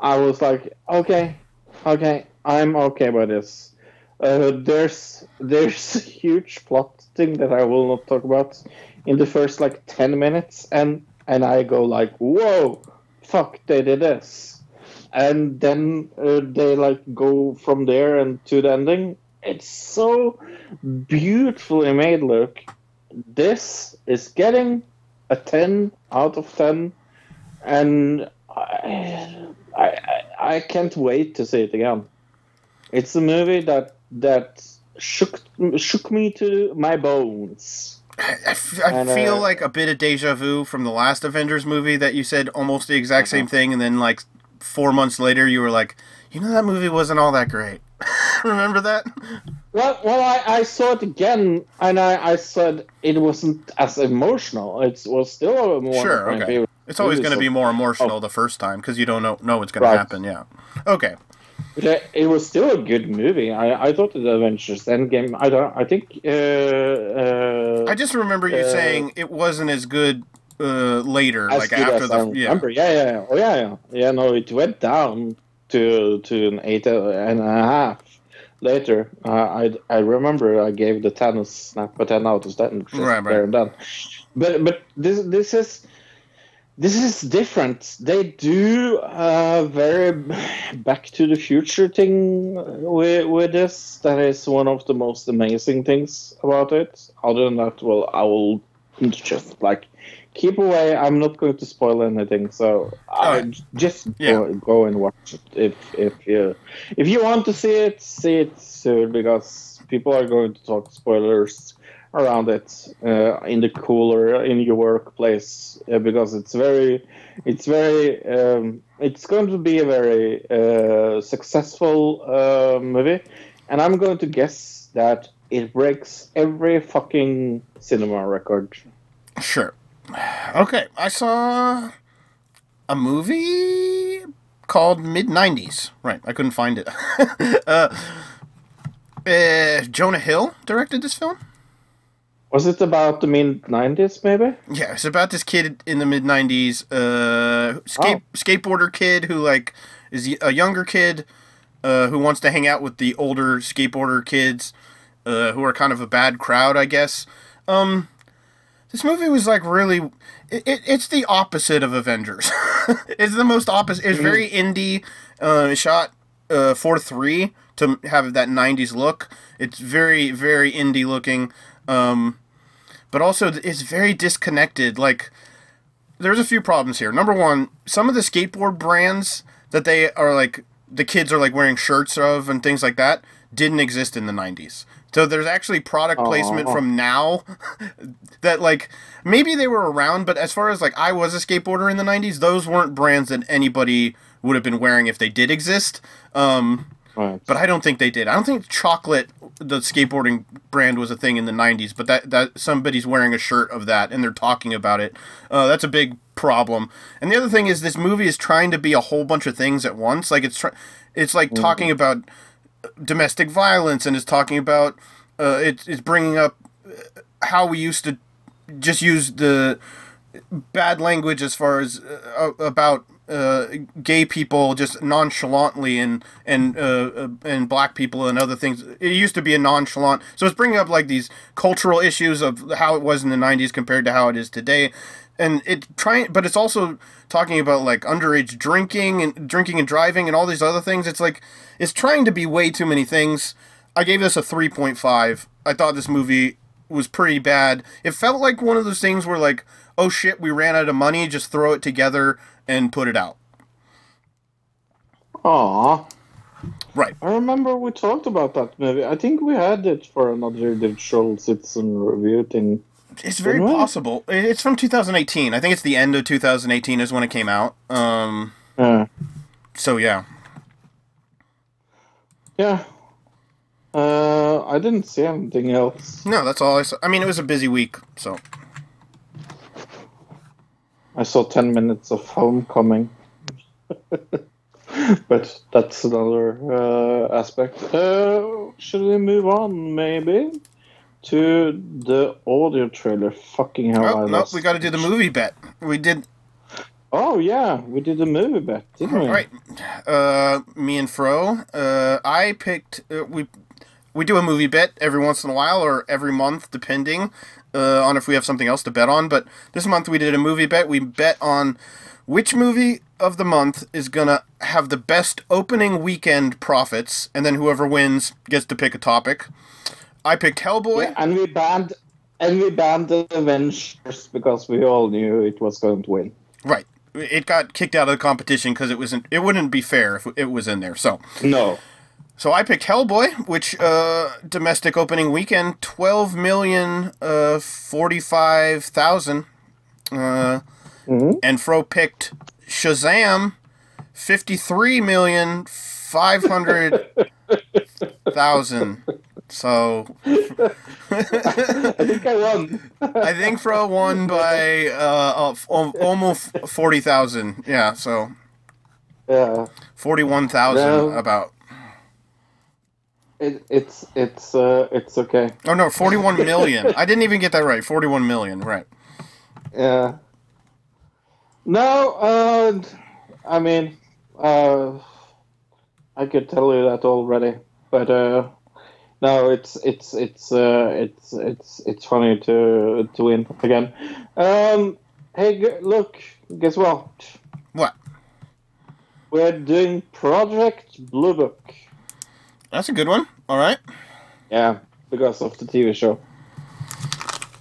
I was like, okay, okay, I'm okay with this. Uh, there's there's a huge plot thing that I will not talk about in the first like ten minutes, and and I go like, whoa, fuck, they did this, and then uh, they like go from there and to the ending. It's so beautifully made. Look, this is getting a ten out of ten, and I I I, can't wait to see it again. It's a movie that that shook shook me to my bones. I, I f- I And, feel uh, like a bit of deja vu from the last Avengers movie that you said almost the exact same Uh-huh. thing, and then like four months later you were like, you know, that movie wasn't all that great. Remember that? Well, well, I, I saw it again, and I, I said it wasn't as emotional. It was still a more Sure, okay. It's always going to be more emotional Oh. the first time because you don't know know what's going to happen. Yeah. Okay. But it- was still a good movie. I, I thought the Avengers Endgame. I don't. I think. Uh, uh, I just remember you Uh, saying it wasn't as good uh, later, as like good after as the yeah. remember. Yeah, yeah, yeah. Oh, yeah, yeah. Yeah, no, it went down to to an eight and a half later. Uh, I I remember I gave the Thanos snap a ten out of ten. Right. There and. But but this this is. This is different. They do a very Back to the Future thing with, with this. That is one of the most amazing things about it. Other than that, well, I will just like keep away. I'm not going to spoil anything, so I just Yeah. go, go and watch it if if you if you want to see it, see it soon because people are going to talk spoilers around it uh, in the cooler in your workplace uh, because it's very it's very um, it's going to be a very uh, successful uh, movie and i'm going to guess that it breaks every fucking cinema record Sure. Okay, I saw a movie called Mid '90s. Right, I couldn't find it. uh, uh, Jonah Hill directed this film. was it about the mid 90s maybe Yeah, it's about this kid in the mid '90s, uh, skate skateboarder kid who like is a younger kid uh, who wants to hang out with the older skateboarder kids, uh, who are kind of a bad crowd, I guess. Um, this movie was like really, it, it, it's the opposite of Avengers. it's the most opposite. It's very indie. Uh, shot uh, three to have that '90s look. It's very very indie looking. Um, but also it's very disconnected. Like there's a few problems here. Number one, some of the skateboard brands that they are like the kids are like wearing shirts of and things like that didn't exist in the 90s. So there's actually product placement Aw. from now that like maybe they were around, but as far as like I was a skateboarder in the 90s, those weren't brands that anybody would have been wearing if they did exist. Um, right but I don't think they did. I don't think chocolate, the skateboarding brand, was a thing in the '90s. But that that somebody's wearing a shirt of that and they're talking about it. Uh, that's a big problem. And the other thing is, this movie is trying to be a whole bunch of things at once. Like it's try- it's like talking about domestic violence and it's talking about uh, it, it's bringing up how we used to just use the bad language as far as uh, about uh, gay people just nonchalantly and and uh, uh, and black people and other things. It used to be a nonchalant, so it's bringing up like these cultural issues of how it was in the '90s compared to how it is today, and it trying, but it's also talking about like underage drinking and drinking and driving and all these other things. It's like it's trying to be way too many things. I gave this a 3.5. I thought this movie was pretty bad. It felt like one of those things where like, oh shit, we ran out of money, just throw it together and put it out. Aw. Right. I remember we talked about that movie. I think we had it for another digital citizen review thing. It's very Didn't we? possible. It's from 2018. I think it's the end of 2018 is when it came out. Um Yeah. so yeah. Yeah. Uh, I didn't see anything else. No, that's all I saw. I mean, it was a busy week, so I saw 10 minutes of Homecoming. but that's another uh, aspect. Uh, should we move on, maybe? To the audio trailer. Fucking hell, I Oh, no, lost. we got to do the movie bet. We did Oh, yeah, we did the movie bet, didn't we? Right. Uh, me and Fro. Uh, I picked. Uh, we we do a movie bet every once in a while or every month, depending uh, on if we have something else to bet on. But this month we did a movie bet. We bet on which movie of the month is gonna have the best opening weekend profits, and then whoever wins gets to pick a topic. I picked Hellboy. Yeah, and we banned and we banned the Avengers because we all knew it was going to win. Right. It got kicked out of the competition because it wasn't. It wouldn't be fair if it was in there. So. No. So I picked Hellboy, which uh, domestic opening weekend twelve million uh, forty five thousand, uh, Mhm. and Fro picked Shazam, fifty three million five hundred thousand. So I think I won. I think Fro won by uh, almost forty thousand. Yeah, so yeah. forty one thousand about. It, it's it's uh it's okay. Oh no, forty one million. I didn't even get that right. Forty one million. Right. Yeah. No, uh, I mean, uh, I could tell you that already, but uh, no, it's it's it's uh, it's it's it's funny to to win again. Um, hey, g- look, guess what? What? We're doing Project Blue Book. That's a good one. All right. Yeah, because of the TV show.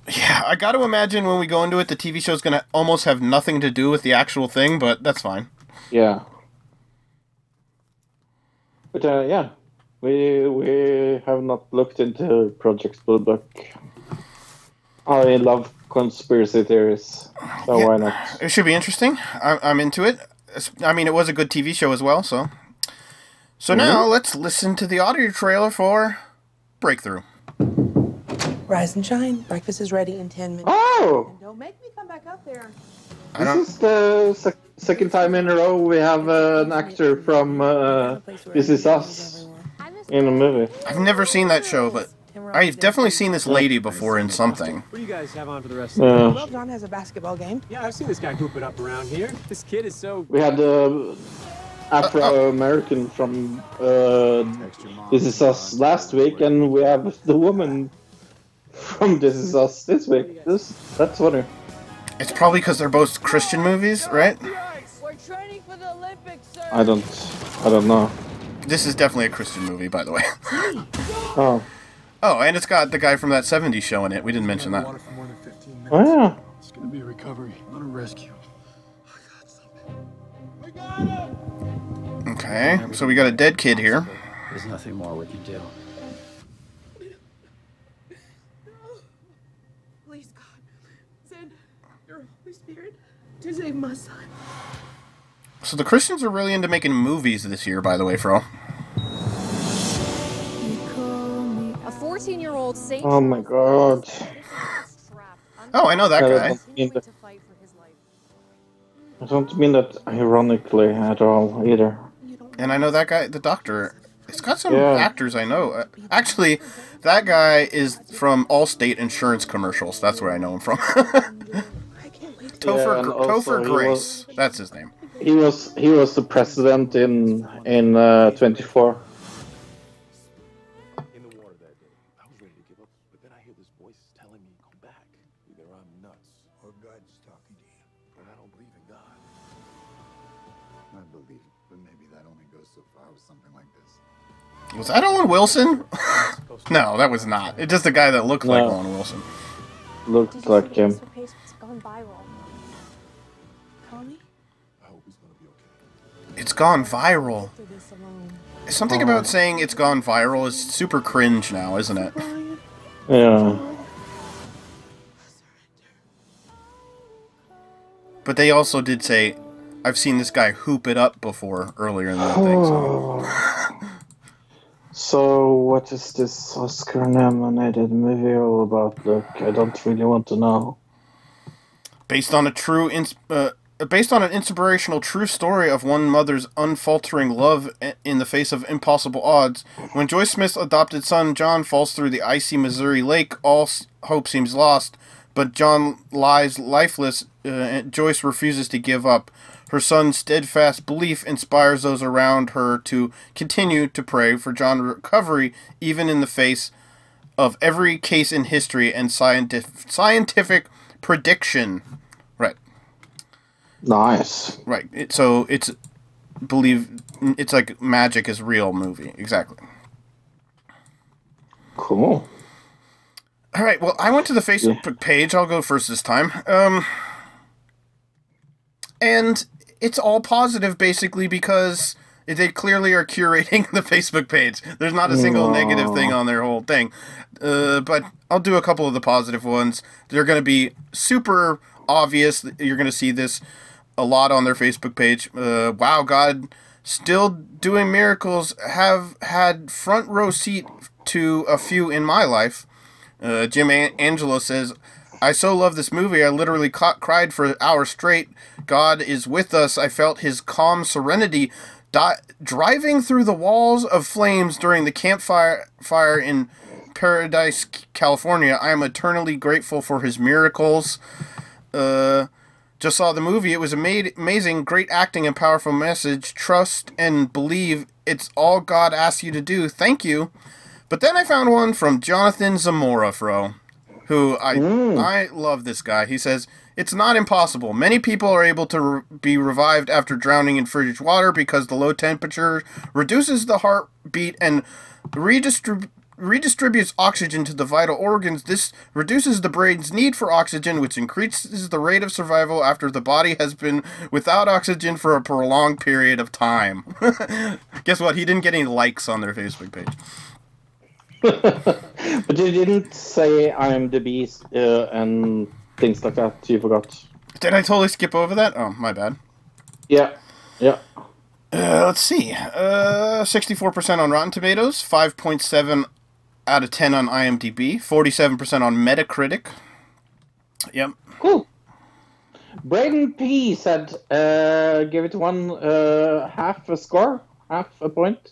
Yeah, I got to imagine when we go into it, the TV show's gonna almost have nothing to do with the actual thing, but that's fine. Yeah. But uh, yeah, we we have not looked into Project Blue Book. I love conspiracy theories, so Yeah. why not? It should be interesting. I, I'm into it. I mean, it was a good TV show as well. So, so now let's listen to the audio trailer for Breakthrough. Rise and shine. Breakfast is ready in 10 minutes. Oh, And don't make me come back up there. I this is the sec- second time in a row we have uh, an actor from uh, This Is Us in a movie. I've never seen that show, but I've definitely seen this lady before in something. What do you guys have on for the rest of the Uh, Well, John has a basketball game. Yeah, I've seen this guy hoop it up around here. This kid is so. we had the Afro American from uh, This Is Us last week, and we have the woman from This Is Us this week. This that's funny. It's probably because they're both Christian movies, right? We're training for the Olympics, sir. I don't, I don't know. This is definitely a Christian movie, by the way. Oh, Oh, and it's got the guy from that 70s show in it. We didn't mention that. Water for more than 15 minutes. oh yeah. It's gonna be a recovery, not a rescue. Okay, so we got a dead kid here. There's nothing more we can do. Please, God, send your Holy Spirit to save my son. So the Christians are really into making movies this year, by the way, Fro. A 14 year old St. Oh my God. Oh, I know that Yeah, guy. that's- continuing to fight for his life. I don't mean that ironically at all either. And I know that guy, the doctor. It's got some Yeah. actors I know. Uh, Actually, that guy is from Allstate Insurance commercials. That's where I know him from. I can't wait to Topher, and Gr- also Topher he Grace. That's his name. He was he was the president in in uh, 24. in the water that day. I was ready to give up, but then I hear this voice telling me, come back. Either I'm nuts Or God's talking to you. or I don't believe in God. I believe, but maybe that only goes so far with something like this. Was that Owen Wilson? No, that was not. It's just a guy that looked like Owen Wilson. Looked like see the him. It's gone viral. Something about saying it's gone viral is super cringe now, isn't it? Yeah. But they also did say, I've seen this guy hoop it up before earlier in the thing. So. So, what is this Oscar nominated movie all about? Look, I don't really want to know. based on a true ins- uh, based on an inspirational true story of one mother's unfaltering love in the face of impossible odds. When Joyce Smith's adopted son John falls through the icy Missouri Lake, all hope seems lost. But John lies lifeless. Uh, and Joyce refuses to give up. Her son's steadfast belief inspires those around her to continue to pray for John's recovery, even in the face of every case in history and scientific scientific prediction. Nice. right. It, so it's believe it's like magic is real movie exactly. Cool. All right. Well, I went to the Facebook page. I'll go first this time. Um, and it's all positive basically because they clearly are curating the Facebook page. There's not a single negative thing on their whole thing. Uh, but I'll do a couple of the positive ones. They're going to be super obvious. You're going to see this a lot on their Facebook page. Uh, wow, God, still doing miracles. Have had front row seat to a few in my life. Uh, Jim An- Angelo says, I so love this movie. I literally ca- cried for hours straight. God is with us. I felt his calm serenity di- driving through the walls of flames during the campfire fire in Paradise, California. I am eternally grateful for his miracles. Uh, just saw the movie. It was ama- amazing, great acting and powerful message. Trust and believe. It's all God asks you to do. Thank you. But then I found one from Jonathan Zamora, Fro, who I I love this guy. He says it's not impossible. Many people are able to re- be revived after drowning in frigid water because the low temperature reduces the heartbeat and redistrib- redistributes oxygen to the vital organs. This reduces the brain's need for oxygen, which increases the rate of survival after the body has been without oxygen for a prolonged period of time. Guess what? He didn't get any likes on their Facebook page. But you didn't say I am IMDb uh, and things like that. You forgot. Did I totally skip over that? Oh, my bad. Yeah. Yeah. Uh, let's see. Uh, 64% on Rotten Tomatoes, 5.7 out of 10 on IMDb, 47% on Metacritic. Yep. Cool. Braden P said, uh, give it one uh, half a score, half a point.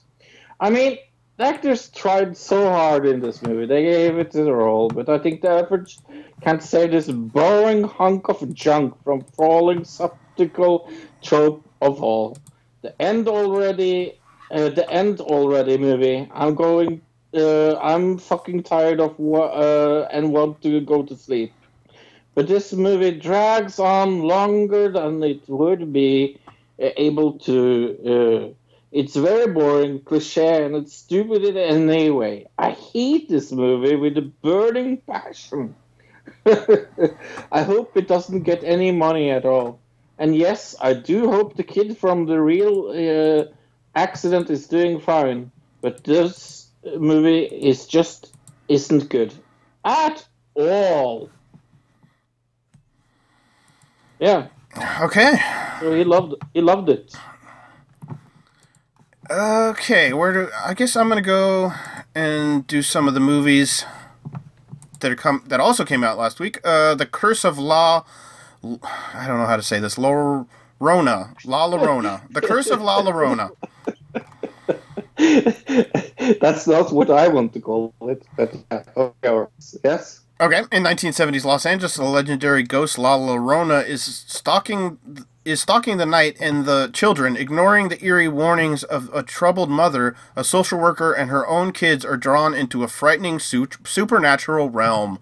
I mean, the actors tried so hard in this movie. They gave it their all, but I think the average can't save this boring hunk of junk from falling subtical trope of all. The end already, uh, the end already movie. I'm going. Uh, I'm fucking tired of wa- uh, and want to go to sleep. But this movie drags on longer than it would be uh, able to. Uh, it's very boring, cliche, and it's stupid in any way. I hate this movie with a burning passion. I hope it doesn't get any money at all. And yes, I do hope the kid from the real uh, accident is doing fine. But this movie is just isn't good at all. Yeah, Okay. so he loved he loved it. Okay, where do I guess I'm gonna go and do some of the movies that are come that also came out last week. Uh, The Curse of La, I don't know how to say this. La Rona, La Llorona, The Curse of La Llorona. That's not what I want to call it, but uh, okay, yes. Okay, in 1970s Los Angeles, the legendary ghost La Llorona is stalking is stalking the night and the children, ignoring the eerie warnings of a troubled mother. A social worker and her own kids are drawn into a frightening su- supernatural realm.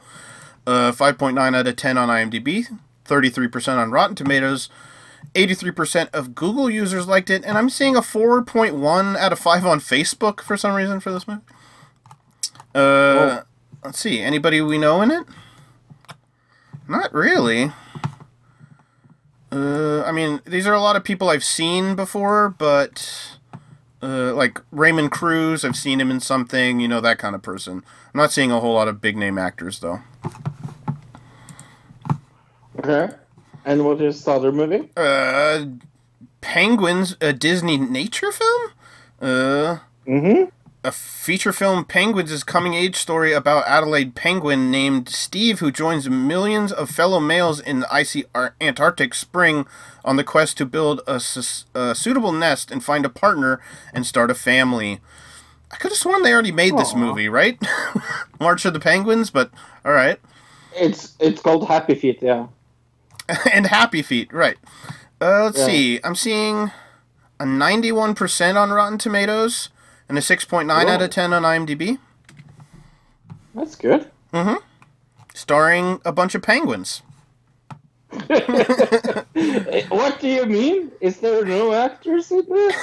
Uh, 5.9 out of 10 on IMDb, 33% on Rotten Tomatoes. 83% of Google users liked it, and I'm seeing a 4.1 out of 5 on Facebook for some reason for this movie. Uh, let's see. Anybody we know in it? Not really. Uh, I mean, these are a lot of people I've seen before, but uh, like Raymond Cruz, I've seen him in something, you know, that kind of person. I'm not seeing a whole lot of big name actors though. Okay. And what is the other movie? Uh, Penguins, a Disney nature film? Uh, Mm-hmm. a feature film Penguins is coming age story about Adelaide penguin named Steve who joins millions of fellow males in the icy Ar- Antarctic spring on the quest to build a, sus- a suitable nest and find a partner and start a family. I could have sworn they already made this movie, right? March of the Penguins, but all right. It's it's called Happy Feet, yeah. and Happy Feet, right. Uh, let's Yeah. see. I'm seeing a 91% on Rotten Tomatoes and a 6.9 out of 10 on IMDb. That's good. Mm-hmm. Starring a bunch of penguins. what do you mean? Is there no actors in this?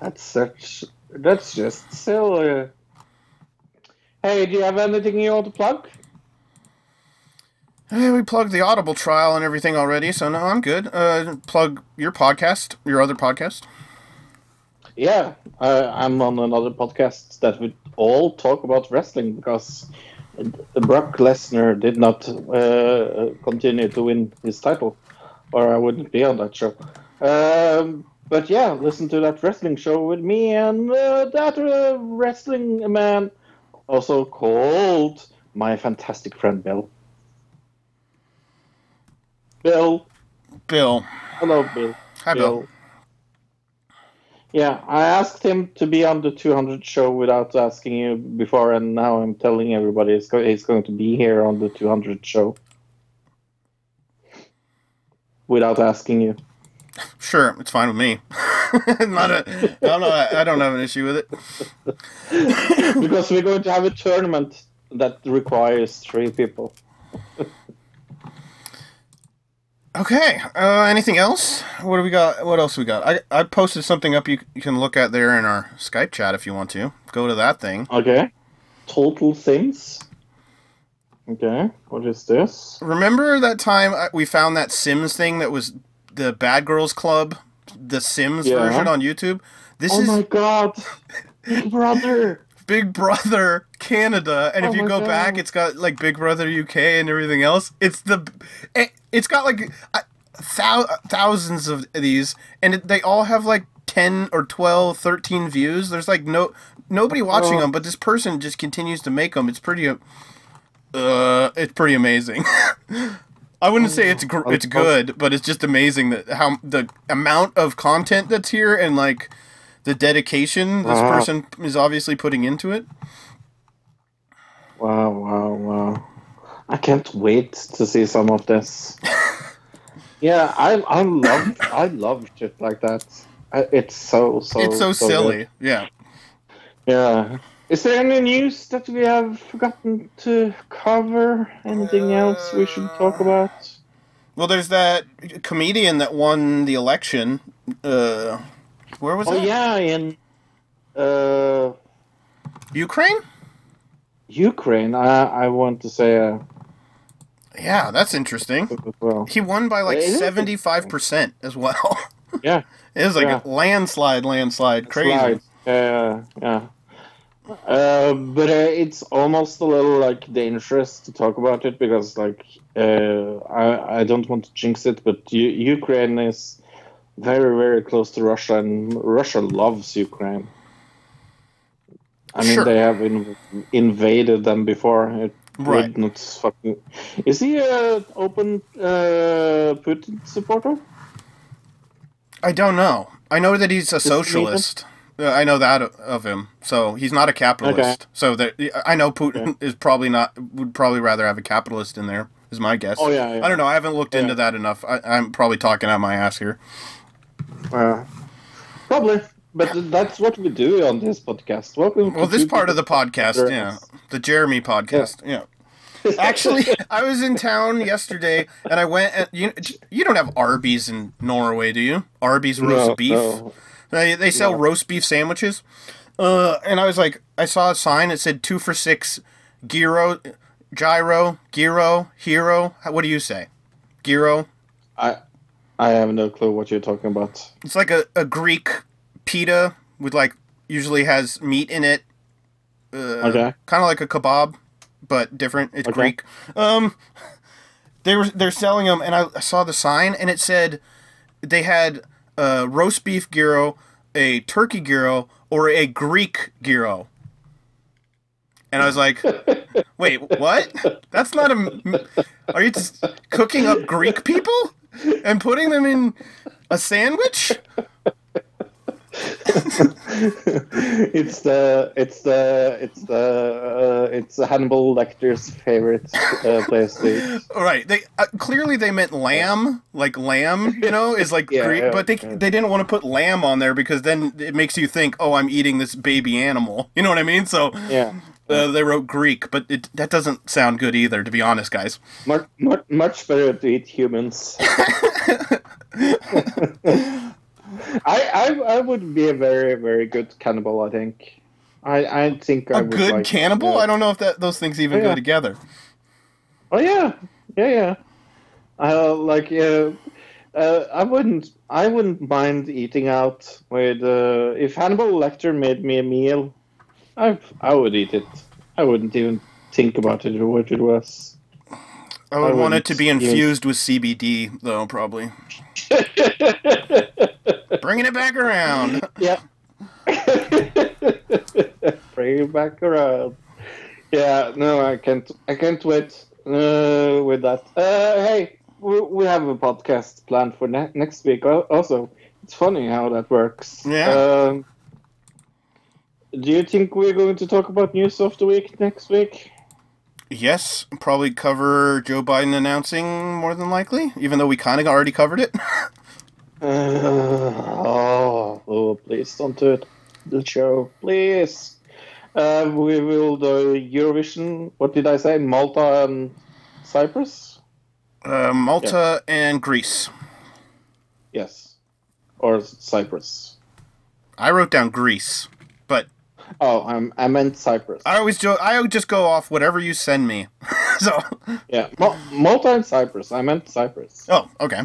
That's such. That's just silly. Hey, do you have anything you want to plug? Hey, we plugged the Audible trial and everything already, so no, I'm good. Uh, plug your podcast, your other podcast. Yeah, uh, I'm on another podcast that we all talk about wrestling because Brock Lesnar did not uh, continue to win his title, or I wouldn't be on that show. Um, but yeah, listen to that wrestling show with me and uh, that uh, wrestling man, also called my fantastic friend Bill. Bill, Bill. hello, Bill. Hi, Bill. Yeah, I asked him to be on the 200 show without asking you before, and now I'm telling everybody he's, go- he's going to be here on the 200 show without asking you. Sure, it's fine with me. Not a, I don't know. I, I don't have an issue with it. because we're going to have a tournament that requires three people. Okay. Uh, anything else? What do we got? What else we got? I I posted something up you, you can look at there in our Skype chat if you want to. Go to that thing. Okay. Total Sims. Okay, what is this? Remember that time I- we found that Sims thing that was the Bad Girls Club, the Sims Yeah. version on YouTube? This oh is my god! Big Brother! Big Brother Canada, and if Oh you my go back, it's got like Big Brother UK and everything else. It's the, it, it's got like thou, thousands of these, and it, they all have like ten or 12, 13 views. There's like no nobody watching Oh. them, but this person just continues to make them. It's pretty, uh, it's pretty amazing. I wouldn't say it's gr- it's good, but it's just amazing that how the amount of content that's here and like the dedication this Uh-huh. person is obviously putting into it. Wow, wow, wow. I can't wait to see some of this. yeah, I I love I love shit like that. It's so so it's so, silly. good. Yeah. Yeah. Is there any news that we have forgotten to cover? Anything else we should talk about? Well, there's that comedian that won the election. Uh, where was oh that? yeah, in uh, Ukraine. Ukraine. I I want to say uh, Yeah, that's interesting. well. He won by like seventy five percent as well. Yeah. it was like Yeah. a landslide, landslide, crazy. Slide. Yeah, yeah. Uh, but uh, it's almost a little like dangerous to talk about it because like uh, I I don't want to jinx it, but U- Ukraine is very very close to Russia, and Russia loves Ukraine. I mean, Sure. they have in- invaded them before. It Right. not fucking. Is he a open uh, Putin supporter? I don't know. I know that he's a Is socialist. Uh, I know that of him. So he's not a capitalist. So that I know Putin is probably not would probably rather have a capitalist in there. Is my guess. Oh, yeah, yeah. I don't know. I haven't looked into that enough. I, I'm probably talking out my ass here. Uh, probably, but that's what we do on this podcast. Welcome. Well, this part of the podcast, yeah, the Jeremy podcast, yeah. Actually, I was in town yesterday, and I went. And, you you don't have Arby's in Norway, do you? Arby's roast No, beef. no. They, they sell No. roast beef sandwiches. Uh, and I was like, I saw a sign that said two for six, gyro, gyro, gyro, hero. What do you say? Gyro. I I have no clue what you're talking about. It's like a, a Greek pita with like usually has meat in it. Uh, Okay. Kind of like a kebab, but different. It's Okay. Greek. Um, they were they're selling them, and I saw the sign, and it said they had a roast beef gyro, a turkey gyro, or a Greek gyro. And I was like, "Wait, what? That's not a. Are you just cooking up Greek people and putting them in a sandwich?" it's the it's the it's the uh, it's Hannibal Lecter's favorite uh, place to eat. All right. They uh, clearly they meant lamb, like lamb. You know, is like Yeah, Greek, yeah, but they yeah. they didn't want to put lamb on there because then it makes you think, oh, I'm eating this baby animal. You know what I mean? So Yeah, uh, they wrote Greek, but it, that doesn't sound good either, to be honest, guys. much much much better to eat humans. I, I I would be a very very good cannibal. I think. I I think I A would good like, cannibal? I don't know if that those things even Yeah. go together. Oh yeah, yeah, yeah. Uh, like uh, uh, I wouldn't I wouldn't mind eating out with uh, if Hannibal Lecter made me a meal, I I would eat it. I wouldn't even think about it or what it was. I would I want it to be use- infused with CBD, though, probably. Bringing it back around. yeah. Bring it back around. Yeah, no, I can't. I can't wait uh, with that. Uh, hey, we, we have a podcast planned for ne- next week. Also, it's funny how that works. Yeah. Um, do you think we're going to talk about news of the week next week? Yes, probably cover Joe Biden announcing more than likely, even though we kind of already covered it. Uh, oh, oh, please don't do it. The show, please. Uh, we will do Eurovision. What did I say? Malta and Cyprus? Uh, Malta and Greece. Yes. Or Cyprus. I wrote down Greece, Oh, I'm, I meant Cyprus. I always jo- I just go off whatever you send me. so, Yeah, Mal- Malta and Cyprus. I meant Cyprus. oh, okay.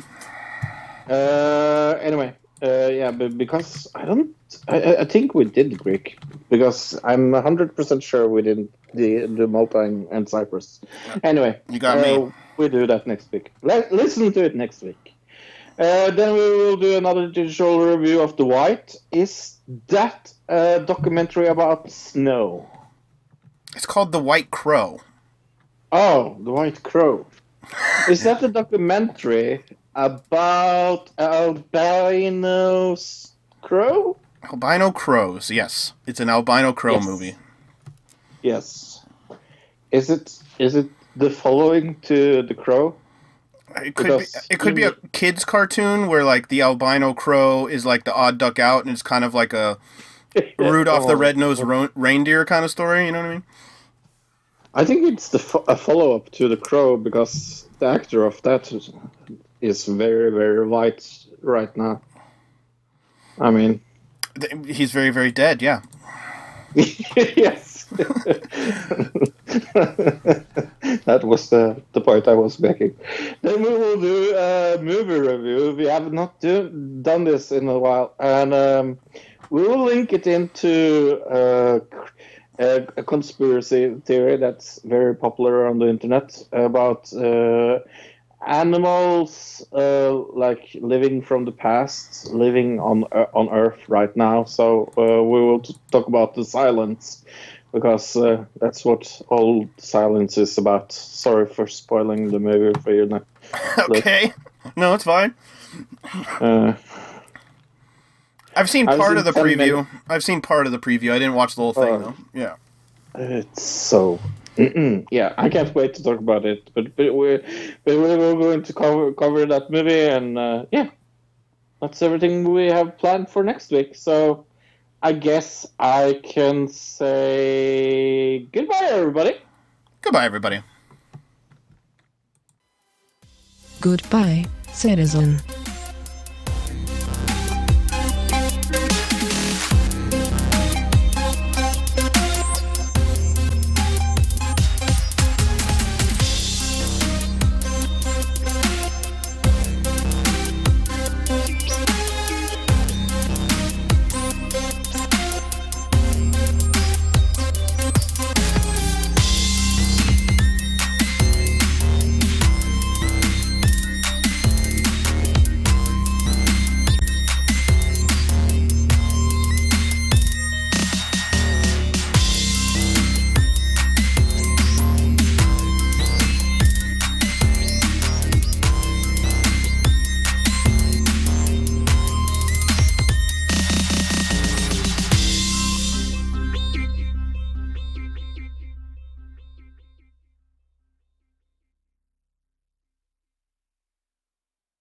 Uh, anyway, uh, yeah, but because I don't, I- I, I think we did Greek because I'm hundred percent sure we didn't the the Malta and, and Cyprus. Anyway, You got uh, me. We do that next week. Let, listen to it next week. Uh, then we will do another digital review of The White. Is that a documentary about snow? It's called The White Crow. Oh, The White Crow. Is that a documentary about albino crow? Albino crows. Yes, it's an albino crow Yes. movie. Yes. Is it is it the following to The Crow? It could be, it could be a kids cartoon where like the albino crow is like the odd duck out and it's kind of like a Rudolph the Oh, red-nosed ro- reindeer kind of story, you know what I mean? I think it's the fo- a follow up to The Crow because the actor of that is, is very very white right now. I mean, He's very very dead, yeah. yes. that was the, the point I was making. Then we will do a movie review. We have not do, done this in a while, and um, we will link it into uh, a, a conspiracy theory that's very popular on the internet about uh, animals uh, like living from the past, living on uh, on Earth right now. So uh, we will talk about the silence because uh, that's what all silence is about. Sorry for spoiling the movie for you. Now. Okay. No, it's fine. Uh, I've seen I've part seen of the preview. minutes. I've seen part of the preview. I didn't watch the whole thing Oh. though. Yeah. It's so. Yeah, I can't wait to talk about it. But but we're but we're going to cover cover that movie, and uh, yeah, that's everything we have planned for next week. So I guess I can say goodbye, everybody. Goodbye, everybody. Goodbye, citizen.